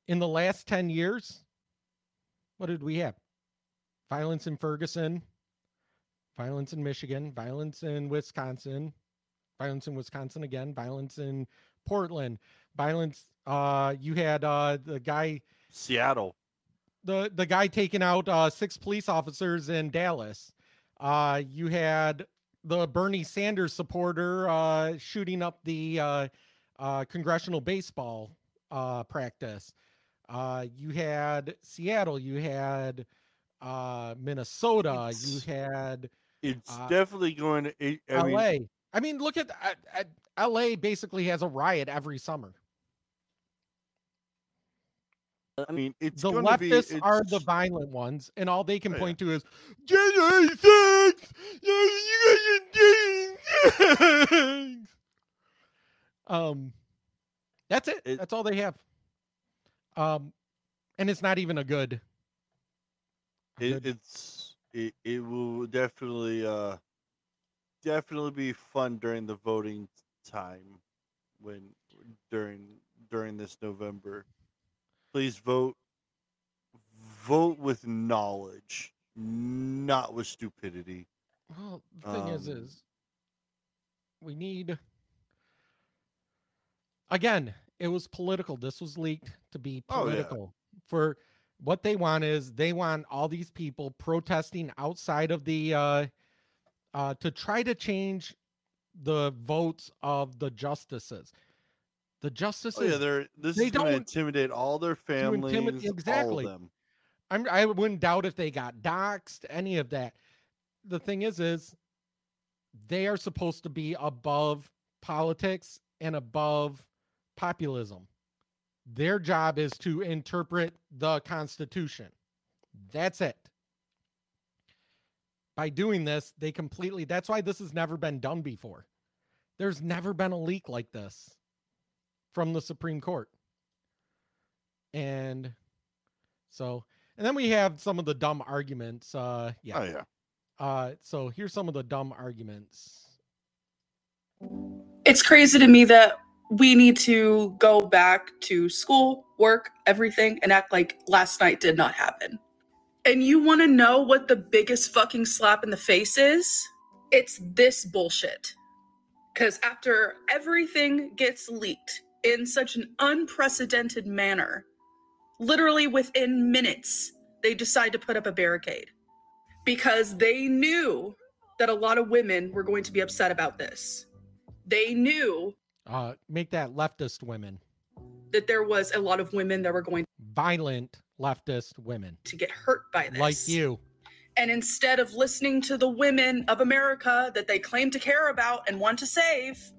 Speaker 1: in the last 10 years, what did we have? Violence in Ferguson, violence in Michigan, violence in Wisconsin, violence in Wisconsin again, violence in Portland, violence uh you had uh the guy
Speaker 2: Seattle.
Speaker 1: the the guy taking out uh six police officers in Dallas. Uh you had the Bernie Sanders supporter uh shooting up the uh congressional baseball uh practice. Uh you had Seattle, you had uh Minnesota, you had
Speaker 2: it's
Speaker 1: uh,
Speaker 2: definitely going to. it- I mean,
Speaker 1: LA. I mean, look at, LA basically has a riot every summer.
Speaker 2: I mean, it's
Speaker 1: the
Speaker 2: gonna be-
Speaker 1: leftists are the violent ones, and all they can
Speaker 2: Yeah.
Speaker 1: point to is January 6th! You guys are doing Um, that's it. That's all they have. Um, and it's not even a good.
Speaker 2: it, it's it, it will definitely uh definitely be fun during the voting time when during during this November. Please vote vote with knowledge, not with stupidity.
Speaker 1: Well, the thing is,
Speaker 2: Um,
Speaker 1: is we need again. It was political. This was leaked to be
Speaker 2: Oh, yeah.
Speaker 1: political. For what they want is they want all these people protesting outside of the uh, uh, to try to change the votes of the justices. The justices.
Speaker 2: Oh yeah, they're this
Speaker 1: they
Speaker 2: is going to intimidate all their families,
Speaker 1: intimidate- exactly.
Speaker 2: all of them.
Speaker 1: I'm, I wouldn't doubt if they got doxxed, any of that. The thing is, is they are supposed to be above politics and above populism. Their job is to interpret the Constitution. That's it. By doing this, they completely, that's why this has never been done before. There's never been a leak like this from the Supreme Court. And so, and then we have some of the dumb arguments. Uh, yeah.
Speaker 2: Oh yeah.
Speaker 1: Uh, so here's some of the dumb arguments.
Speaker 11: It's crazy to me that we need to go back to school, work, everything, and act like last night did not happen. And you want to know what the biggest fucking slap in the face is? It's this bullshit. Because after everything gets leaked in such an unprecedented manner, literally within minutes, they decide to put up a barricade because they knew that a lot of women were going to be upset about this. They knew
Speaker 1: Uh, make that leftist women,
Speaker 11: that there was a lot of women that were going
Speaker 1: violent leftist women
Speaker 11: to get hurt by this.
Speaker 1: like you.
Speaker 11: And instead of listening to the women of America that they claim to care about and want to save,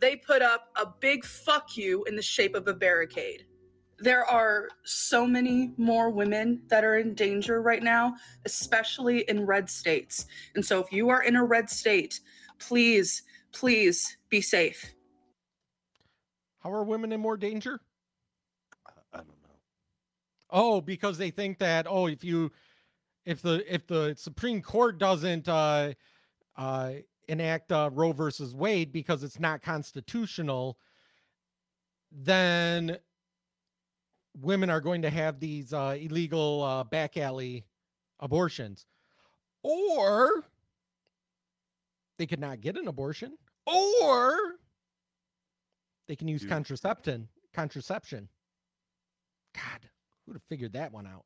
Speaker 11: they put up a big fuck you in the shape of a barricade. There are so many more women that are in danger right now, especially in red states. And so if you are in a red state, please, please be safe.
Speaker 1: How are women in more danger?
Speaker 2: I don't know.
Speaker 1: Oh, because they think that oh, if you if the if the Supreme Court doesn't uh uh enact uh, Roe versus Wade because it's not constitutional, then women are going to have these uh, illegal uh, back alley abortions, or they could not get an abortion, or they can use
Speaker 2: Dude.
Speaker 1: contraception. Contraception. God, who'd have figured that one out?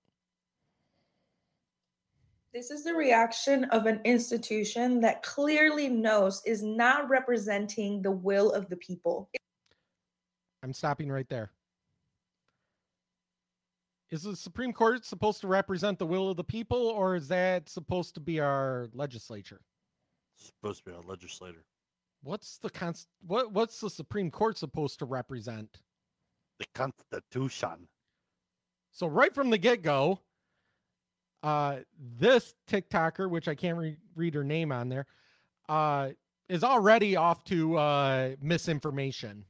Speaker 23: This is the reaction of an institution that clearly knows is not representing the will of the people.
Speaker 1: I'm stopping right there. Is the Supreme Court supposed to represent the will of the people, or is that supposed to be our legislature?
Speaker 2: supposed to be our legislator.
Speaker 1: What's the const- what What's the Supreme Court supposed to represent?
Speaker 2: The Constitution.
Speaker 1: So right from the get go, uh, this TikToker, which I can't re- read her name on there, uh, is already off to uh, misinformation,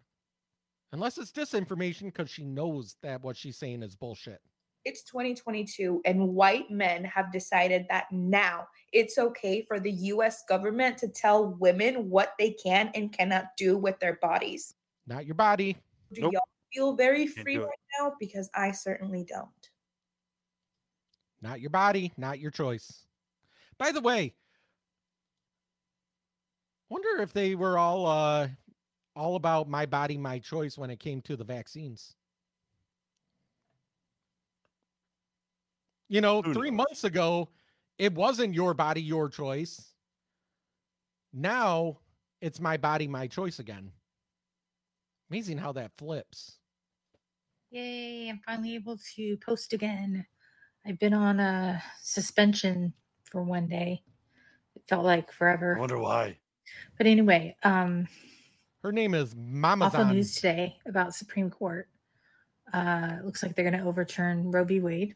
Speaker 1: unless it's disinformation because she knows that what she's saying is bullshit.
Speaker 23: It's 2022, and white men have decided that now it's okay for the US government to tell women what they can and cannot do with their bodies.
Speaker 1: Not your body.
Speaker 23: Do
Speaker 1: Nope.
Speaker 23: y'all feel very free right now? Because I certainly don't.
Speaker 1: Not your body, not your choice. By the way, wonder if they were all uh all about my body, my choice when it came to the vaccines. You know,
Speaker 2: Who
Speaker 1: three months ago, it wasn't your body, your choice. Now it's my body, my choice again. Amazing how that flips.
Speaker 24: Yay, I'm finally able to post again. I've been on a suspension for one day. It felt like forever.
Speaker 2: I wonder why.
Speaker 24: But anyway, um
Speaker 1: Her name is Mama
Speaker 24: awful news today about Supreme Court. Uh looks like they're gonna overturn Roe v. Wade.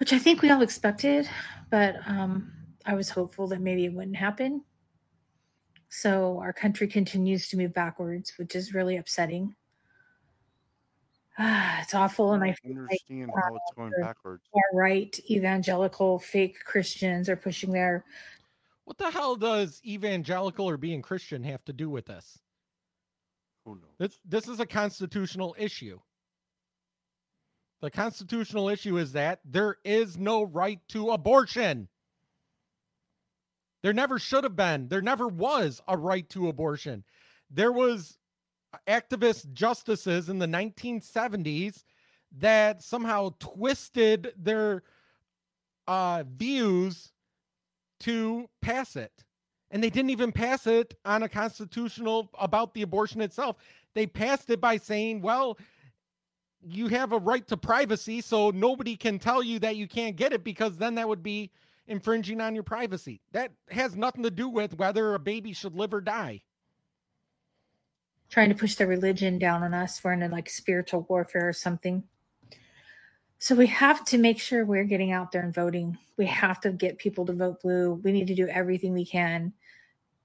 Speaker 24: Which I think we all expected, but um I was hopeful that maybe it wouldn't happen. So our country continues to move backwards, which is really upsetting. Ah, it's awful, and I feel like
Speaker 2: understand how it's going
Speaker 24: uh,
Speaker 2: backwards.
Speaker 24: far right evangelical fake Christians are pushing their
Speaker 1: What the hell does evangelical or being Christian have to do with this?
Speaker 2: Who knows?
Speaker 1: This this is a constitutional issue. The constitutional issue is that there is no right to abortion. There never should have been. There never was a right to abortion. There was activist justices in the 1970s that somehow twisted their uh, views to pass it. And they didn't even pass it on a constitutional about the abortion itself. They passed it by saying, well, you have a right to privacy, so nobody can tell you that you can't get it because then that would be infringing on your privacy. That has nothing to do with whether a baby should live or die.
Speaker 24: trying to push their religion down on us. We're in a like spiritual warfare or something. So we have to make sure we're getting out there and voting. We have to get people to vote blue. We need to do everything we can.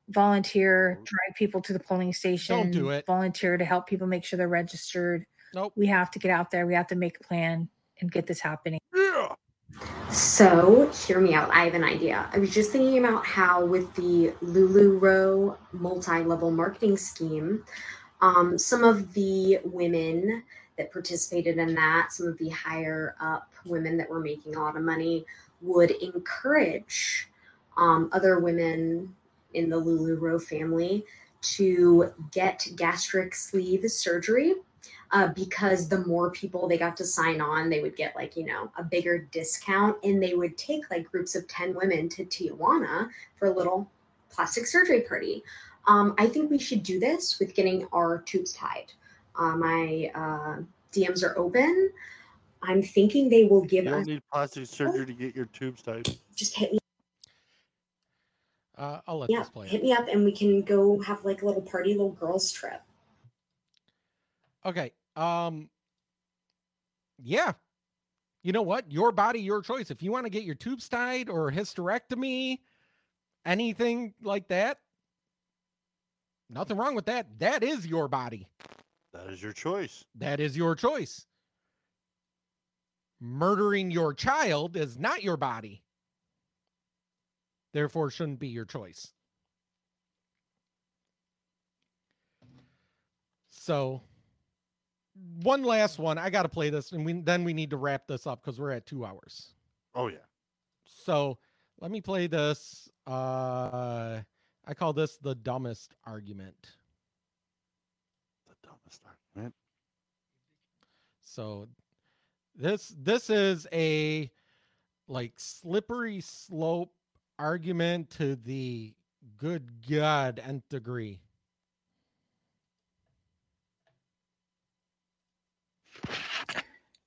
Speaker 24: Volunteer, drive people to the polling station.
Speaker 1: Don't do it.
Speaker 24: Volunteer to help people make sure they're registered.
Speaker 1: Nope.
Speaker 24: We have to get out there. We have to make a plan and get this happening. Yeah.
Speaker 25: So, hear me out. I have an idea. I was just thinking about how, with the LuLaRoe multi level marketing scheme, um, some of the women that participated in that, some of the higher up women that were making a lot of money, would encourage um, other women in the LuLaRoe family to get gastric sleeve surgery uh, because the more people they got to sign on, they would get like, you know, a bigger discount and they would take like groups of 10 women to Tijuana for a little plastic surgery party. Um, I think we should do this with getting our tubes tied. Uh, my uh, DMs are open. I'm thinking they will give
Speaker 2: You
Speaker 25: us
Speaker 2: don't need plastic surgery to get your tubes tied.
Speaker 25: just hit me
Speaker 1: Uh, I'll let
Speaker 25: yeah,
Speaker 1: this play.
Speaker 25: hit me up and we can go have like a little party, little girls trip.
Speaker 1: Okay. Um yeah. You know what? Your body, your choice. If you want to get your tubes tied or hysterectomy, anything like that, nothing wrong with that. That is your body.
Speaker 2: That is your choice.
Speaker 1: That is your choice. Murdering your child is not your body. Therefore, shouldn't be your choice. So, one last one. I got to play this, and we then we need to wrap this up because we're at two hours.
Speaker 2: Oh yeah.
Speaker 1: So let me play this. Uh, I call this the dumbest argument.
Speaker 2: The dumbest argument.
Speaker 1: So this this is a like slippery slope argument to the good god nth degree.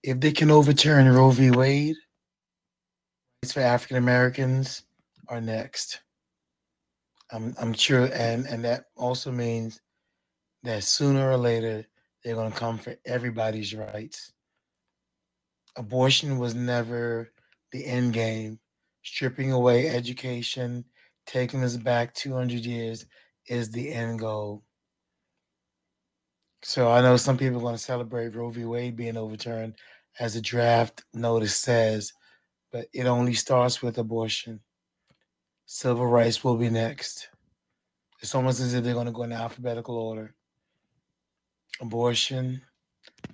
Speaker 26: If they can overturn Roe v. Wade, rights for African Americans are next. I'm I'm sure, and and that also means that sooner or later they're going to come for everybody's rights. Abortion was never the end game. Stripping away education, taking us back 200 years is the end goal. So I know some people are going to celebrate Roe v. Wade being overturned, as the draft notice says, but it only starts with abortion. Civil rights will be next. It's almost as if they're going to go in alphabetical order. Abortion,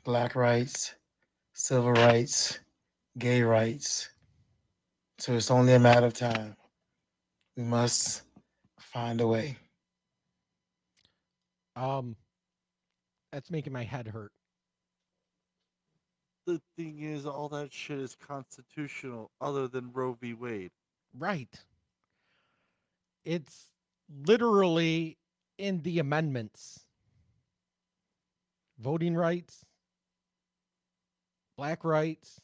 Speaker 26: black rights, civil rights, gay rights. So it's only a matter of time. We must find a way.
Speaker 1: Um, that's making my head hurt.
Speaker 2: The thing is, all that shit is constitutional, other than Roe v. Wade.
Speaker 1: Right. It's literally in the amendments. Voting rights, black rights.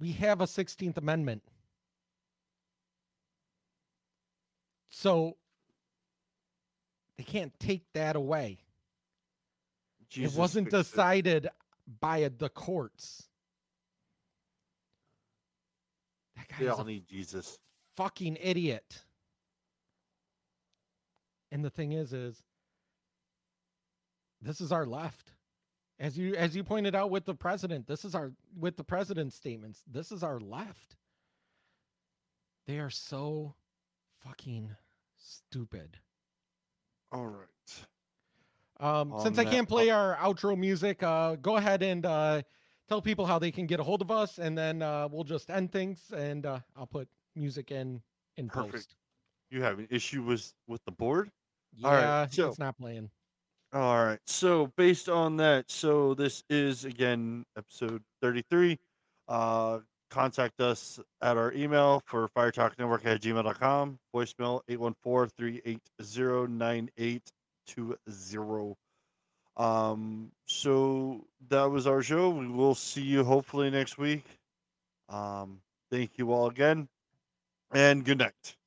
Speaker 1: We have a 16th Amendment. So they can't take that away.
Speaker 2: Jesus
Speaker 1: it wasn't
Speaker 2: it.
Speaker 1: decided by uh, the courts. That
Speaker 2: They
Speaker 1: guy's
Speaker 2: all need Jesus.
Speaker 1: fucking idiot. And the thing is, is this is our left. As you as you pointed out with the president, this is our with the president's statements. This is our left. They are so fucking stupid.
Speaker 2: All right.
Speaker 1: Um, since I can't play our outro music, uh, go ahead and uh, tell people how they can get a hold of us, and then uh, we'll just end things, and uh, I'll put music in in
Speaker 2: Perfect.
Speaker 1: post.
Speaker 2: You have an issue with with the board?
Speaker 1: Yeah,
Speaker 2: All right. So
Speaker 1: it's not playing.
Speaker 2: All right. So based on that, so this is again episode 33. Uh contact us at our email for firetalknetwork at gmail.com. Voicemail 814-380-9820. Um so that was our show. We will see you hopefully next week. Um Thank you all again, and good night.